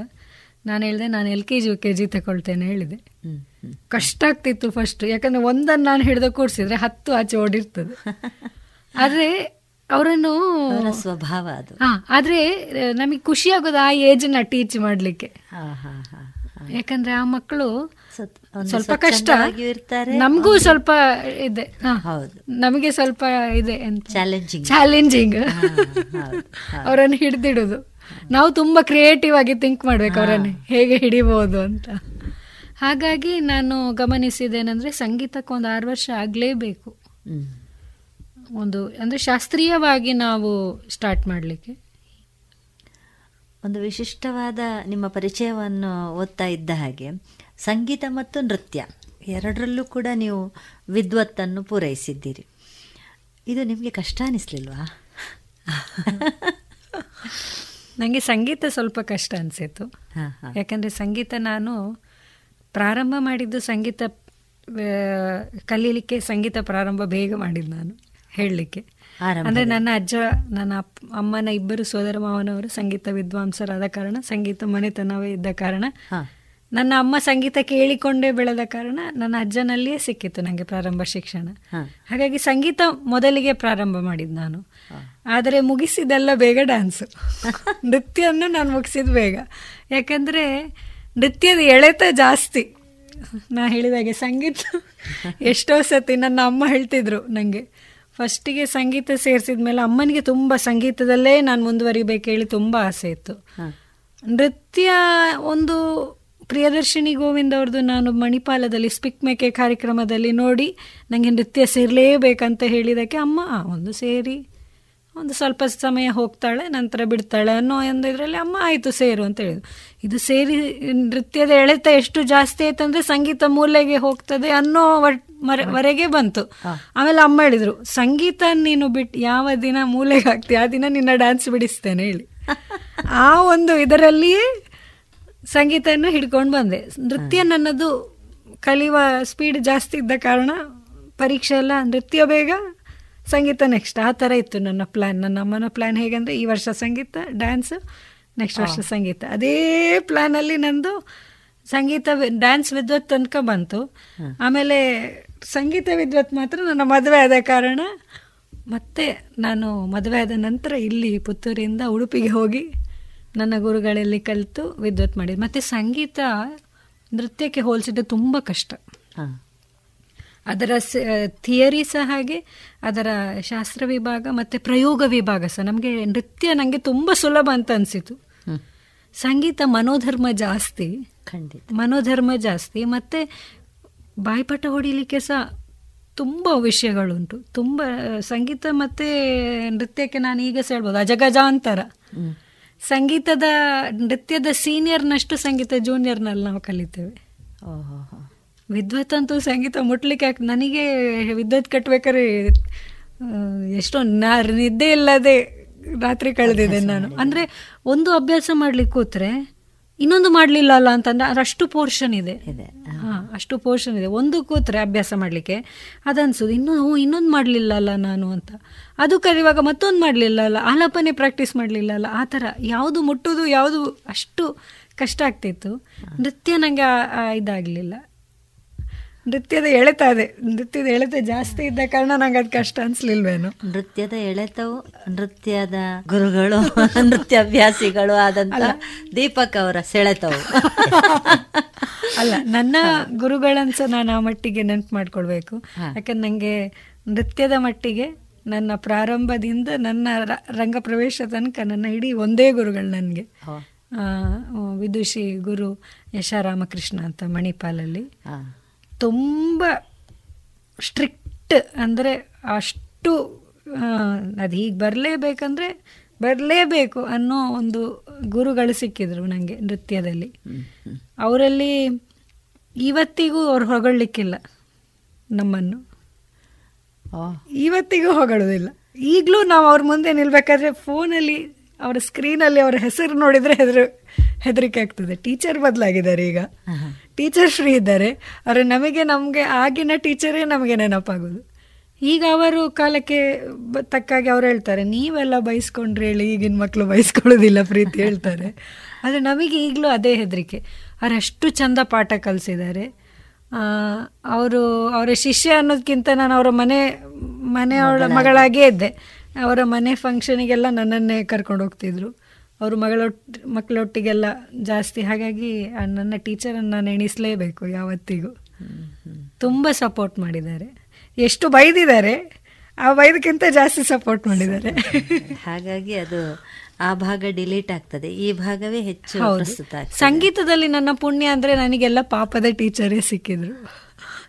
ನಾನು ಹೇಳಿದೆ ನಾನು L K G U K G ತಗೊಳ್ತೇನೆ ಹೇಳಿದೆ. ಕಷ್ಟ ಆಗ್ತಿತ್ತು ಫಸ್ಟ್ ಯಾಕಂದ್ರೆ ಒಂದನ್ನು ನಾನು ಹಿಡಿದು ಕೂಡಿಸಿದ್ರೆ ಹತ್ತು ಆಚೆ ಓಡಿರ್ತದೆ. ಆದರೆ ಅವರನ್ನು ಅವರ ಸ್ವಭಾವ ಅದು. ಆದ್ರೆ ನಮಗೆ ಖುಷಿ ಆಗೋದು ಆ ಏಜ್ನ ಟೀಚ್ ಮಾಡ್ಲಿಕ್ಕೆ. ಯಾಕಂದ್ರೆ ಆ ಮಕ್ಕಳು ಸ್ವಲ್ಪ ಕಷ್ಟ. ನಮಗೂ ಸ್ವಲ್ಪ ಇದೆ. ನಮಗೆ ಸ್ವಲ್ಪ ಇದೆ ಚಾಲೆಂಜಿಂಗ್ ಚಾಲೆಂಜಿಂಗ್ ಅವರನ್ನು ಹಿಡಿದಿಡೋದು. ನಾವು ತುಂಬಾ ಕ್ರಿಯೇಟಿವ್ ಆಗಿ ಥಿಂಕ್ ಮಾಡ್ಬೇಕು ಅವರನ್ನು. ಹೇಗೆ ಹಿಡಿಬಹುದು ಅಂತ. ಹಾಗಾಗಿ ನಾನು ಗಮನಿಸಿದ್ದೇನೆಂದ್ರೆ ಸಂಗೀತಕ್ಕೆ ಒಂದು ಆರು ವರ್ಷ ಆಗಲೇಬೇಕು. ಒಂದು ಅಂದರೆ ಶಾಸ್ತ್ರೀಯವಾಗಿ ನಾವು ಸ್ಟಾರ್ಟ್ ಮಾಡಲಿಕ್ಕೆ? ಒಂದು ವಿಶಿಷ್ಟವಾದ ನಿಮ್ಮ ಪರಿಚಯವನ್ನು ಓದ್ತಾ ಇದ್ದ ಹಾಗೆ ಸಂಗೀತ ಮತ್ತು ನೃತ್ಯ ಎರಡರಲ್ಲೂ ಕೂಡ ನೀವು ವಿದ್ವತ್ತನ್ನು ಪೂರೈಸಿದ್ದೀರಿ. ಇದು ನಿಮಗೆ ಕಷ್ಟ ಅನಿಸ್ಲಿಲ್ವಾ? ನನಗೆ ಸಂಗೀತ ಸ್ವಲ್ಪ ಕಷ್ಟ ಹಾ. ಯಾಕಂದರೆ ಸಂಗೀತ ನಾನು ಪ್ರಾರಂಭ ಮಾಡಿದ್ದು ಸಂಗೀತ ಕಲೀಲಿಕ್ಕೆ ಸಂಗೀತ ಪ್ರಾರಂಭ ಬೇಗ ಮಾಡಿದ್ದು ನಾನು. ಹೇಳಲಿಕ್ಕೆ ಅಂದ್ರೆ ನನ್ನ ಅಜ್ಜ ನನ್ನ ಅಮ್ಮನ ಇಬ್ಬರು ಸೋದರ ಮಾವನವರು ಸಂಗೀತ ವಿದ್ವಾಂಸರಾದ ಕಾರಣ ಸಂಗೀತ ಮನೆತನವೇ ಇದ್ದ ಕಾರಣ ನನ್ನ ಅಮ್ಮ ಸಂಗೀತ ಕೇಳಿಕೊಂಡೇ ಬೆಳೆದ ಕಾರಣ ನನ್ನ ಅಜ್ಜನಲ್ಲಿಯೇ ಸಿಕ್ಕಿತ್ತು ನನಗೆ ಪ್ರಾರಂಭ ಶಿಕ್ಷಣ. ಹಾಗಾಗಿ ಸಂಗೀತ ಮೊದಲಿಗೆ ಪ್ರಾರಂಭ ಮಾಡಿದ್ದು ನಾನು. ಆದರೆ ಮುಗಿಸಿದೆಲ್ಲ ಬೇಗ ಡ್ಯಾನ್ಸು ನೃತ್ಯವನ್ನು ನಾನು ಮುಗಿಸಿದ ಬೇಗ. ಯಾಕಂದ್ರೆ ನೃತ್ಯದ ಎಳೆತ ಜಾಸ್ತಿ. ನಾ ಹೇಳಿದಾಗೆ ಸಂಗೀತ ಎಷ್ಟೋ ಸತಿ ನನ್ನ ಅಮ್ಮ ಹೇಳ್ತಿದ್ರು ನನಗೆ ಫಸ್ಟಿಗೆ ಸಂಗೀತ ಸೇರಿಸಿದ ಮೇಲೆ ಅಮ್ಮನಿಗೆ ತುಂಬ ಸಂಗೀತದಲ್ಲೇ ನಾನು ಮುಂದುವರಿಬೇಕು ಹೇಳಿ ತುಂಬ ಆಸೆ ಇತ್ತು. ನೃತ್ಯ ಒಂದು ಪ್ರಿಯದರ್ಶಿನಿ ಗೋವಿಂದ್ ಅವ್ರದ್ದು ನಾನು ಮಣಿಪಾಲದಲ್ಲಿ ಸ್ಪಿಕ್ ಮೇಕೆ ಕಾರ್ಯಕ್ರಮದಲ್ಲಿ ನೋಡಿ ನನಗೆ ನೃತ್ಯ ಸೇರಲೇಬೇಕಂತ ಹೇಳಿದಕ್ಕೆ ಅಮ್ಮ "ಆ, ಒಂದು ಸೇರಿ. ಒಂದು ಸ್ವಲ್ಪ ಸಮಯ ಹೋಗ್ತಾಳೆ ನಂತರ ಬಿಡ್ತಾಳೆ ಅನ್ನೋ ಒಂದು ಇದರಲ್ಲಿ ಅಮ್ಮ ಆಯಿತು ಸೇರು ಅಂತ ಹೇಳಿದ್ರು. ಇದು ಸೇರಿ ನೃತ್ಯದ ಎಳೆತ ಎಷ್ಟು ಜಾಸ್ತಿ ಆಯ್ತಂದ್ರೆ ಸಂಗೀತ ಮೂಲೆಗೆ ಹೋಗ್ತದೆ ಅನ್ನೋ ವರೆಗೆ ಬಂತು. ಆಮೇಲೆ ಅಮ್ಮ ಹೇಳಿದ್ರು ಸಂಗೀತ ನೀನು ಬಿಟ್ಟು ಯಾವ ದಿನ ಮೂಲೆಗೆ ಹಾಕ್ತೀಯ ಆ ದಿನ ನಿನ್ನ ಡ್ಯಾನ್ಸ್ ಬಿಡಿಸ್ತೇನೆ ಹೇಳಿ. ಆ ಒಂದು ಇದರಲ್ಲಿಯೇ ಸಂಗೀತವನ್ನು ಹಿಡ್ಕೊಂಡು ಬಂದೆ. ನೃತ್ಯ ನನ್ನದು ಕಲಿಯುವ ಸ್ಪೀಡ್ ಜಾಸ್ತಿ ಇದ್ದ ಕಾರಣ ಪರೀಕ್ಷೆ ಎಲ್ಲ ನೃತ್ಯ ಬೇಗ ಸಂಗೀತ ನೆಕ್ಸ್ಟ್ ಆ ಥರ ಇತ್ತು ನನ್ನ ಪ್ಲ್ಯಾನ್ ನನ್ನ ಅಮ್ಮನ ಪ್ಲ್ಯಾನ್ ಹೇಗಂದರೆ ಈ ವರ್ಷ ಸಂಗೀತ ಡ್ಯಾನ್ಸ್ ನೆಕ್ಸ್ಟ್ ವರ್ಷ ಸಂಗೀತ. ಅದೇ ಪ್ಲ್ಯಾನಲ್ಲಿ ನಂದು ಸಂಗೀತ ಡ್ಯಾನ್ಸ್ ವಿದ್ವತ್ ತನಕ ಬಂತು. ಆಮೇಲೆ ಸಂಗೀತ ವಿದ್ವತ್ ಮಾತ್ರ ನನ್ನ ಮದುವೆ ಆದ ಕಾರಣ ಮತ್ತೆ ನಾನು ಮದುವೆ ಆದ ನಂತರ ಇಲ್ಲಿ ಪುತ್ತೂರಿಂದ ಉಡುಪಿಗೆ ಹೋಗಿ ನನ್ನ ಗುರುಗಳಲ್ಲಿ ಕಲಿತು ವಿದ್ವತ್ ಮಾಡಿದ್ದು. ಮತ್ತು ಸಂಗೀತ ನೃತ್ಯಕ್ಕೆ ಹೋಲಿಸಿದ್ರೆ ತುಂಬ ಕಷ್ಟ. ಅದರ ಥಿಯರಿ ಸಹ ಹಾಗೆ ಅದರ ಶಾಸ್ತ್ರ ವಿಭಾಗ ಮತ್ತು ಪ್ರಯೋಗ ವಿಭಾಗ ಸಹ. ನಮಗೆ ನೃತ್ಯ ನನಗೆ ತುಂಬ ಸುಲಭ ಅಂತ ಅನಿಸಿತು. ಸಂಗೀತ ಮನೋಧರ್ಮ ಜಾಸ್ತಿ. ಖಂಡಿತ. ಮನೋಧರ್ಮ ಜಾಸ್ತಿ. ಮತ್ತು ಬಾಯ್ಪಾಠ ಹೊಡಿಲಿಕ್ಕೆ ಸಹ ತುಂಬ ವಿಷಯಗಳುಂಟು. ತುಂಬ ಸಂಗೀತ ಮತ್ತು ನೃತ್ಯಕ್ಕೆ ನಾನು ಈಗ ಸಹ ಹೇಳ್ಬೋದು. ಅಜಗಜಾಂತರ. ಸಂಗೀತದ ನೃತ್ಯದ ಸೀನಿಯರ್ನಷ್ಟು ಸಂಗೀತ ಜೂನಿಯರ್ನಲ್ಲಿ ನಾವು ಕಲಿತೇವೆ. ಓಹೋ ವಿದ್ವತ್ ಅಂತೂ ಸಂಗೀತ ಮುಟ್ಲಿಕ್ಕೆ ಯಾಕೆ ನನಗೆ ವಿದ್ವತ್ ಕಟ್ಬೇಕಾದ್ರೆ ಎಷ್ಟೋ ನಾ ನಿದ್ದೆ ಇಲ್ಲದೆ ರಾತ್ರಿ ಕಳೆದಿದೆ ನಾನು. ಅಂದ್ರೆ ಒಂದು ಅಭ್ಯಾಸ ಮಾಡ್ಲಿಕ್ಕೆ ಕೂತ್ರೆ ಇನ್ನೊಂದು ಮಾಡಲಿಲ್ಲ ಅಲ್ಲ ಅಂತಂದ್ರೆ ಅಷ್ಟು ಪೋರ್ಷನ್ ಇದೆ. ಹಾಂ. ಅಷ್ಟು ಪೋರ್ಷನ್ ಇದೆ. ಒಂದು ಕೂತ್ರೆ ಅಭ್ಯಾಸ ಮಾಡ್ಲಿಕ್ಕೆ ಅದನ್ಸುದು ಇನ್ನೂ ಇನ್ನೊಂದು ಮಾಡಲಿಲ್ಲ ಅಲ್ಲ ನಾನು ಅಂತ. ಅದು ಕರಿವಾಗ ಮತ್ತೊಂದು ಮಾಡಲಿಲ್ಲ ಅಲ್ಲ ಆಲಾಪನೆ ಪ್ರಾಕ್ಟೀಸ್ ಮಾಡಲಿಲ್ಲ ಅಲ್ಲ ಆ ಥರ ಯಾವುದು ಮುಟ್ಟೋದು ಯಾವುದು ಅಷ್ಟು ಕಷ್ಟ ಆಗ್ತಿತ್ತು. ನೃತ್ಯ ನನಗೆ ಇದಾಗ್ಲಿಲ್ಲ. ನೃತ್ಯದ ಎಳೆತ ಅದೇ. ನೃತ್ಯದ ಎಳೆತ ಜಾಸ್ತಿ ಇದ್ದ ಕಾರಣ ನಂಗೆ ಅದು ಕಷ್ಟ ಅನ್ಸ್ಲಿಲ್ವೇನು. ನೃತ್ಯದ ಎಳೆತವು ನೃತ್ಯದ ಗುರುಗಳು ನೃತ್ಯ ಅಭ್ಯಾಸಿಗಳು ಆದಂತ ದೀಪಕ್ ಅವರ ಸೆಳೆತವು. ಅಲ್ಲ ನನ್ನ ಗುರುಗಳನ್ಸ ನಾನು ಆ ಮಟ್ಟಿಗೆ ನೆನ್ಪು ಮಾಡ್ಕೊಳ್ಬೇಕು. ಯಾಕಂದ್ರೆ ನಂಗೆ ನೃತ್ಯದ ಮಟ್ಟಿಗೆ ನನ್ನ ಪ್ರಾರಂಭದಿಂದ ನನ್ನ ರಂಗ ಪ್ರವೇಶ ತನಕ ನನ್ನ ಇಡೀ ಒಂದೇ ಗುರುಗಳು ನನಗೆ. ವಿದುಷಿ ಗುರು ಯಶಾರಾಮಕೃಷ್ಣ ಅಂತ ಮಣಿಪಾಲಲ್ಲಿ. ತುಂಬ ಸ್ಟ್ರಿಕ್ಟ್ ಅಂದರೆ ಅಷ್ಟು ಅದು ಹೀಗೆ ಬರಲೇಬೇಕಂದ್ರೆ ಬರಲೇಬೇಕು ಅನ್ನೋ ಒಂದು ಗುರುಗಳು ಸಿಕ್ಕಿದ್ರು ನನಗೆ ನೃತ್ಯದಲ್ಲಿ. ಅವರಲ್ಲಿ ಇವತ್ತಿಗೂ ಅವ್ರು ಹೊಗಳಿಕ್ಕಿಲ್ಲ ನಮ್ಮನ್ನು. ಇವತ್ತಿಗೂ ಹೊಗಳೋದಿಲ್ಲ. ಈಗಲೂ ನಾವು ಅವ್ರ ಮುಂದೆ ನಿಲ್ಬೇಕಾದ್ರೆ ಫೋನಲ್ಲಿ ಅವರ ಸ್ಕ್ರೀನಲ್ಲಿ ಅವರ ಹೆಸರು ನೋಡಿದರೆ ಹೆದರು ಹೆದರಿಕೆ ಆಗ್ತದೆ. ಟೀಚರ್ ಬದಲಾಗಿದ್ದಾರೆ ಈಗ. ಟೀಚರ್ ಫ್ರೀ ಇದ್ದಾರೆ ಆದರೆ ನಮಗೆ ನಮಗೆ ಆಗಿನ ಟೀಚರೇ ನಮಗೆ ನೆನಪಾಗೋದು. ಈಗ ಅವರು ಕಾಲಕ್ಕೆ ಬ- ತಕ್ಕಾಗಿ ಅವ್ರು ಹೇಳ್ತಾರೆ ನೀವೆಲ್ಲ ಬಯಸ್ಕೊಂಡ್ರೆ ಹೇಳಿ ಈಗಿನ ಮಕ್ಕಳು ಬಯಸ್ಕೊಳ್ಳೋದಿಲ್ಲ ಪ್ರೀತಿ ಹೇಳ್ತಾರೆ. ಆದರೆ ನಮಗೆ ಈಗಲೂ ಅದೇ ಹೆದರಿಕೆ. ಅವ್ರು ಅಷ್ಟು ಚಂದ ಪಾಠ ಕಲಿಸಿದ್ದಾರೆ. ಅವರು ಅವರ ಶಿಷ್ಯ ಅನ್ನೋದಕ್ಕಿಂತ ನಾನು ಅವರ ಮನೆ ಮನೆಯವಳ ಮಗಳಾಗೇ. ಇದ್ದೆ. ಅವರ ಮನೆ ಫಂಕ್ಷನಿಗೆಲ್ಲ ನನ್ನನ್ನೇ ಕರ್ಕೊಂಡು ಹೋಗ್ತಿದ್ರು ಅವರು ಮಗಳೊಟ್ ಮಕ್ಕಳೊಟ್ಟಿಗೆಲ್ಲ ಜಾಸ್ತಿ. ಹಾಗಾಗಿ ನನ್ನ ಟೀಚರನ್ನು ನಾನು ಎಣಿಸಲೇಬೇಕು ಯಾವತ್ತಿಗೂ. ತುಂಬ ಸಪೋರ್ಟ್ ಮಾಡಿದ್ದಾರೆ. ಎಷ್ಟು ಬೈದಿದ್ದಾರೆ ಆ ಬೈದಕ್ಕಿಂತ ಜಾಸ್ತಿ ಸಪೋರ್ಟ್ ಮಾಡಿದ್ದಾರೆ. ಹಾಗಾಗಿ ಅದು ಆ ಭಾಗ ಡಿಲೀಟ್ ಆಗ್ತದೆ. ಈ ಭಾಗವೇ ಹೆಚ್ಚು. ಸಂಗೀತದಲ್ಲಿ ನನ್ನ ಪುಣ್ಯ ಅಂದರೆ ನನಗೆಲ್ಲ ಪಾಪದ ಟೀಚರೇ ಸಿಕ್ಕಿದ್ರು.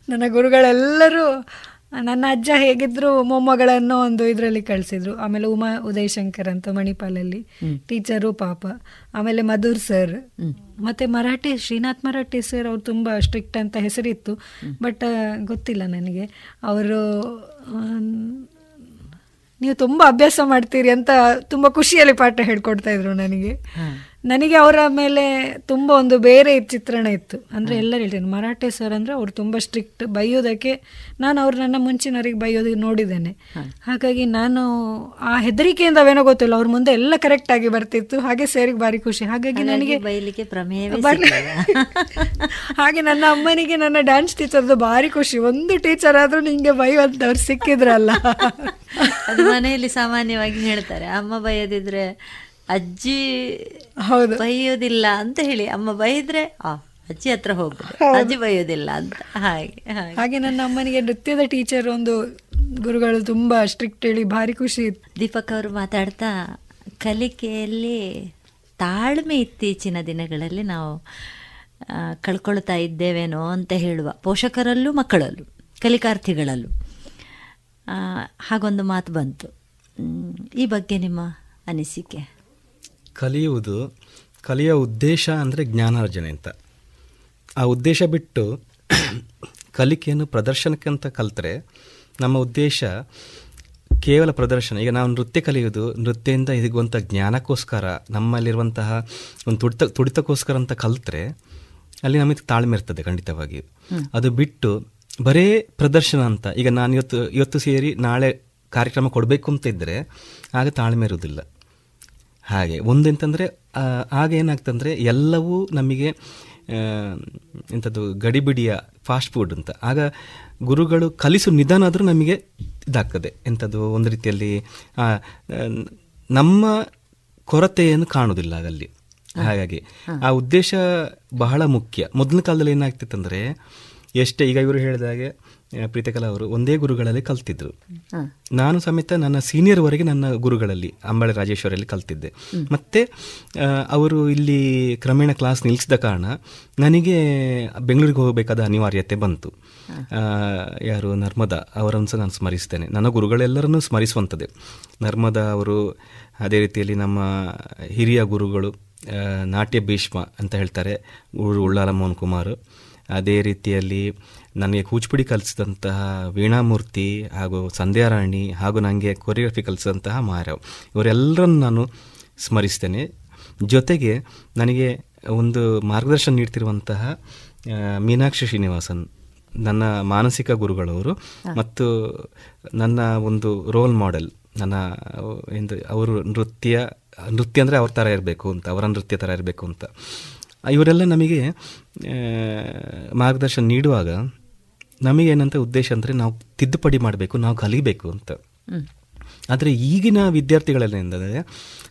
ನನ್ನ ಗುರುಗಳೆಲ್ಲರೂ ನನ್ನ ಅಜ್ಜ ಹೇಗಿದ್ರು ಮೊಮ್ಮಗಳನ್ನು ಒಂದು ಇದರಲ್ಲಿ ಕಳಿಸಿದ್ರು. ಆಮೇಲೆ ಉಮಾ ಉದಯ್ ಶಂಕರ್ ಅಂತ ಮಣಿಪಾಲಲ್ಲಿ. ಟೀಚರು ಪಾಪ. ಆಮೇಲೆ ಮಧುರ್ ಸರ್. ಮತ್ತೆ ಮರಾಠಿ ಶ್ರೀನಾಥ್ ಮರಾಠಿ ಸರ್ ಅವ್ರು ತುಂಬ ಸ್ಟ್ರಿಕ್ಟ್ ಅಂತ ಹೆಸರಿತ್ತು. ಬಟ್ ಗೊತ್ತಿಲ್ಲ ನನಗೆ. ಅವರು ನೀವು ತುಂಬ ಅಭ್ಯಾಸ ಮಾಡ್ತೀರಿ ಅಂತ ತುಂಬ ಖುಷಿಯಲ್ಲಿ ಪಾಠ ಹೇಳ್ಕೊಡ್ತಾ ಇದ್ರು ನನಗೆ. ನನಗೆ ಅವರ ಮೇಲೆ ತುಂಬ ಒಂದು ಬೇರೆ ಚಿತ್ರಣ ಇತ್ತು. ಅಂದರೆ ಎಲ್ಲರೂ ಹೇಳ್ತೇನೆ ಮರಾಠೆ ಸರ್ ಅಂದರೆ ಅವರು ತುಂಬ ಸ್ಟ್ರಿಕ್ಟ್ ಬೈಯೋದಕ್ಕೆ ನಾನು ಅವ್ರು ನನ್ನ ಮುಂಚಿನವರಿಗೆ ಬೈಯೋದಕ್ಕೆ ನೋಡಿದ್ದೇನೆ. ಹಾಗಾಗಿ ನಾನು ಆ ಹೆದರಿಕೆಯಿಂದ ಅವೇನೋ ಗೊತ್ತಿಲ್ಲ ಅವ್ರ ಮುಂದೆ ಎಲ್ಲ ಕರೆಕ್ಟ್ ಆಗಿ ಬರ್ತಿತ್ತು ಹಾಗೆ ಸೇರಿಗೆ ಭಾರಿ ಖುಷಿ. ಹಾಗಾಗಿ ನನಗೆ ಬೈಲಿಕ್ಕೆ ಹಾಗೆ ನನ್ನ ಅಮ್ಮನಿಗೆ ನನ್ನ ಡ್ಯಾನ್ಸ್ ಟೀಚರ್ದು ಭಾರಿ ಖುಷಿ. ಒಂದು ಟೀಚರ್ ಆದ್ರೂ ನಿಮಗೆ ಬೈಯುವಂಥವ್ರು ಸಿಕ್ಕಿದ್ರಲ್ಲ. ಅದು ಮನೆಯಲ್ಲಿ ಸಾಮಾನ್ಯವಾಗಿ ಹೇಳ್ತಾರೆ ಅಮ್ಮ ಬೈಯದಿದ್ರೆ ಅಜ್ಜಿ ಹೌದು. ಬೈಯೋದಿಲ್ಲ ಅಂತ ಹೇಳಿ ಅಮ್ಮ ಬೈದ್ರೆ ಆ ಅಜ್ಜಿ ಹತ್ರ ಹೋಗುದು ಅಜ್ಜಿ ಬೈಯೋದಿಲ್ಲ ಅಂತ. ಹಾಗೆ ಹಾಗೆ. ಹಾಗೆ ನನ್ನ ಅಮ್ಮನಿಗೆ ನೃತ್ಯದ ಟೀಚರ್ ಒಂದು ಗುರುಗಳು ತುಂಬಾ ಸ್ಟ್ರಿಕ್ಟ್ ಹೇಳಿ ಭಾರಿ ಖುಷಿ ಇತ್ತು. ದೀಪಕ್ ಅವರು ಮಾತಾಡ್ತಾ ಕಲಿಕೆಯಲ್ಲಿ ತಾಳ್ಮೆ ಇತ್ತೀಚಿನ ದಿನಗಳಲ್ಲಿ ನಾವು ಕಳ್ಕೊಳ್ತಾ ಇದ್ದೇವೇನೋ ಅಂತ ಹೇಳುವ ಪೋಷಕರಲ್ಲೂ ಮಕ್ಕಳಲ್ಲೂ ಕಲಿಕಾರ್ಥಿಗಳಲ್ಲೂ. ಹಾಗೊಂದು ಮಾತು ಬಂತು. ಈ ಬಗ್ಗೆ ನಿಮ್ಮ ಅನಿಸಿಕೆ? ಕಲಿಯುವುದು ಕಲಿಯೋ ಉದ್ದೇಶ ಅಂದರೆ ಜ್ಞಾನಾರ್ಜನೆ ಅಂತ. ಆ ಉದ್ದೇಶ ಬಿಟ್ಟು ಕಲಿಕೆಯನ್ನು ಪ್ರದರ್ಶನಕ್ಕೆ ಅಂತ ಕಲಿತ್ರೆ ನಮ್ಮ ಉದ್ದೇಶ ಕೇವಲ ಪ್ರದರ್ಶನ. ಈಗ ನಾವು ನೃತ್ಯ ಕಲಿಯೋದು ನೃತ್ಯದಿಂದ ಸಿಗುವಂಥ ಜ್ಞಾನಕ್ಕೋಸ್ಕರ ನಮ್ಮಲ್ಲಿರುವಂತಹ ಒಂದು ತುಡಿತ ತುಡಿತಕ್ಕೋಸ್ಕರ ಅಂತ ಕಲಿತ್ರೆ ಅಲ್ಲಿ ನಮಗೆ ತಾಳ್ಮೆ ಇರ್ತದೆ ಖಂಡಿತವಾಗಿ ಅದು ಬಿಟ್ಟು ಬರೇ ಪ್ರದರ್ಶನ ಅಂತ. ಈಗ ನಾನು ಇವತ್ತು ಇವತ್ತು ಸೇರಿ ನಾಳೆ ಕಾರ್ಯಕ್ರಮ ಕೊಡಬೇಕು ಅಂತ ಇದ್ದರೆ ಆಗ ತಾಳ್ಮೆ ಇರುವುದಿಲ್ಲ. ಹಾಗೆ. ಒಂದೆಂತಂದರೆ ಆಗ ಏನಾಗ್ತಂದರೆ ಎಲ್ಲವೂ ನಮಗೆ ಎಂಥದ್ದು ಗಡಿಬಿಡಿಯ ಫಾಸ್ಟ್ ಫುಡ್ ಅಂತ. ಆಗ ಗುರುಗಳು ಕಲಿಸು ನಿಧಾನ ಆದರೂ ನಮಗೆ ಇದಾಗ್ತದೆ. ಎಂಥದ್ದು ಒಂದು ರೀತಿಯಲ್ಲಿ ನಮ್ಮ ಕೊರತೆಯನ್ನು ಕಾಣುವುದಿಲ್ಲ ಅಲ್ಲಿ ಹಾಗಾಗಿ ಆ ಉದ್ದೇಶ ಬಹಳ ಮುಖ್ಯ. ಮೊದಲಿನ ಕಾಲದಲ್ಲಿ ಏನಾಗ್ತಿತ್ತಂದರೆ ಎಷ್ಟೇ ಈಗ ಇವರು ಹೇಳಿದ ಹಾಗೆ ಆ, ಪ್ರೀತಕಲಾ ಅವರು ಒಂದೇ ಗುರುಗಳಲ್ಲಿ ಕಲ್ತಿದ್ರು. ನಾನು ಸಮೇತ ನನ್ನ ಸೀನಿಯರ್ವರೆಗೆ ನನ್ನ ಗುರುಗಳಲ್ಲಿ ಅಂಬಳೆ ರಾಜೇಶ್ವರಲ್ಲಿ ಕಲ್ತಿದ್ದೆ. ಮತ್ತೆ ಅವರು ಇಲ್ಲಿ ಕ್ರಮೇಣ ಕ್ಲಾಸ್ ನಿಲ್ಲಿಸಿದ ಕಾರಣ ನನಗೆ ಬೆಂಗಳೂರಿಗೆ ಹೋಗಬೇಕಾದ ಅನಿವಾರ್ಯತೆ ಬಂತು. ಯಾರು ನರ್ಮದಾ ಅವರನ್ನು ಸಹ ನಾನು ಸ್ಮರಿಸ್ತೇನೆ. ನನ್ನ ಗುರುಗಳೆಲ್ಲರನ್ನೂ ಸ್ಮರಿಸುವಂಥದ್ದೇ. ನರ್ಮದಾ ಅವರು ಅದೇ ರೀತಿಯಲ್ಲಿ ನಮ್ಮ ಹಿರಿಯ ಗುರುಗಳು ನಾಟ್ಯ ಭೀಷ್ಮ ಅಂತ ಹೇಳ್ತಾರೆ ಉಳ್ಳಾಲ ಮೋಹನ್ ಕುಮಾರ್. ಅದೇ ರೀತಿಯಲ್ಲಿ ನನಗೆ ಕೂಚಿಪುಡಿ ಕಲಿಸಿದಂತಹ ವೀಣಾಮೂರ್ತಿ ಹಾಗೂ ಸಂಧ್ಯಾರಾಣಿ ಹಾಗೂ ನನಗೆ ಕೊರಿಯೋಗ್ರಫಿ ಕಲಿಸಿದಂತಹ ಮಹಾರಾವ್ ಇವರೆಲ್ಲರನ್ನು ನಾನು ಸ್ಮರಿಸ್ತೇನೆ. ಜೊತೆಗೆ ನನಗೆ ಒಂದು ಮಾರ್ಗದರ್ಶನ ನೀಡ್ತಿರುವಂತಹ ಮೀನಾಕ್ಷಿ ಶ್ರೀನಿವಾಸನ್ ನನ್ನ ಮಾನಸಿಕ ಗುರುಗಳವರು ಮತ್ತು ನನ್ನ ಒಂದು ರೋಲ್ ಮಾಡೆಲ್ ನನ್ನ ಎಂದು ಅವರು ನೃತ್ಯ ನೃತ್ಯ ಅಂದರೆ ಅವ್ರ ಥರ ಇರಬೇಕು ಅಂತ ಅವರ ನೃತ್ಯ ಥರ ಇರಬೇಕು ಅಂತ. ಇವರೆಲ್ಲ ನಮಗೆ ಮಾರ್ಗದರ್ಶನ ನೀಡುವಾಗ ನಮಗೇನಂತ ಉದ್ದೇಶ ಅಂದರೆ ನಾವು ತಿದ್ದುಪಡಿ ಮಾಡಬೇಕು ನಾವು ಕಲಿಬೇಕು ಅಂತ. ಆದರೆ ಈಗಿನ ವಿದ್ಯಾರ್ಥಿಗಳೇನೆಂದರೆ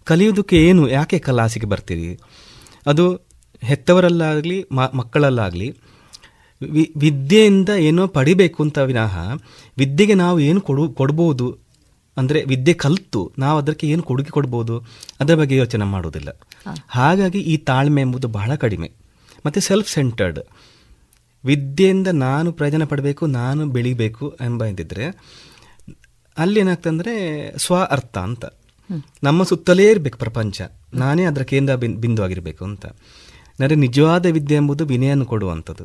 ಕಲಿಯೋದಕ್ಕೆ ಏನು ಯಾಕೆ ಕಲಾಸಿಗೆ ಬರ್ತೀರಿ? ಅದು ಹೆತ್ತವರಲ್ಲಾಗಲಿ ಮಕ್ಕಳಲ್ಲಾಗಲಿ ವಿ ವಿದ್ಯೆಯಿಂದ ಏನೋ ಪಡಿಬೇಕು ಅಂತ ವಿನಃ ವಿದ್ಯೆಗೆ ನಾವು ಏನು ಕೊಡು ಕೊಡ್ಬೋದು? ಅಂದರೆ ವಿದ್ಯೆ ಕಲಿತು ನಾವು ಅದಕ್ಕೆ ಏನು ಕೊಡುಗೆ ಕೊಡ್ಬೋದು? ಅದರ ಬಗ್ಗೆ ಯೋಚನೆ ಮಾಡೋದಿಲ್ಲ ಹಾಗಾಗಿ ಈ ತಾಳ್ಮೆ ಎಂಬುದು ಬಹಳ ಕಡಿಮೆ. ಮತ್ತು ಸೆಲ್ಫ್ ಸೆಂಟರ್ಡ್ ವಿದ್ಯೆಯಿಂದ ನಾನು ಪ್ರಯೋಜನ ಪಡಬೇಕು ನಾನು ಬೆಳಿಬೇಕು ಎಂಬ ಇದ್ದಿದ್ರೆ ಅಲ್ಲಿ ಏನಾಗ್ತಂದ್ರೆ ಸ್ವ ಅರ್ಥ ಅಂತ. ನಮ್ಮ ಸುತ್ತಲೇ ಇರಬೇಕು ಪ್ರಪಂಚ. ನಾನೇ ಅದರ ಕೇಂದ್ರ ಬಿನ್- ಬಿಂದು ಆಗಿರಬೇಕು ಅಂತ. ಅಂದರೆ ನಿಜವಾದ ವಿದ್ಯೆ ಎಂಬುದು ವಿನಯನ್ನು ಕೊಡುವಂಥದ್ದು.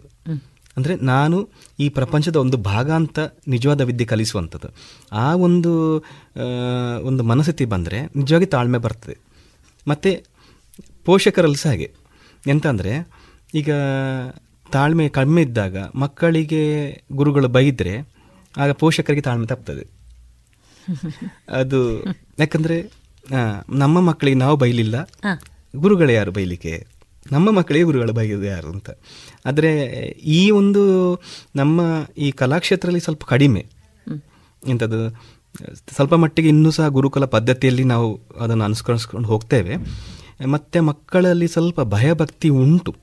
ಅಂದರೆ ನಾನು ಈ ಪ್ರಪಂಚದ ಒಂದು ಭಾಗ ಅಂತ ನಿಜವಾದ ವಿದ್ಯೆ ಕಲಿಸುವಂಥದ್ದು. ಆ ಒಂದು ಒಂದು ಮನಸ್ಥಿತಿ ಬಂದರೆ ನಿಜವಾಗಿ ತಾಳ್ಮೆ ಬರ್ತದೆ. ಮತ್ತು ಪೋಷಕರಲ್ಲಿ ಸಹ ಹಾಗೆ. ಎಂತಂದರೆ ಈಗ ತಾಳ್ಮೆ ಕಡಿಮೆ ಇದ್ದಾಗ ಮಕ್ಕಳಿಗೆ ಗುರುಗಳು ಬೈದರೆ ಆಗ ಪೋಷಕರಿಗೆ ತಾಳ್ಮೆ ತಪ್ತದೆ ಅದು ಯಾಕಂದರೆ ನಮ್ಮ ಮಕ್ಕಳಿಗೆ ನಾವು ಬೈಲಿಲ್ಲ ಗುರುಗಳೇ ಯಾರು ಬೈಲಿಕ್ಕೆ? ನಮ್ಮ ಮಕ್ಕಳಿಗೆ ಗುರುಗಳು ಬೈಯೋದು ಯಾರು ಅಂತ. ಆದರೆ ಈ ಒಂದು ನಮ್ಮ ಈ ಕಲಾಕ್ಷೇತ್ರದಲ್ಲಿ ಸ್ವಲ್ಪ ಕಡಿಮೆ. ಎಂಥದ್ದು ಸ್ವಲ್ಪ ಮಟ್ಟಿಗೆ ಇನ್ನೂ ಸಹ ಗುರುಕುಲ ಪದ್ಧತಿಯಲ್ಲಿ ನಾವು ಅದನ್ನು ಅನುಸರಿಸ್ಕೊಂಡು ಹೋಗ್ತೇವೆ. ಮತ್ತು ಮಕ್ಕಳಲ್ಲಿ ಸ್ವಲ್ಪ ಭಯಭಕ್ತಿ ಉಂಟು.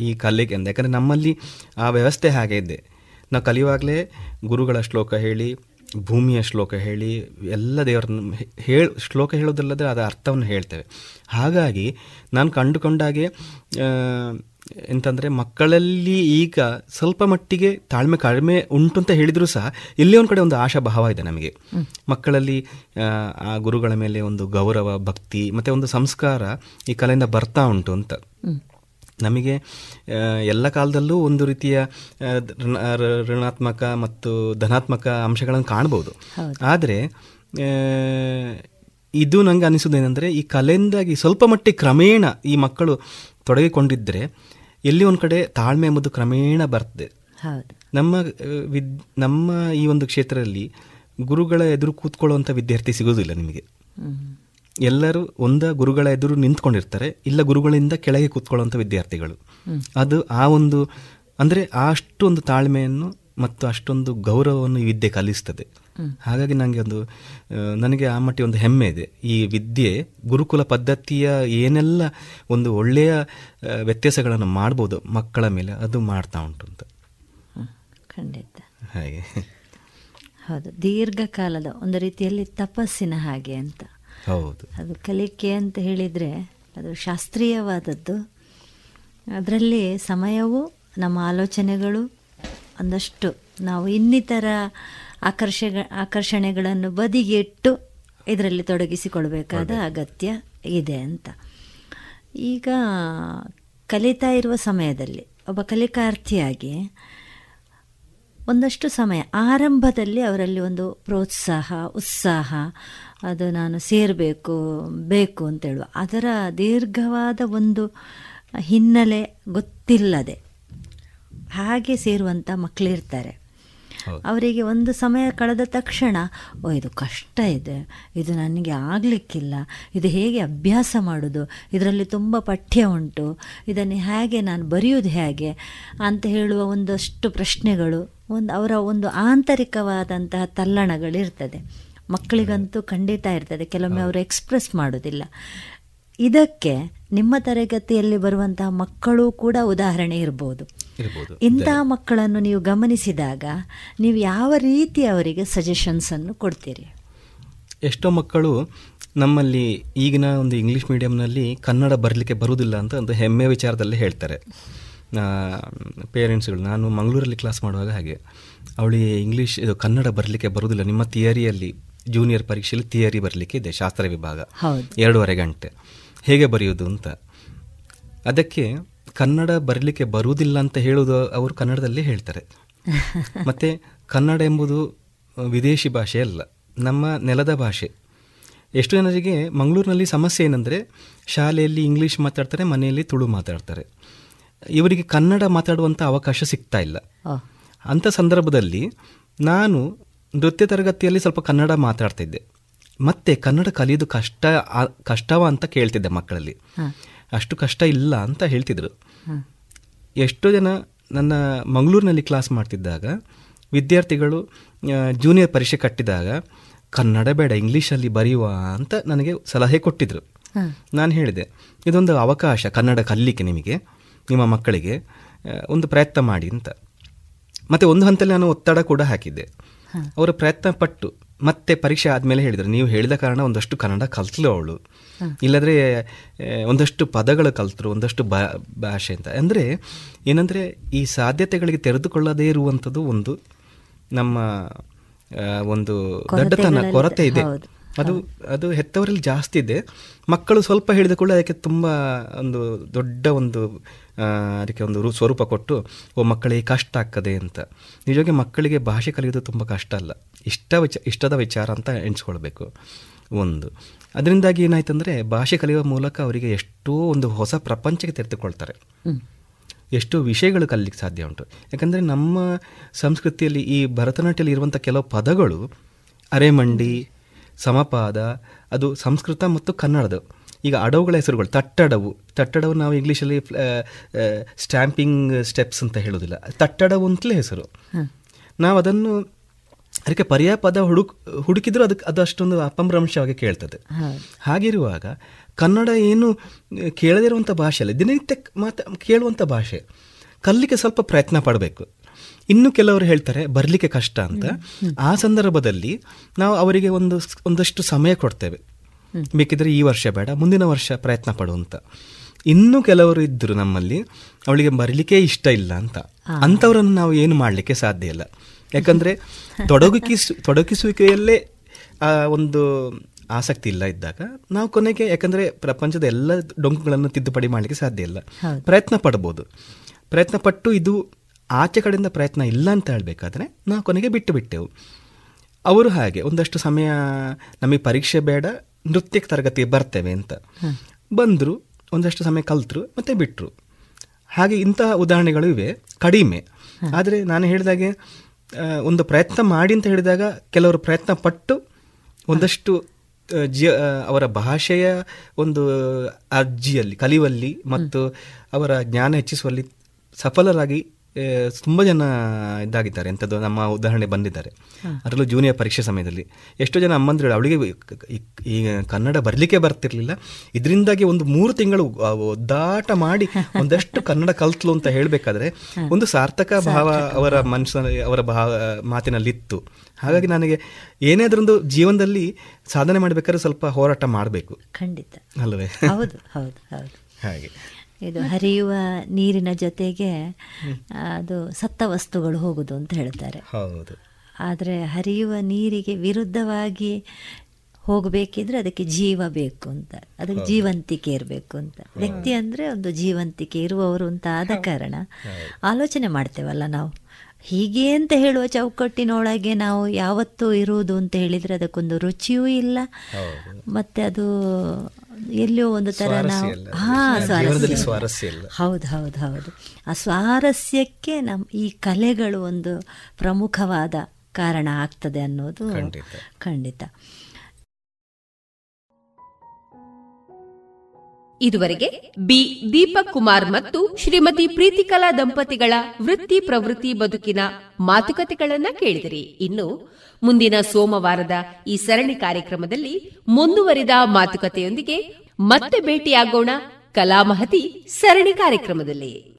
ಈ ಕಲೆಗೆ ಅಂತ ಯಾಕಂದರೆ ನಮ್ಮಲ್ಲಿ ಆ ವ್ಯವಸ್ಥೆ ಹಾಗೆ ಇದೆ. ನಾವು ಕಲಿಯುವಾಗಲೇ ಗುರುಗಳ ಶ್ಲೋಕ ಹೇಳಿ ಭೂಮಿಯ ಶ್ಲೋಕ ಹೇಳಿ ಎಲ್ಲ ದೇವರನ್ನು ಹೇಳ ಶ್ಲೋಕ ಹೇಳೋದಲ್ಲದೆ ಅದರ ಅರ್ಥವನ್ನು ಹೇಳ್ತೇವೆ. ಹಾಗಾಗಿ ನಾನು ಕಂಡುಕೊಂಡಾಗೆ ಆ, ಎಂತಂದರೆ ಮಕ್ಕಳಲ್ಲಿ ಈಗ ಸ್ವಲ್ಪ ಮಟ್ಟಿಗೆ ತಾಳ್ಮೆ ಕಡಿಮೆ ಉಂಟು ಅಂತ ಹೇಳಿದರೂ ಸಹ ಇಲ್ಲಿ ಒಂದು ಕಡೆ ಒಂದು ಆಶಾಭಾವ ಇದೆ ನಮಗೆ. ಮಕ್ಕಳಲ್ಲಿ ಆ, ಆ ಗುರುಗಳ ಮೇಲೆ ಒಂದು ಗೌರವ ಭಕ್ತಿ ಮತ್ತು ಒಂದು ಸಂಸ್ಕಾರ ಈ ಕಲೆಯಿಂದ ಬರ್ತಾ ಉಂಟು ಅಂತ. ನಮಗೆ ಎಲ್ಲ ಕಾಲದಲ್ಲೂ ಒಂದು ರೀತಿಯ ಋಣ- ಋಣಾತ್ಮಕ ಮತ್ತು ಧನಾತ್ಮಕ ಅಂಶಗಳನ್ನು ಕಾಣ್ಬೋದು. ಆದರೆ ಇದು ನನಗೆ ಅನಿಸೋದೇನೆಂದರೆ ಈ ಕಲೆಯಿಂದಾಗಿ ಸ್ವಲ್ಪ ಮಟ್ಟಿಗೆ ಕ್ರಮೇಣ ಈ ಮಕ್ಕಳು ತೊಡಗಿಕೊಂಡಿದ್ದರೆ ಎಲ್ಲಿ ಒಂದು ಕಡೆ ತಾಳ್ಮೆ ಎಂಬುದು ಕ್ರಮೇಣ ಬರ್ತದೆ. ನಮ್ಮ ವಿದ್ ನಮ್ಮ ಈ ಒಂದು ಕ್ಷೇತ್ರದಲ್ಲಿ ಗುರುಗಳ ಎದುರು ಕೂತ್ಕೊಳ್ಳುವಂಥ ವಿದ್ಯಾರ್ಥಿ ಸಿಗೋದಿಲ್ಲ ನಿಮಗೆ. ಎಲ್ಲರೂ ಒಂದ ಗುರುಗಳ ಎದುರು ನಿಂತ್ಕೊಂಡಿರ್ತಾರೆ ಇಲ್ಲ ಗುರುಗಳಿಂದ ಕೆಳಗೆ ಕೂತ್ಕೊಳ್ಳುವಂಥ ವಿದ್ಯಾರ್ಥಿಗಳು. ಅದು ಆ ಒಂದು ಅಂದರೆ ಅಷ್ಟೊಂದು ತಾಳ್ಮೆಯನ್ನು ಮತ್ತು ಅಷ್ಟೊಂದು ಗೌರವವನ್ನು ಈ ವಿದ್ಯೆ ಕಲಿಸ್ತದೆ. ಹಾಗಾಗಿ ನನಗೆ ಒಂದು ನನಗೆ ಆ ಮಟ್ಟಿಗೆ ಒಂದು ಹೆಮ್ಮೆ ಇದೆ. ಈ ವಿದ್ಯೆ ಗುರುಕುಲ ಪದ್ಧತಿಯ ಏನೆಲ್ಲ ಒಂದು ಒಳ್ಳೆಯ ವ್ಯತ್ಯಾಸಗಳನ್ನು ಮಾಡ್ಬೋದು ಮಕ್ಕಳ ಮೇಲೆ ಅದು ಮಾಡ್ತಾ ಉಂಟು ಅಂತ. ಖಂಡಿತ. ಹಾಗೆ. ಹೌದು. ದೀರ್ಘಕಾಲದ ಒಂದು ರೀತಿಯಲ್ಲಿ ತಪಸ್ಸಿನ ಹಾಗೆ ಅಂತ. ಹೌದು. ಅದು ಕಲಿಕೆ ಅಂತ ಹೇಳಿದರೆ ಅದು ಶಾಸ್ತ್ರೀಯವಾದದ್ದು. ಅದರಲ್ಲಿ ಸಮಯವು ನಮ್ಮ ಆಲೋಚನೆಗಳು ಒಂದಷ್ಟು ನಾವು ಇನ್ನಿತರ ಆಕರ್ಷ ಆಕರ್ಷಣೆಗಳನ್ನು ಬದಿಗಿಟ್ಟು ಇದರಲ್ಲಿ ತೊಡಗಿಸಿಕೊಳ್ಬೇಕಾದ ಅಗತ್ಯ ಇದೆ ಅಂತ. ಈಗ ಕಲಿತಾ ಇರುವ ಸಮಯದಲ್ಲಿ ಒಬ್ಬ ಕಲಿಕಾರ್ಥಿಯಾಗಿ ಒಂದಷ್ಟು ಸಮಯ ಆರಂಭದಲ್ಲಿ ಅವರಲ್ಲಿ ಒಂದು ಪ್ರೋತ್ಸಾಹ ಉತ್ಸಾಹ ಅದು ನಾನು ಸೇರಬೇಕು ಬೇಕು ಅಂತ ಹೇಳುವ. ಅದರ ದೀರ್ಘವಾದ ಒಂದು ಹಿನ್ನೆಲೆ ಗೊತ್ತಿಲ್ಲದೆ ಹಾಗೆ ಸೇರುವಂಥ ಮಕ್ಕಳಿರ್ತಾರೆ ಅವರಿಗೆ ಒಂದು ಸಮಯ ಕಳೆದ ತಕ್ಷಣ ಓ ಇದು ಕಷ್ಟ ಇದೆ ಇದು ನನಗೆ ಆಗಲಿಕ್ಕಿಲ್ಲ ಇದು ಹೇಗೆ ಅಭ್ಯಾಸ ಮಾಡೋದು ಇದರಲ್ಲಿ ತುಂಬ ಪಠ್ಯ ಉಂಟು ಇದನ್ನು ಹೇಗೆ ನಾನು ಬರೆಯೋದು ಹೇಗೆ ಅಂತ ಹೇಳುವ ಒಂದಷ್ಟು ಪ್ರಶ್ನೆಗಳು ಒಂದು ಅವರ ಒಂದು ಆಂತರಿಕವಾದಂತಹ ತಲ್ಲಣಗಳಿರ್ತದೆ. ಮಕ್ಕಳಿಗಂತೂ ಖಂಡಿತ ಇರ್ತದೆ. ಕೆಲವೊಮ್ಮೆ ಅವರು ಎಕ್ಸ್ಪ್ರೆಸ್ ಮಾಡೋದಿಲ್ಲ ಇದಕ್ಕೆ ನಿಮ್ಮ ತರಗತಿಯಲ್ಲಿ ಬರುವಂತಹ ಮಕ್ಕಳು ಕೂಡ ಉದಾಹರಣೆ ಇರ್ಬೋದು. ಇರ್ಬೋದು. ಇಂತಹ ಮಕ್ಕಳನ್ನು ನೀವು ಗಮನಿಸಿದಾಗ ನೀವು ಯಾವ ರೀತಿ ಅವರಿಗೆ ಸಜೆಷನ್ಸನ್ನು ಕೊಡ್ತೀರಿ? ಎಷ್ಟೋ ಮಕ್ಕಳು ನಮ್ಮಲ್ಲಿ ಈಗಿನ ಒಂದು ಇಂಗ್ಲೀಷ್ ಮೀಡಿಯಂನಲ್ಲಿ ಕನ್ನಡ ಬರಲಿಕ್ಕೆ ಬರುವುದಿಲ್ಲ ಅಂತ ಒಂದು ಹೆಮ್ಮೆ ವಿಚಾರದಲ್ಲಿ ಹೇಳ್ತಾರೆ. ಪೇರೆಂಟ್ಸ್ಗಳು ನಾನು ಮಂಗಳೂರಲ್ಲಿ ಕ್ಲಾಸ್ ಮಾಡುವಾಗ ಹಾಗೆ. ಅವಳಿಗೆ ಇಂಗ್ಲೀಷ್ ಇದು ಕನ್ನಡ ಬರಲಿಕ್ಕೆ ಬರುವುದಿಲ್ಲ. ನಿಮ್ಮ ಥಿಯರಿಯಲ್ಲಿ ಜೂನಿಯರ್ ಪರೀಕ್ಷೆಯಲ್ಲಿ ಥಿಯರಿ ಬರಲಿಕ್ಕೆ ಇದೆ ಶಾಸ್ತ್ರ ವಿಭಾಗ. ಎರಡೂವರೆ ಗಂಟೆ. ಹೇಗೆ ಬರೆಯೋದು ಅಂತ? ಅದಕ್ಕೆ ಕನ್ನಡ ಬರಲಿಕ್ಕೆ ಬರುವುದಿಲ್ಲ ಅಂತ ಹೇಳೋದು ಅವರು ಕನ್ನಡದಲ್ಲೇ ಹೇಳ್ತಾರೆ. ಮತ್ತು ಕನ್ನಡ ಎಂಬುದು ವಿದೇಶಿ ಭಾಷೆ ಅಲ್ಲ ನಮ್ಮ ನೆಲದ ಭಾಷೆ. ಎಷ್ಟು ಜನರಿಗೆ ಮಂಗಳೂರಿನಲ್ಲಿ ಸಮಸ್ಯೆ ಏನಂದರೆ ಶಾಲೆಯಲ್ಲಿ ಇಂಗ್ಲೀಷ್ ಮಾತಾಡ್ತಾರೆ ಮನೆಯಲ್ಲಿ ತುಳು ಮಾತಾಡ್ತಾರೆ. ಇವರಿಗೆ ಕನ್ನಡ ಮಾತಾಡುವಂಥ ಅವಕಾಶ ಸಿಗ್ತಾ ಇಲ್ಲ. ಅಂಥ ಸಂದರ್ಭದಲ್ಲಿ ನಾನು ನೃತ್ಯ ತರಗತಿಯಲ್ಲಿ ಸ್ವಲ್ಪ ಕನ್ನಡ ಮಾತಾಡ್ತಿದ್ದೆ ಮತ್ತೆ ಕನ್ನಡ ಕಲಿಯೋದು ಕಷ್ಟ ಕಷ್ಟವ ಅಂತ ಕೇಳ್ತಿದ್ದೆ ಮಕ್ಕಳಲ್ಲಿ ಅಷ್ಟು ಕಷ್ಟ ಇಲ್ಲ ಅಂತ ಹೇಳ್ತಿದ್ರು. ಎಷ್ಟೋ ಜನ ನನ್ನ ಮಂಗಳೂರಿನಲ್ಲಿ ಕ್ಲಾಸ್ ಮಾಡ್ತಿದ್ದಾಗ ವಿದ್ಯಾರ್ಥಿಗಳು ಜೂನಿಯರ್ ಪರೀಕ್ಷೆ ಕಟ್ಟಿದಾಗ ಕನ್ನಡ ಬೇಡ ಇಂಗ್ಲೀಷಲ್ಲಿ ಬರೆಯುವ ಅಂತ ನನಗೆ ಸಲಹೆ ಕೊಟ್ಟಿದ್ರು. ನಾನು ಹೇಳಿದೆ ಇದೊಂದು ಅವಕಾಶ ಕನ್ನಡ ಕಲಿಲಿಕ್ಕೆ ನಿಮಗೆ ನಿಮ್ಮ ಮಕ್ಕಳಿಗೆ ಒಂದು ಪ್ರಯತ್ನ ಮಾಡಿ ಅಂತ ಮತ್ತು ಒಂದು ಹಂತದಲ್ಲಿ ನಾನು ಒತ್ತಡ ಕೂಡ ಹಾಕಿದ್ದೆ. ಅವರ ಪ್ರಯತ್ನ ಪಟ್ಟು ಮತ್ತೆ ಪರೀಕ್ಷೆ ಆದಮೇಲೆ ಹೇಳಿದರು. ನೀವು ಹೇಳಿದ ಕಾರಣ ಒಂದಷ್ಟು ಕನ್ನಡ ಕಲ್ತಲು ಅವಳು. ಇಲ್ಲದ್ರೆ ಒಂದಷ್ಟು ಪದಗಳು ಕಲ್ತರು ಒಂದಷ್ಟು ಬಾ ಭಾಷೆ ಅಂತ. ಅಂದರೆ ಏನಂದರೆ ಈ ಸಾಧ್ಯತೆಗಳಿಗೆ ತೆರೆದುಕೊಳ್ಳದೇ ಇರುವಂಥದ್ದು ಒಂದು ನಮ್ಮ ಒಂದು ದೊಡ್ಡತನ ಕೊರತೆ ಇದೆ. ಅದು ಅದು ಹೆತ್ತವರಲ್ಲಿ ಜಾಸ್ತಿ ಇದೆ. ಮಕ್ಕಳು ಸ್ವಲ್ಪ ಹೇಳಿದ ಕೂಡ ಅದಕ್ಕೆ ತುಂಬ ಒಂದು ದೊಡ್ಡ ಒಂದು ಅದಕ್ಕೆ ಒಂದು ರೂ ಸ್ವರೂಪ ಕೊಟ್ಟು ಓ ಮಕ್ಕಳಿಗೆ ಕಷ್ಟ ಆಗ್ತದೆ ಅಂತ. ನಿಜವಾಗಿ ಮಕ್ಕಳಿಗೆ ಭಾಷೆ ಕಲಿಯೋದು ತುಂಬ ಕಷ್ಟ ಅಲ್ಲ. ಇಷ್ಟ ವಿಚ ಇಷ್ಟದ ವಿಚಾರ ಅಂತ ಎಣಿಸ್ಕೊಳ್ಬೇಕು. ಒಂದು. ಅದರಿಂದಾಗಿ ಏನಾಯ್ತಂದರೆ ಭಾಷೆ ಕಲಿಯುವ ಮೂಲಕ ಅವರಿಗೆ ಎಷ್ಟೋ ಒಂದು ಹೊಸ ಪ್ರಪಂಚಕ್ಕೆ ತೆರೆದುಕೊಳ್ತಾರೆ. ಎಷ್ಟೋ ಎಷ್ಟು ವಿಷಯಗಳು ಕಲಿಲಿಕ್ಕೆ ಸಾಧ್ಯ ಉಂಟು. ಯಾಕಂದರೆ ನಮ್ಮ ಸಂಸ್ಕೃತಿಯಲ್ಲಿ ಈ ಭರತನಾಟ್ಯಲ್ಲಿ ಇರುವಂಥ ಕೆಲವು ಪದಗಳು ಅರೆಮಂಡಿ ಸಮಪಾದ ಅದು ಸಂಸ್ಕೃತ ಮತ್ತು ಕನ್ನಡದು ಈಗ ಅಡವುಗಳ ಹೆಸರುಗಳು ತಟ್ಟಡವು. ತಟ್ಟಡವು ನಾವು ಇಂಗ್ಲೀಷಲ್ಲಿ ಸ್ಟ್ಯಾಂಪಿಂಗ್ ಸ್ಟೆಪ್ಸ್ ಅಂತ ಹೇಳೋದಿಲ್ಲ ತಟ್ಟಡವು ಅಂತಲೇ ಹೆಸರು. ನಾವು ಅದನ್ನು ಅದಕ್ಕೆ ಪರ್ಯಾಯ ಪದ ಹುಡುಕ್ ಹುಡುಕಿದ್ರು ಅದಕ್ಕೆ ಅದು ಅಷ್ಟೊಂದು ಅಪಭ್ರಂಶವಾಗಿ ಕೇಳ್ತದೆ. ಹಾಗಿರುವಾಗ ಕನ್ನಡ ಏನು ಕೇಳದಿರುವಂಥ ಭಾಷೆ ಅಲ್ಲ ದಿನನಿತ್ಯ ಮಾತ ಕೇಳುವಂಥ ಭಾಷೆ. ಕಲ್ಲಿಗೆ ಸ್ವಲ್ಪ ಪ್ರಯತ್ನ ಪಡಬೇಕು. ಇನ್ನು ಕೆಲವರು ಹೇಳ್ತಾರೆ ಬರಲಿಕ್ಕೆ ಕಷ್ಟ ಅಂತ. ಆ ಸಂದರ್ಭದಲ್ಲಿ ನಾವು ಅವರಿಗೆ ಒಂದು ಒಂದಷ್ಟು ಸಮಯ ಕೊಡ್ತೇವೆ. ಬೇಕಿದ್ರೆ ಈ ವರ್ಷ ಬೇಡ ಮುಂದಿನ ವರ್ಷ ಪ್ರಯತ್ನ ಪಡುವಂತ ಇನ್ನು ಕೆಲವರು ಇದ್ದರು ನಮ್ಮಲ್ಲಿ ಅವಳಿಗೆ ಬರಲಿಕ್ಕೆ ಇಷ್ಟ ಇಲ್ಲ ಅಂತ. ಅಂಥವ್ರನ್ನು ನಾವು ಏನು ಮಾಡಲಿಕ್ಕೆ ಸಾಧ್ಯ ಇಲ್ಲ. ಯಾಕಂದ್ರೆ ತೊಡಗಿಸ್ ತೊಡಗಿಸುವಿಕೆಯಲ್ಲೇ ಆ ಒಂದು ಆಸಕ್ತಿ ಇಲ್ಲ ಇದ್ದಾಗ ನಾವು ಕೊನೆಗೆ ಯಾಕಂದ್ರೆ ಪ್ರಪಂಚದ ಎಲ್ಲ ಡೊಂಕುಗಳನ್ನು ತಿದ್ದುಪಡಿ ಮಾಡಲಿಕ್ಕೆ ಸಾಧ್ಯ ಇಲ್ಲ. ಪ್ರಯತ್ನ ಪಡ್ಬೋದು. ಪ್ರಯತ್ನ ಪಟ್ಟು ಇದು ಆಚೆ ಕಡೆಯಿಂದ ಪ್ರಯತ್ನ ಇಲ್ಲ ಅಂತ ಹೇಳಬೇಕಾದ್ರೆ ನಾವು ಕೊನೆಗೆ ಬಿಟ್ಟು ಬಿಟ್ಟೆವು. ಅವರು ಹಾಗೆ ಒಂದಷ್ಟು ಸಮಯ ನಮಗೆ ಪರೀಕ್ಷೆ ಬೇಡ ನೃತ್ಯಕ್ಕೆ ತರಗತಿ ಬರ್ತೇವೆ ಅಂತ. ಬಂದರು ಒಂದಷ್ಟು ಸಮಯ ಕಲ್ತರು ಮತ್ತೆ ಬಿಟ್ಟರು ಹಾಗೆ ಇಂತಹ ಉದಾಹರಣೆಗಳು ಇವೆ ಕಡಿಮೆ. ಆದರೆ ನಾನು ಹೇಳಿದಾಗೆ ಒಂದು ಪ್ರಯತ್ನ ಮಾಡಿ ಅಂತ ಹೇಳಿದಾಗ ಕೆಲವರು ಪ್ರಯತ್ನ ಪಟ್ಟು ಒಂದಷ್ಟು ಜಿ ಅವರ ಭಾಷೆಯ ಒಂದು ಅರ್ಜಿಯಲ್ಲಿ ಕಲಿಯುವಲ್ಲಿ ಮತ್ತು ಅವರ ಜ್ಞಾನ ಹೆಚ್ಚಿಸುವಲ್ಲಿ ಸಫಲರಾಗಿ ತುಂಬ ಜನ ಇದಾಗಿದ್ದಾರೆ. ಎಂಥದ್ದು ನಮ್ಮ ಉದಾಹರಣೆ ಬಂದಿದ್ದಾರೆ. ಅದರಲ್ಲೂ ಜೂನಿಯರ್ ಪರೀಕ್ಷೆ ಸಮಯದಲ್ಲಿ ಎಷ್ಟೋ ಜನ ಅಮ್ಮಂದ್ರೆ ಅವಳಿಗೆ ಈಗ ಕನ್ನಡ ಬರಲಿಕ್ಕೆ ಬರ್ತಿರ್ಲಿಲ್ಲ. ಇದರಿಂದಾಗಿ ಒಂದು ಮೂರು ತಿಂಗಳು ಒದ್ದಾಟ ಮಾಡಿ ಒಂದಷ್ಟು ಕನ್ನಡ ಕಲ್ತ್ಲು ಅಂತ ಹೇಳಬೇಕಾದ್ರೆ ಒಂದು ಸಾರ್ಥಕ ಭಾವ ಅವರ ಮನಸ್ಸಲ್ಲಿ ಅವರ ಭಾವ ಮಾತಿನಲ್ಲಿತ್ತು. ಹಾಗಾಗಿ ನನಗೆ ಏನೇ ಅದರೊಂದು ಜೀವನದಲ್ಲಿ ಸಾಧನೆ ಮಾಡಬೇಕಾದ್ರೆ ಸ್ವಲ್ಪ ಹೋರಾಟ ಮಾಡಬೇಕು. ಖಂಡಿತ. ಅಲ್ವೇ? ಹೌದು ಹೌದು ಹೌದು. ಹಾಗೆ. ಇದು ಹರಿಯುವ ನೀರಿನ ಜೊತೆಗೆ ಅದು ಸತ್ತ ವಸ್ತುಗಳು ಹೋಗುದು ಅಂತ ಹೇಳ್ತಾರೆ. ಹೌದು. ಆದರೆ ಹರಿಯುವ ನೀರಿಗೆ ವಿರುದ್ಧವಾಗಿ ಹೋಗಬೇಕಿದ್ರೆ ಅದಕ್ಕೆ ಜೀವ ಬೇಕು ಅಂತ ಅದಕ್ಕೆ ಜೀವಂತಿಕೆ ಇರಬೇಕು ಅಂತ. ವ್ಯಕ್ತಿ ಅಂದರೆ ಒಂದು ಜೀವಂತಿಕೆ ಇರುವವರು ಅಂತ ಆದ ಕಾರಣ ಆಲೋಚನೆ ಮಾಡ್ತೇವಲ್ಲ ನಾವು. ಹೀಗೆ ಅಂತ ಹೇಳುವ ಚೌಕಟ್ಟಿನೊಳಗೆ ನಾವು ಯಾವತ್ತೂ ಇರುವುದು ಅಂತ ಹೇಳಿದರೆ ಅದಕ್ಕೊಂದು ರುಚಿಯೂ ಇಲ್ಲ. ಮತ್ತು ಅದು ಎಲ್ಲಿಯೋ ಒಂದು ತರ ನಾವು. ಹಾ ಸ್ವಾರಸ್ಯ. ಹೌದು ಹೌದು ಹೌದು ಆ ಸ್ವಾರಸ್ಯಕ್ಕೆ ನಮ್ಮ ಈ ಕಲೆಗಳು ಒಂದು ಪ್ರಮುಖವಾದ ಕಾರಣ ಆಗ್ತದೆ ಅನ್ನೋದು ಖಂಡಿತ. ಖಂಡಿತ ಇದುವರೆಗೆ ಬಿ ದೀಪಕ್ ಕುಮಾರ್ ಮತ್ತು ಶ್ರೀಮತಿ ಪ್ರೀತಿಕಲಾ ದಂಪತಿಗಳ ವೃತ್ತಿ ಪ್ರವೃತ್ತಿ ಬದುಕಿನ ಮಾತುಕತೆಗಳನ್ನ ಕೇಳಿದಿರಿ ಇನ್ನು ಮುಂದಿನ ಸೋಮವಾರದ ಈ ಸರಣಿ ಕಾರ್ಯಕ್ರಮದಲ್ಲಿ ಮುಂದುವರಿದ ಮಾತುಕತೆಯೊಂದಿಗೆ ಮತ್ತೆ ಭೇಟಿಯಾಗೋಣ ಕಲಾಮಹತಿ ಸರಣಿ ಕಾರ್ಯಕ್ರಮದಲ್ಲಿ.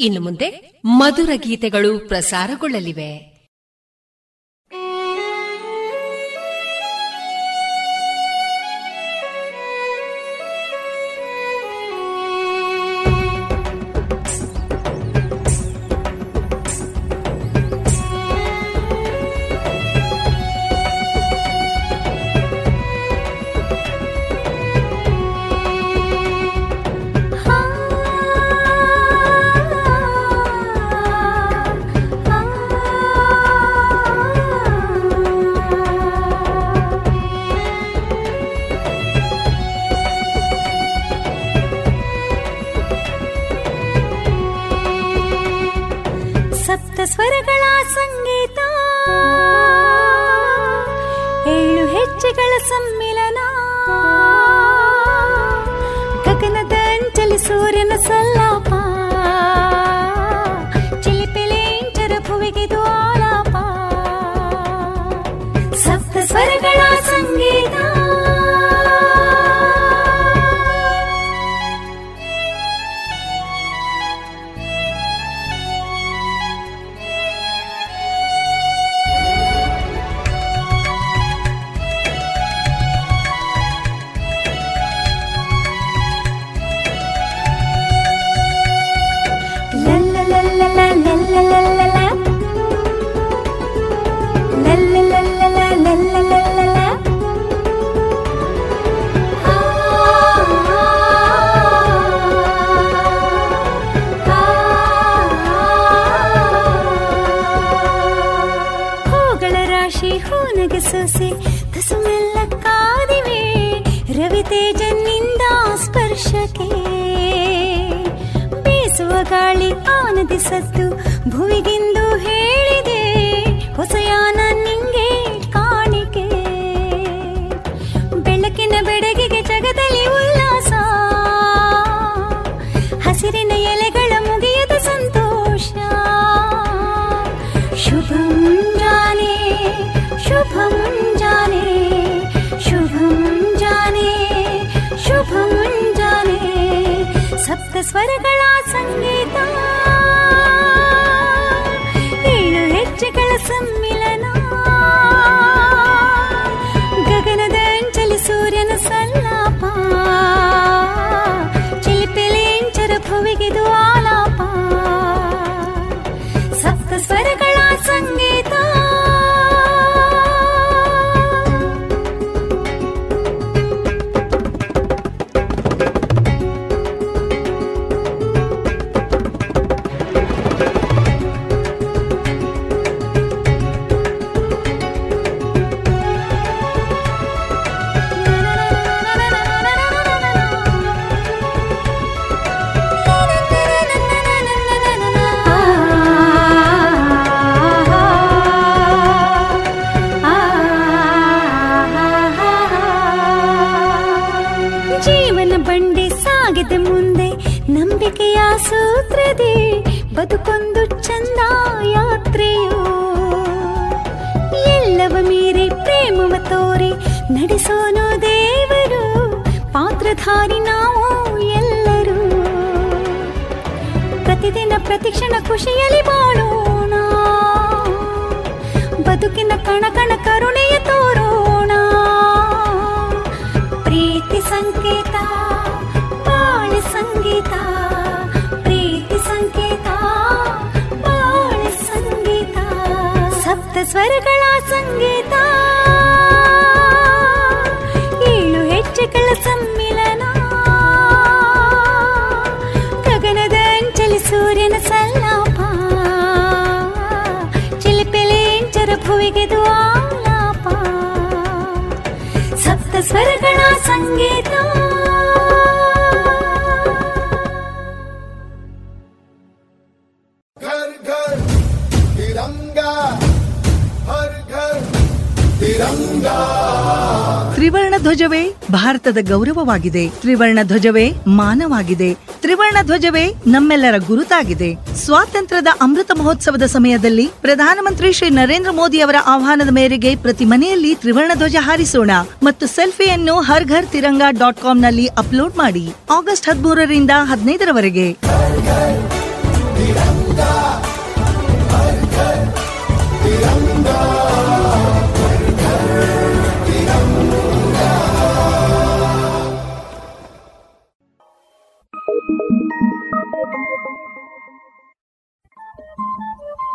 ಇನ್ನು ಮುಂದೆ ಮಧುರ ಗೀತೆಗಳು ಪ್ರಸಾರಗೊಳ್ಳಲಿವೆ. ಸ್ವರಗಳ ಸಂಗೀತ. ಏಳು ಹೆಜ್ಜೆಗಳ ಸಮ್ಮಿಲನ. ಗಗನದ ಅಂಚಲಿ ಸೂರ್ಯನ ಸಲ್ಲಾಪ. ಚಿಲಿಪಿಲಿಂಚರ ಭುವಿಗೆದು ಆಲಾಪ. ಸಪ್ತ ಸ್ವರಗಳ ಸಂಗೀತ. ಧ್ವಜವೇ ಭಾರತದ ಗೌರವವಾಗಿದೆ. ತ್ರಿವರ್ಣ ಧ್ವಜವೇ ಮಾನವಾಗಿದೆ. ತ್ರಿವರ್ಣ ಧ್ವಜವೇ ನಮ್ಮೆಲ್ಲರ ಗುರುತಾಗಿದೆ. ಸ್ವಾತಂತ್ರ್ಯದ ಅಮೃತ ಮಹೋತ್ಸವದ ಸಮಯದಲ್ಲಿ ಪ್ರಧಾನಮಂತ್ರಿ ಶ್ರೀ ನರೇಂದ್ರ ಮೋದಿ ಅವರ ಆಹ್ವಾನದ ಮೇರೆಗೆ ಪ್ರತಿ ಮನೆಯಲ್ಲಿ ತ್ರಿವರ್ಣ ಧ್ವಜ ಹಾರಿಸೋಣ ಮತ್ತು ಸೆಲ್ಫಿಯನ್ನು ಹರ್ ಘರ್ ತಿರಂಗ ಡಾಟ್ ಕಾಮ್ನಲ್ಲಿ ಅಪ್ಲೋಡ್ ಮಾಡಿ. ಆಗಸ್ಟ್ ಹದಿಮೂರರಿಂದ ಹದಿನೈದರವರೆಗೆ.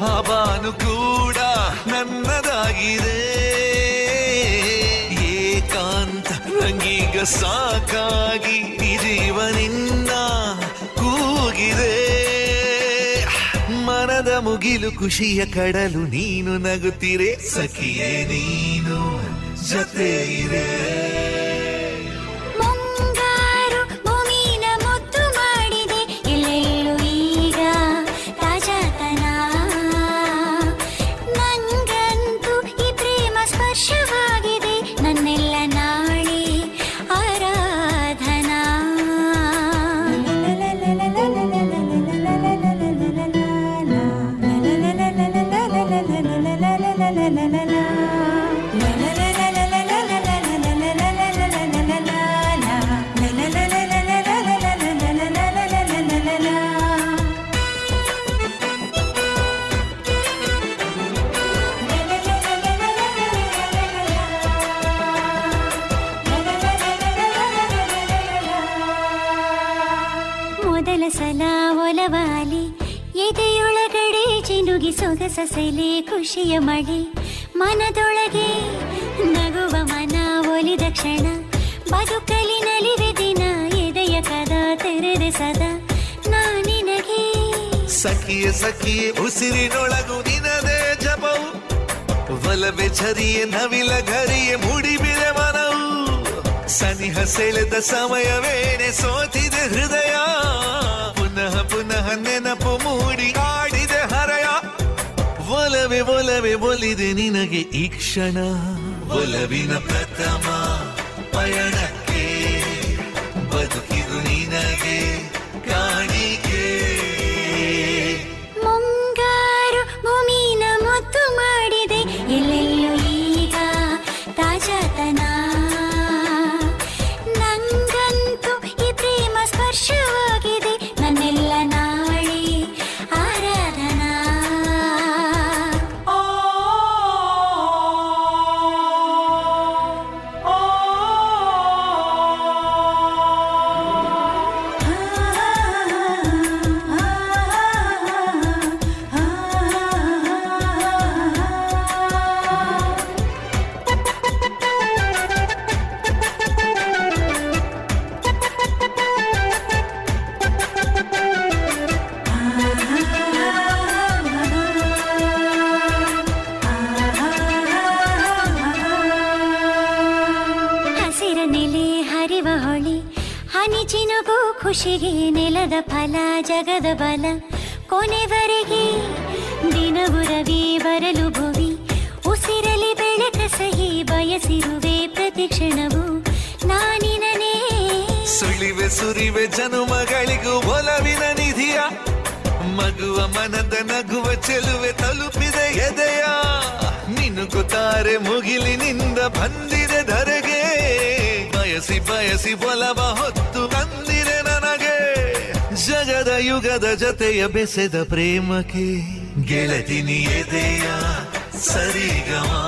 ಬಾನು ಕೂಡ ನನ್ನದಾಗಿದೆ. ಏಕಾಂತ ನಂಗೀಗ ಸಾಕಾಗಿ ಜೀವನಿಂದ ಕೂಗಿದೆ. ಮನದ ಮುಗಿಲು ಖುಷಿಯ ಕಡಲು ನೀನು ನಗುತ್ತಿರೆ, ಸಖಿಯೇ ನೀನು ಜೊತೆ ಇರೆ ಚಿನುಗಿ ಸೊಗಸ ಸೆಲೆ ಖುಷಿಯ ಮಡಿ, ಮನದೊಳಗೆ ನಗುವ ಮನ ಒಲಿದ ಕ್ಷಣ. ಬದುಕಲಿ ನಲಿವೆ ದಿನ, ಎದೆಯ ಕದ ತೆರೆದೆ ಸದಾ. ನಾನಿನಗೆ ಸಖಿಯ ಸಖಿಯ, ಉಸಿರಿನೊಳಗು ನಿನದೇ ಜಪವು. ಒಲವೆ ಛರಿಯ ನವಿಲ ಘರಿಯ ಮುಡಿಬಿದೆ ಮನವು. ಸನಿಹ ಸೆಳೆದ ಸಮಯವೇನೆ ಸೋತಿದೆ ಹೃದಯ. ಪುನಃ ಪುನಃ ನೆನಪು ಮೂಡಿ ಒಲವೆ ಒಲಿದೆ ನಿನಗೆ ಈ ಕ್ಷಣ. ಒಲವಿನ ಪ್ರಥಮ ಪಯಣಕ್ಕೆ ಜಗದ ಬಲ ಕೊನೆವರೆಗೆ ದಿನವು ರವಿ ಬರಲು ಭುವಿ. ಉಸಿರಲಿ ಬೆಳಕ ಸಹಿ ಬಯಸಿರುವೆ ಪ್ರತಿ ಕ್ಷಣವು ನಾನಿನನೇ. ಸುಳಿವೆ ಸುರಿವೆ ಜನುಮಗಳಿಗೂ ಒಲವಿನ ನಿಧಿಯ. ಮಗುವ ಮನದ ನಗುವ ಚೆಲುವೆ ತಲುಪಿದೆ ಎದೆಯ. ನಿನುಗುತ್ತಾರೆ ಮುಗಿಲಿನಿಂದ ಬಂದಿದೆ ಧರೆಗೆ. ಬಯಸಿ ಬಯಸಿ ಒಲವ ಹೊತ್ತು ಯುಗದ ಜತೆಯ ಬೆಸೆದ ಪ್ರೇಮಕ್ಕೆ ಗೆಳತಿನಿಯದೆಯ ಸರಿಗಮ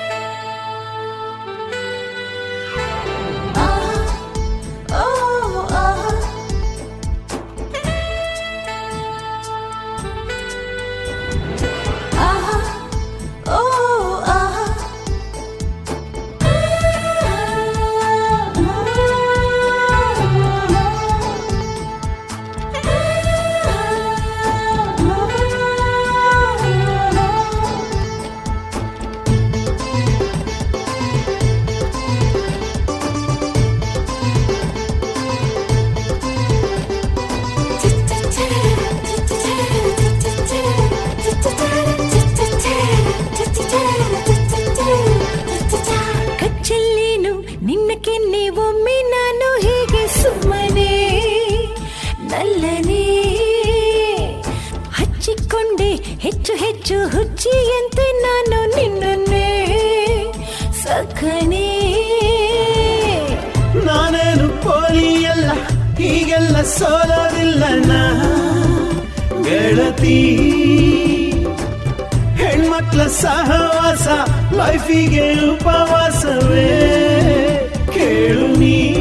ಹೆಚ್ಚು ಹೆಚ್ಚು ಹುಚ್ಚಿಯಂತೆ ನಾನು ನಿನ್ನನ್ನೇ. ಸಖನೇ. ನಾನೇನು ಪೋಲಿಯಲ್ಲ ಹೀಗೆಲ್ಲ ಸೋಲೋದಿಲ್ಲ ನಾ. ಗೆಳತಿ, ಹೆಣ್ಮಕ್ಳ ಸಹವಾಸ, ಲೈಫಿಗೆ ಉಪವಾಸವೇ. ಕೇಳು ನೀ.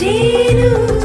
ಬದುಕಿ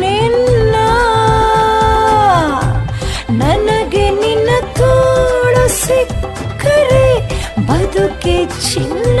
ನಿನ್ನ ನನಗೆ ನಿನ್ನ ಸಿಕ್ಕರೆ ಬದುಕೆ ಚಿನ್ನ.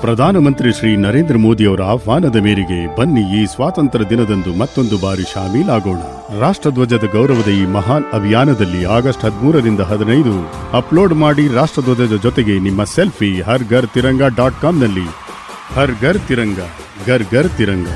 ಪ್ರಧಾನಮಂತ್ರಿ ಶ್ರೀ ನರೇಂದ್ರ ಮೋದಿಯವರ ಆಹ್ವಾನದ ಮೇರೆಗೆ ಬನ್ನಿ ಈ ಸ್ವಾತಂತ್ರ್ಯ ದಿನದಂದು ಮತ್ತೊಂದು ಬಾರಿ ಶಾಮೀಲಾಗೋಣ. ರಾಷ್ಟ್ರಧ್ವಜದ ಗೌರವದ ಈ ಮಹಾನ್ ಅಭಿಯಾನದಲ್ಲಿ ಆಗಸ್ಟ್ ಹದಿಮೂರರಿಂದ ಹದಿನೈದು ಅಪ್ಲೋಡ್ ಮಾಡಿ ರಾಷ್ಟ್ರಧ್ವಜದ ಜೊತೆಗೆ ನಿಮ್ಮ ಸೆಲ್ಫಿ ಹರ್ ಘರ್ ತಿರಂಗ ಡಾಟ್ ಕಾಮ್ನಲ್ಲಿ. ಹರ್ ಘರ್ ತಿರಂಗ, ಘರ್ ಘರ್ ತಿರಂಗ.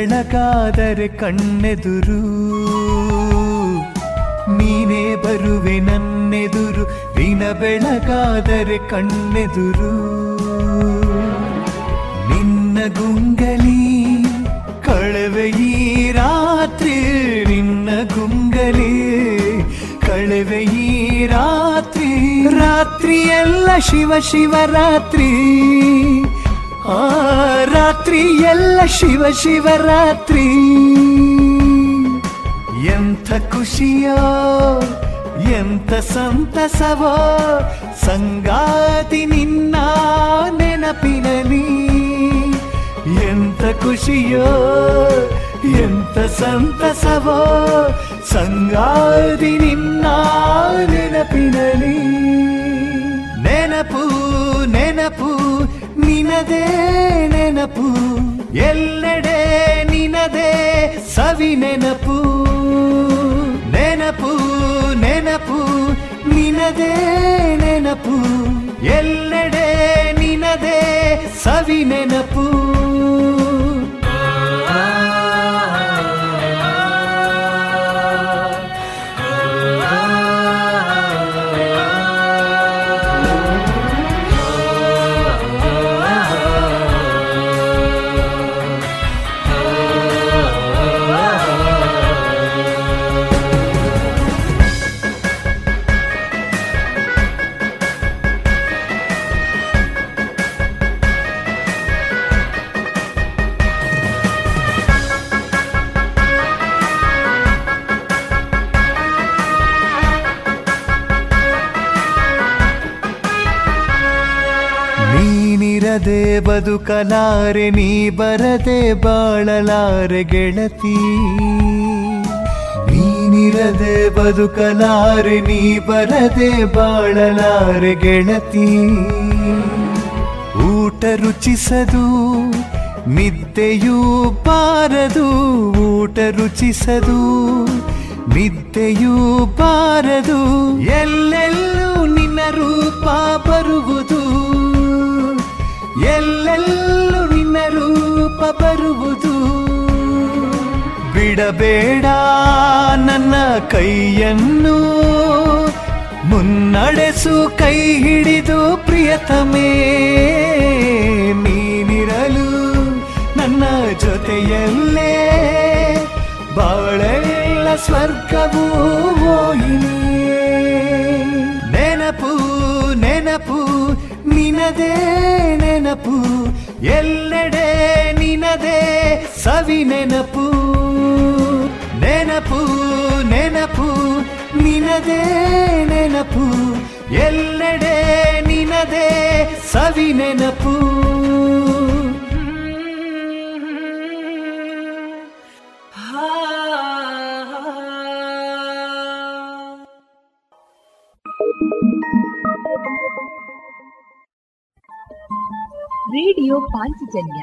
ಬೆಳಕಾದರೆ ಕಣ್ಣೆದುರು. ನೀನೇ ಬರುವೆ ನನ್ನೆದುರು. ದಿನ ಬೆಳಕಾದರೆ ಕಣ್ಣೆದುರು. ನಿನ್ನ ಗುಂಗಲಿ ಕಳವೆ ಈ ರಾತ್ರಿ, ನಿನ್ನ ಗುಂಗಲಿ ಕಳವೆ ಈ ರಾತ್ರಿ. ರಾತ್ರಿ ಎಲ್ಲ ಶಿವ ಶಿವರಾತ್ರಿ. ರಾತ್ರಿ ಎಲ್ಲ ಶಿವ ಶಿವರಾತ್ರಿ ಎಂಥ ಖುಷಿಯೋ ಎಂಥ ಸಂತಸವೋ ಸಂಗಾತಿ ನಿನ್ನ ನೆನಪಿನಲಿ ಎಂಥ ಖುಷಿಯೋ ಎಂಥ ಸಂತಸವೋ ಸಂಗಾತಿ ನಿನ್ನ ನೆನಪಿನಲಿ ನೆನಪು ನೆನಪು ನಿನದೇ ನೆನಪು ಎಲ್ಲೆಡೆ ನಿನದೇ ಸವಿ ನೆನಪು. ನೆನಪು ನೆನಪು ನಿನದೇ ನೆನಪು ಎಲ್ಲೆಡೆ ನಿನದೇ ಸವಿ ನೆನಪು. ಬದುಕಲಾರೆ ನೀ ಬರದೆ ಬಾಳಲಾರೆ ಗೆಳತಿ. ನೀನಿರದೆ ಬದುಕಲಾರೆ ನೀ ಬರದೆ ಬಾಳಲಾರೆ ಗೆಳತಿ. ಊಟ ರುಚಿಸದು, ನಿದ್ದೆಯೂ ಬಾರದು. ಊಟ ರುಚಿಸದು, ನಿದ್ದೆಯೂ ಬಾರದು. ಎಲ್ಲೆಲ್ಲೂ ನಿನ್ನ ರೂಪ ಬರುವುದು. ಎಲ್ಲೆಲ್ಲೂ ರೂಪ ಬರುವುದು. ಬಿಡಬೇಡ ನನ್ನ ಕೈಯನ್ನು. ಮುನ್ನಡೆಸು ಕೈ ಹಿಡಿದು ಪ್ರಿಯತಮೇ. ನೀನಿರಲು ನನ್ನ ಜೊತೆಯಲ್ಲೇ. ಬಾಳೆಲ್ಲ ಸ್ವರ್ಗವೂ ನೆನಪು ನೆನಪು, ನಿನದೇ ನೆನಪು. ಎಲ್ಲೆಡೆ ನಿನದೇ ಸವಿ ನೆನಪು ನೆನಪು ನೆನಪು ನಿನದೇ ನೆನಪು ಎಲ್ಲೆಡೆ ನಿನದೇ ಸವಿ ನೆನಪು. ರೇಡಿಯೋ ಪಾಂಚಜನ್ಯ.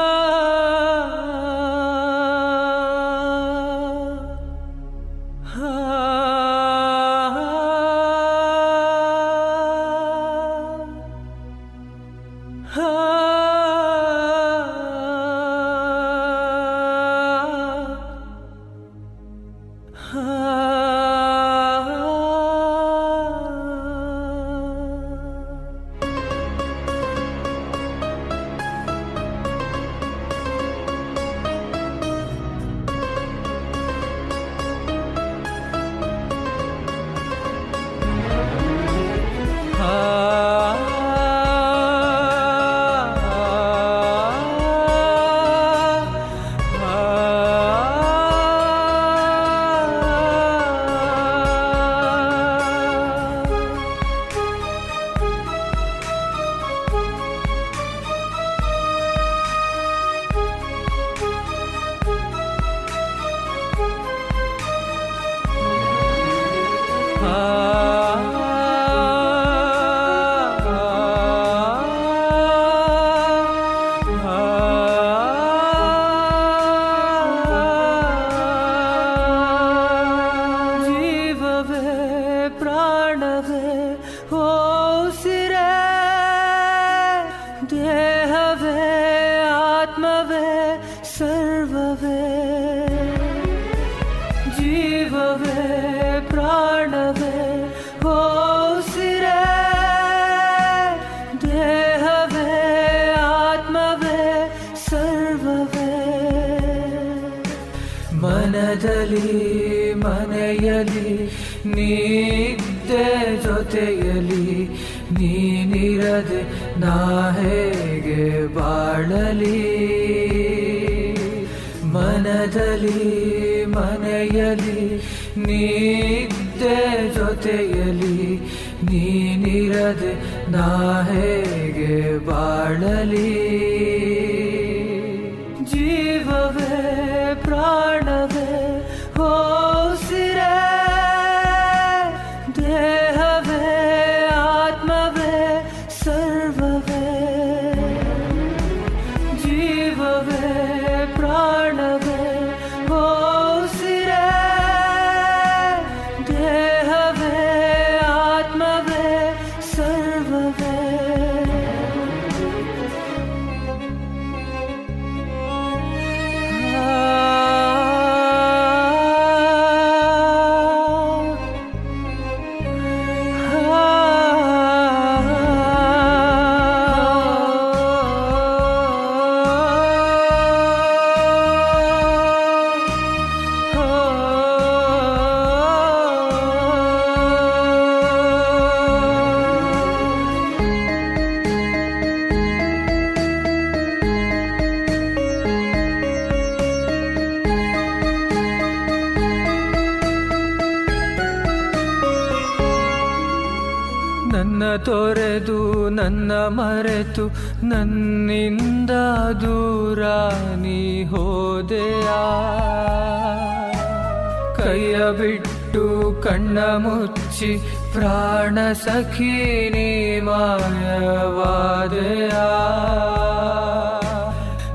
ಪ್ರಾಣ ಸಖಿ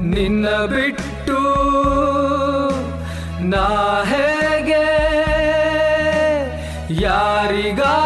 ನಿನ್ನ ಬಿಟ್ಟು ನಾ ಹೇಗೆ ಯಾರಿಗಾಗಿ